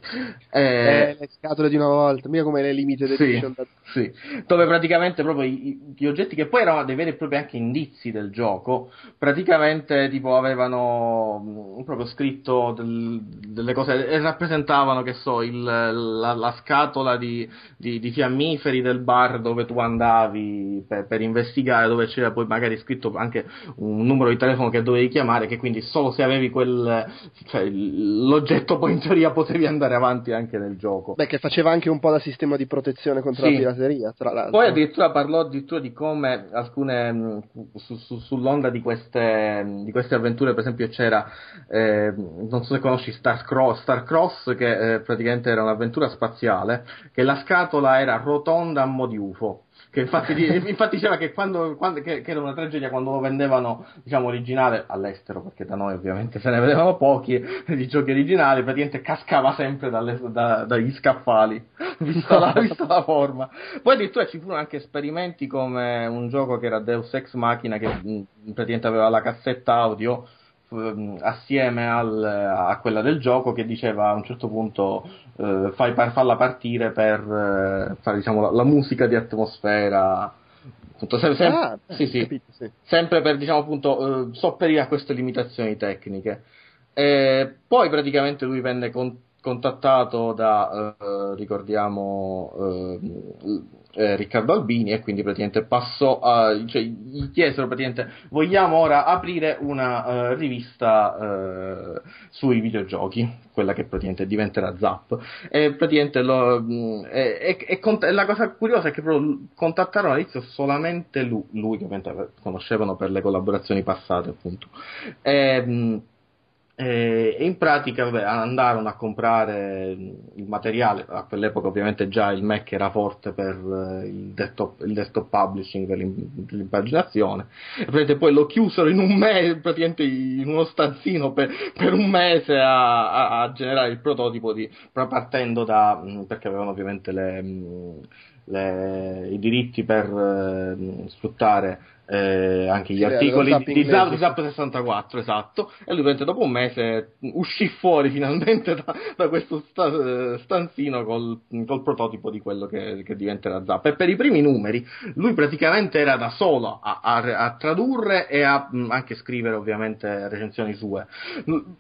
Eh, Eh, le scatole di una volta, mica come le limited sì, edition. da- sì, dove praticamente proprio gli oggetti che poi erano dei veri e propri anche indizi del gioco, praticamente tipo avevano mh, proprio scritto del- delle cose e rappresentavano, che so, il- la, la scatola di, di- di fiammiferi del bar dove tu andavi per, per investigare, dove c'era poi magari scritto anche un numero di telefono che dovevi chiamare, che quindi solo se avevi quel, cioè, l'oggetto poi in teoria potevi andare avanti anche nel gioco. Beh, che faceva anche un po' da sistema di protezione contro Sì. la pirateria, tra l'altro. Poi addirittura parlò addirittura di come alcune mh, su- su- sull'onda di queste, mh, di queste avventure, per esempio, c'era eh, non so se conosci Star Cross, Star Cross che eh, praticamente era un'avventura spaziale, che la scatola era rotonda a mo' di UFO. Che infatti, infatti diceva che, quando, quando- che, che era una tragedia quando lo vendevano diciamo originale all'estero, perché da noi ovviamente se ne vedevano pochi di giochi originali, praticamente cascava sempre dalle- da- dagli scaffali, vista la, vista la forma. Poi addirittura ci furono anche esperimenti come un gioco che era Deus Ex Machina, che mh, praticamente aveva la cassetta audio ehm, assieme al- a quella del gioco che diceva a un certo punto eh, fai farla partire per eh, fare diciamo, la, la musica di atmosfera appunto, sem- sem- Ah, sì, sì, capito, sì. sempre per diciamo appunto eh, sopperire a queste limitazioni tecniche e poi praticamente lui venne con- contattato da eh, ricordiamo eh, Riccardo Albini e quindi praticamente passò a cioè gli chiesero praticamente vogliamo ora aprire una eh, rivista eh, sui videogiochi quella che praticamente diventerà Zap. E praticamente lo, mh, e, e- e e la cosa curiosa è che proprio contattarono all'inizio solamente lui, lui che conoscevano per le collaborazioni passate appunto. E, mh, e e in pratica vabbè, andarono a comprare il materiale, a quell'epoca ovviamente già il Mac era forte per eh, il desktop, il desktop publishing, per l'im- l'impaginazione, e poi lo chiusero in un mese, praticamente in uno stanzino per, per un mese a, a- a generare il prototipo di, partendo da, mh, perché avevano ovviamente le, mh, le- i diritti per eh, sfruttare eh, anche gli Sì, articoli lo Zap di, di Zap, Zap 64, esatto, e lui praticamente dopo un mese uscì fuori finalmente da, da questo sta- eh, stanzino col, col prototipo di quello che, che diventerà Zap. E per i primi numeri lui praticamente era da solo a, a- a tradurre e a mh, anche scrivere ovviamente recensioni sue,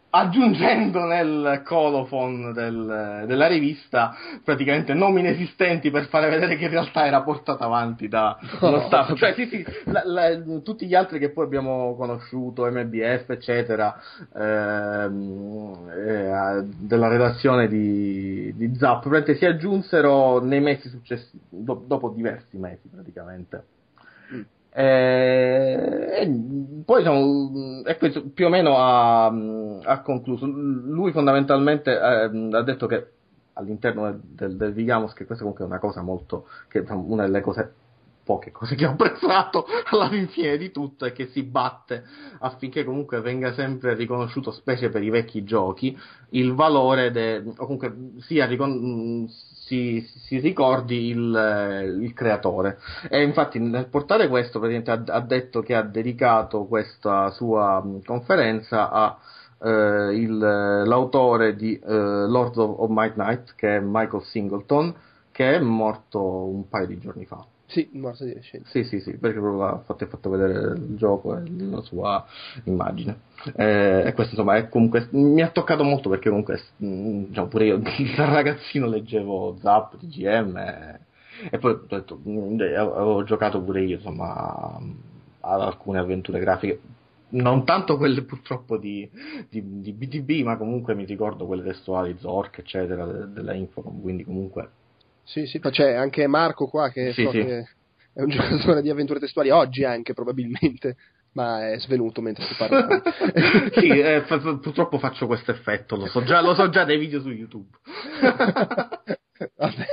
aggiungendo nel colophon del- della rivista praticamente nomi inesistenti per fare vedere che in realtà era portata avanti da uno staff. Cioè, sì, sì, la- la- tutti gli altri che poi abbiamo conosciuto, MBF, eccetera, ehm, eh, della redazione di, di Zap, praticamente si aggiunsero nei mesi successivi, do- dopo diversi mesi praticamente. Eh, e poi diciamo, e questo più o meno ha, ha concluso. Lui fondamentalmente eh, ha detto che all'interno del, del, del Vigamos, che questa comunque è una cosa molto, che è una delle cose poche cose che ho apprezzato alla fine di tutto è che si batte affinché comunque venga sempre riconosciuto, specie per i vecchi giochi, il valore de, o comunque sia ricon- si, si ricordi il, il creatore. E infatti nel portare questo praticamente ha, ha detto che ha dedicato questa sua conferenza a eh, il- l'autore di eh, Lord of, of Might Night, che è Michael Singleton, che è morto un paio di giorni fa. Sì, morto di recente. Sì, sì, sì, perché proprio ha fatto, fatto vedere il gioco e la sua immagine. Eh, e questo insomma è comunque mi ha toccato molto perché comunque mm, diciamo, pure io da ragazzino leggevo Zap, TGM e, e poi ho detto, mm, avevo giocato pure io insomma ad alcune avventure grafiche non tanto quelle purtroppo di, di, di, BTB, ma comunque mi ricordo quelle testuali, Zork, eccetera, de, della Infocom, quindi comunque... Sì, sì, c'è anche Marco qua che, Sì, so sì. che è un giocatore di avventure testuali, oggi anche probabilmente, ma è svenuto mentre si parla. sì, eh, fa- purtroppo faccio questo effetto, lo so già, lo so già dai video su YouTube. Vabbè.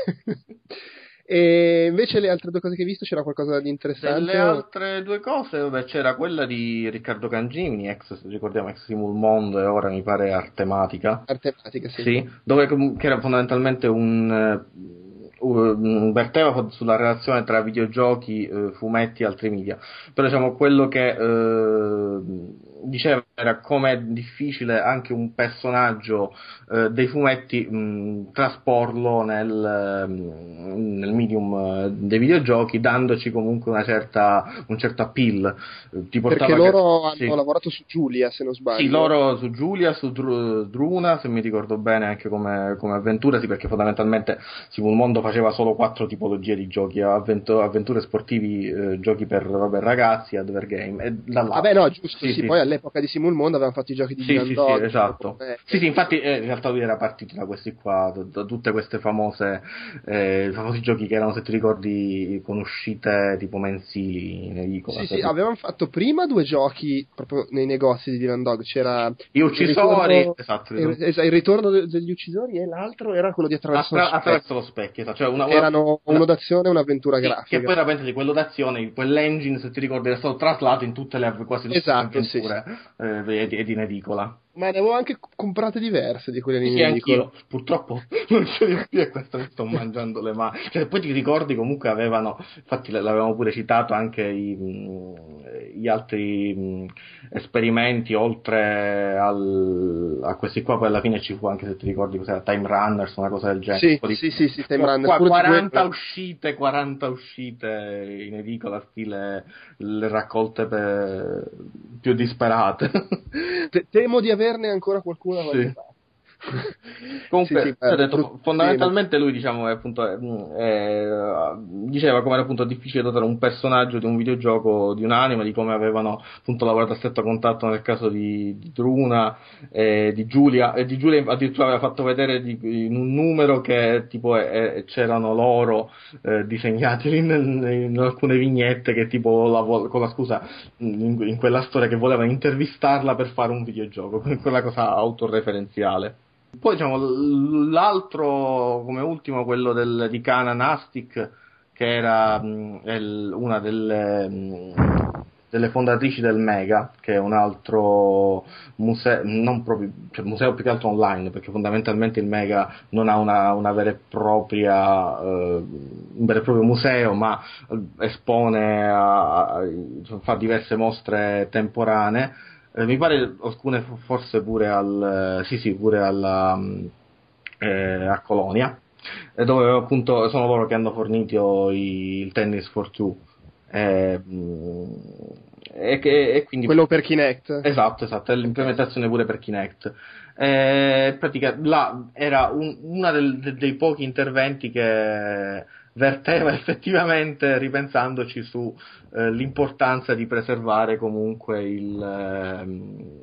E invece le altre due cose che hai visto c'era qualcosa di interessante? Delle altre due cose, vabbè, c'era quella di Riccardo Cangini, ex, ricordiamo ex Simul Mondo e ora mi pare Artematica. Artematica, sì. Sì, dove che era fondamentalmente un, eh, un- verteva fo- sulla relazione tra videogiochi, eh, fumetti e altri media. Però diciamo quello che eh, diceva era come è difficile anche un personaggio eh, dei fumetti mh, trasporlo nel, mh, nel medium eh, dei videogiochi dandoci comunque una certa, un certo appeal. Eh, Ti Perché loro che- hanno sì. lavorato su Giulia, se non sbaglio. Sì, loro su Giulia, su Dru- Druna, se mi ricordo bene anche come, come avventura, sì, perché fondamentalmente Simul Mondo faceva solo quattro tipologie di giochi, avvento- avventure sportivi, eh, giochi per vabbè, ragazzi, adver game, e da là. Vabbè, no, giusto, sì, Sì, sì. poi all'epoca di Simul Mondo avevano fatto i giochi di Sì, Dylan sì, Dog, sì, esatto. eh, Sì, sì, infatti eh, in realtà lui era partito da questi qua, da, tutte queste famose, eh, famosi giochi che erano, se ti ricordi, con uscite tipo mensili in edicola. Sì, sì, così. avevano fatto prima due giochi proprio nei negozi di Dylan Dog. C'era Gli uccisori, il ritorno, esatto, il, es- il ritorno de- degli uccisori e l'altro era quello di attraverso attra- lo specchio. attraverso lo specchio, esatto, cioè una, una- Erano una- uno d'azione e un'avventura Sì, grafica. che poi era di quello d'azione, quell'engine, se ti ricordi, era stato traslato in tutte le quasi tutte Esatto, le sì, avventure eh, ed, in edicola. Ma ne avevo anche comprate diverse di quelle in sì, anch'io. Purtroppo non ce li ho più e questo mi sto mangiando le mani. Cioè, poi ti ricordi comunque avevano, infatti l'avevamo pure citato anche i, gli altri mh, esperimenti oltre al, a questi qua, poi alla fine ci fu anche se ti ricordi cos'era Time Runners, una cosa del genere. Sì, di- sì, sì, sì, Time Runners, qua- pure di 40 quello. uscite, 40 uscite in edicola, stile le raccolte per- più disperate. Te- temo di averne ancora qualcuna. Sì. qualche parte. Comunque, Sì, sì, ho detto, fondamentalmente lui diciamo, è, appunto, è, è, diceva come era appunto difficile dotare un personaggio di un videogioco di un anime, di come avevano appunto lavorato a stretto contatto nel caso di, di Druna e di Giulia, e di Giulia addirittura aveva fatto vedere di- in un numero che tipo è- c'erano loro eh, disegnati nel- in, alcune vignette che tipo la con la scusa in, in quella storia che volevano intervistarla per fare un videogioco, quella cosa autoreferenziale. Poi diciamo l'altro come ultimo quello del, di Kana Nastic che era mh, il- una delle, mh, delle fondatrici del Mega che è un altro museo non proprio cioè museo più che altro online perché fondamentalmente il Mega non ha una, una vera e propria eh, un vero e proprio museo ma espone a, a- fa diverse mostre temporanee eh, mi pare alcune fo- forse pure al eh, sì sì pure alla mh, eh, a Colonia eh, dove appunto sono loro che hanno fornito i- il tennis for two eh, mh, e, che, e quindi Quello per Kinect. Esatto, esatto, è l'implementazione pure per Kinect. Eh, in pratica là era un- de- dei pochi interventi che verteva effettivamente ripensandoci su eh, di preservare comunque il, ehm,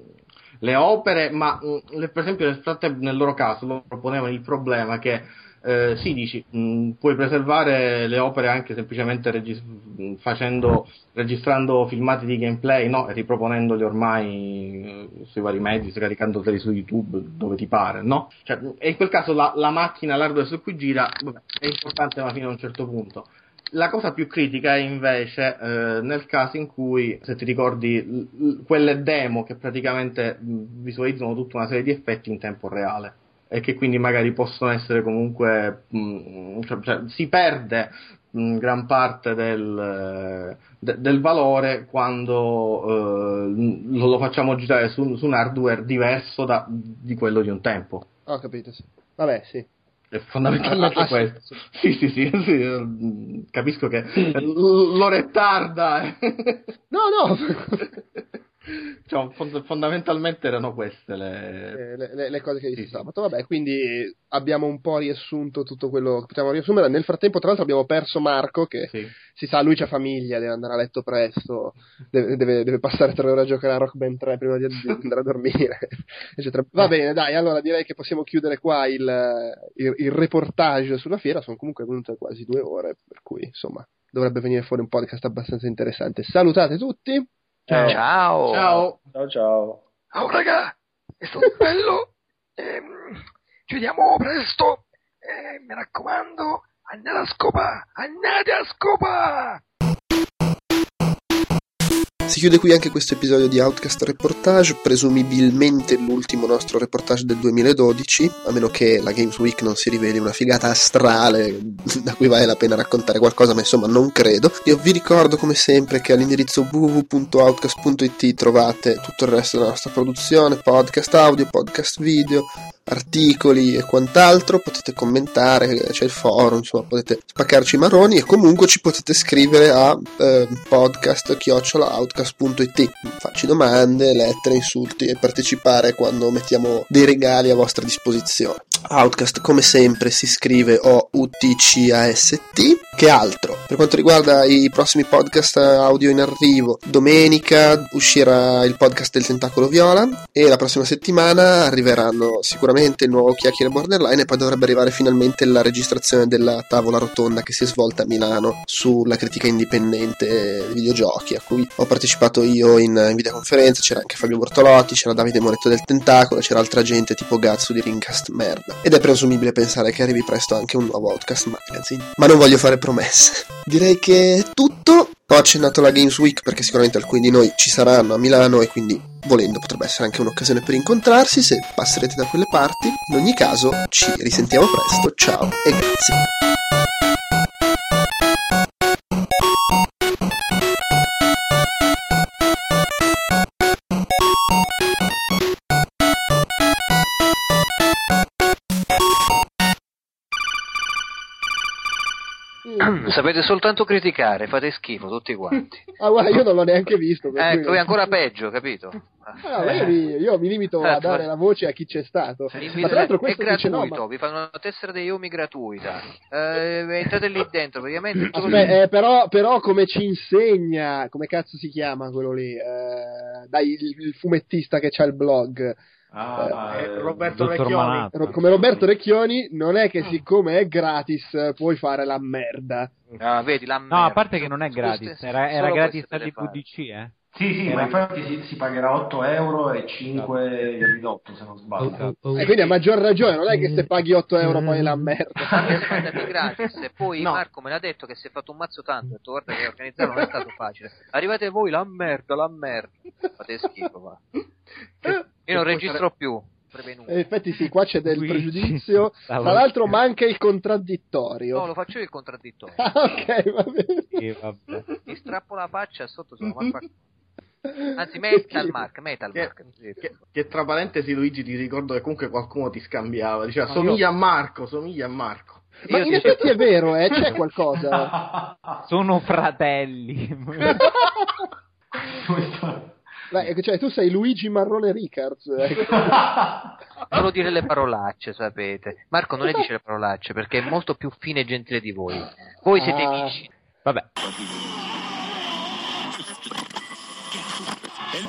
le opere, ma mh, le- per esempio nel, nel loro caso loro proponevano il problema che eh, sì, dici, mh, puoi preservare le opere anche semplicemente regis- mh, facendo, registrando filmati di gameplay, no? E riproponendoli ormai eh, sui vari mezzi, scaricandoli su YouTube dove ti pare, no? Cioè, mh, e in quel caso la, la macchina, l'hardware su cui gira, vabbè, è importante ma fino a un certo punto. La cosa più critica è invece eh, nel caso in cui, se ti ricordi, l- l- quelle demo che praticamente visualizzano tutta una serie di effetti in tempo reale e che quindi magari possono essere comunque mh, cioè, cioè, si perde mh, gran parte del, eh, de- del valore quando eh, lo, lo facciamo girare su, su un hardware diverso da- di quello di un tempo. Ho capito, sì. Vabbè, sì. È fondamentalmente Ah, ah, sì, questo. Sì, sì, sì, sì, mm, capisco che eh, l- lo retarda. eh. No, no, Cioè, fond- fondamentalmente erano queste le... eh, le, le- le cose che Sì, sabato. Vabbè, quindi abbiamo un po' riassunto tutto quello che potevamo riassumere. Nel frattempo, tra l'altro, abbiamo perso Marco, che Sì. si sa, lui c'ha famiglia, deve andare a letto presto, deve, deve- deve passare tre ore a giocare a Rock Band 3 prima di, di andare a dormire, eccetera. Va bene, dai, allora direi che possiamo chiudere qua il, il- il reportage sulla fiera. Sono comunque venute quasi due ore, per cui insomma dovrebbe venire fuori un podcast abbastanza interessante. Salutate tutti. Ciao. Ciao. Ciao ciao. Ciao raga, è stato bello. Ehm, ci vediamo presto. Eh, mi raccomando, andate a scopa, andate a scopa. Si chiude qui anche questo episodio di Outcast Reportage, presumibilmente l'ultimo nostro reportage del 2012, a meno che la Games Week non si riveli una figata astrale da cui vale la pena raccontare qualcosa, ma insomma non credo. Io vi ricordo come sempre che all'indirizzo www.outcast.it trovate tutto il resto della nostra produzione, podcast audio, podcast video, articoli e quant'altro, potete commentare, c'è il forum, insomma potete spaccarci i maroni e comunque ci potete scrivere a eh, podcast.outcast.it farci domande, lettere, insulti e partecipare quando mettiamo dei regali a vostra disposizione. Outcast come sempre si scrive O-U-T-C-A-S-T che altro? Per quanto riguarda i prossimi podcast audio in arrivo, domenica uscirà il podcast del Tentacolo Viola e la prossima settimana arriveranno sicuramente il nuovo Chiacchiere Borderline e poi dovrebbe arrivare finalmente la registrazione della tavola rotonda che si è svolta a Milano sulla critica indipendente dei videogiochi a cui ho partecipato io in, in videoconferenza, c'era anche Fabio Bortolotti, c'era Davide Moretto del Tentacolo, c'era altra gente tipo Gazzu di Ringcast Merda ed è presumibile pensare che arrivi presto anche un nuovo Outcast Magazine, ma non voglio fare promesse. Direi che è tutto. Ho accennato la Games Week perché sicuramente alcuni di noi ci saranno a Milano e quindi volendo potrebbe essere anche un'occasione per incontrarsi se passerete da quelle parti. In ogni caso ci risentiamo presto, ciao e grazie. Sapete soltanto criticare, fate schifo tutti quanti. Ah, guarda, io non l'ho neanche visto. cui Ecco, non- è ancora peggio, capito? Ah, ma io, mi, io mi limito a Eh, dare la voce a chi c'è stato. Ma tra l'altro è questo dice no, gratuito, ma... vi fanno una tessera dei Yomi gratuita. Eh, entrate lì dentro, praticamente Aspetta, eh, però, però come ci insegna, come cazzo si chiama quello lì? Eh, dai, il, il fumettista che c'ha il blog. Ah, Eh, eh, Roberto Dottor Recchioni. Come Roberto Recchioni, non è che siccome è gratis eh, puoi fare la merda. Ah, vedi la No, a parte che non è gratis, era, era solo gratis all'IVDC, eh. Sì, sì, ma infatti si, si pagherà 8 euro e 5 il ridotto, se non sbaglio. E quindi a maggior ragione, non è che se paghi 8 euro poi la merda. Aspettami gratis e poi No. Marco me l'ha detto che si è fatto un mazzo tanto ho detto guarda che organizzarlo non è stato facile arrivate voi la merda la merda fate schifo va io non registro più prevenuto E in effetti sì, qua c'è del Qui- pregiudizio. Tra l'altro manca il contraddittorio. no lo faccio io il contraddittorio Ah, ok, va bene. Sì, vabbè. ti strappo la faccia sotto sono anzi metal mark metal Che, mark che- che tra parentesi Luigi ti ricordo che comunque qualcuno ti scambiava, diceva Ma somiglia a Marco, somiglia a Marco. Ma Io in ti- effetti è vero, eh, c'è qualcosa. Sono fratelli. Beh, cioè, tu sei Luigi Marrone Ricards. Ecco. Eh. Solo dire le parolacce, sapete. Marco non le dice le parolacce perché è molto più fine e gentile di voi. Voi siete ah. amici. Vabbè.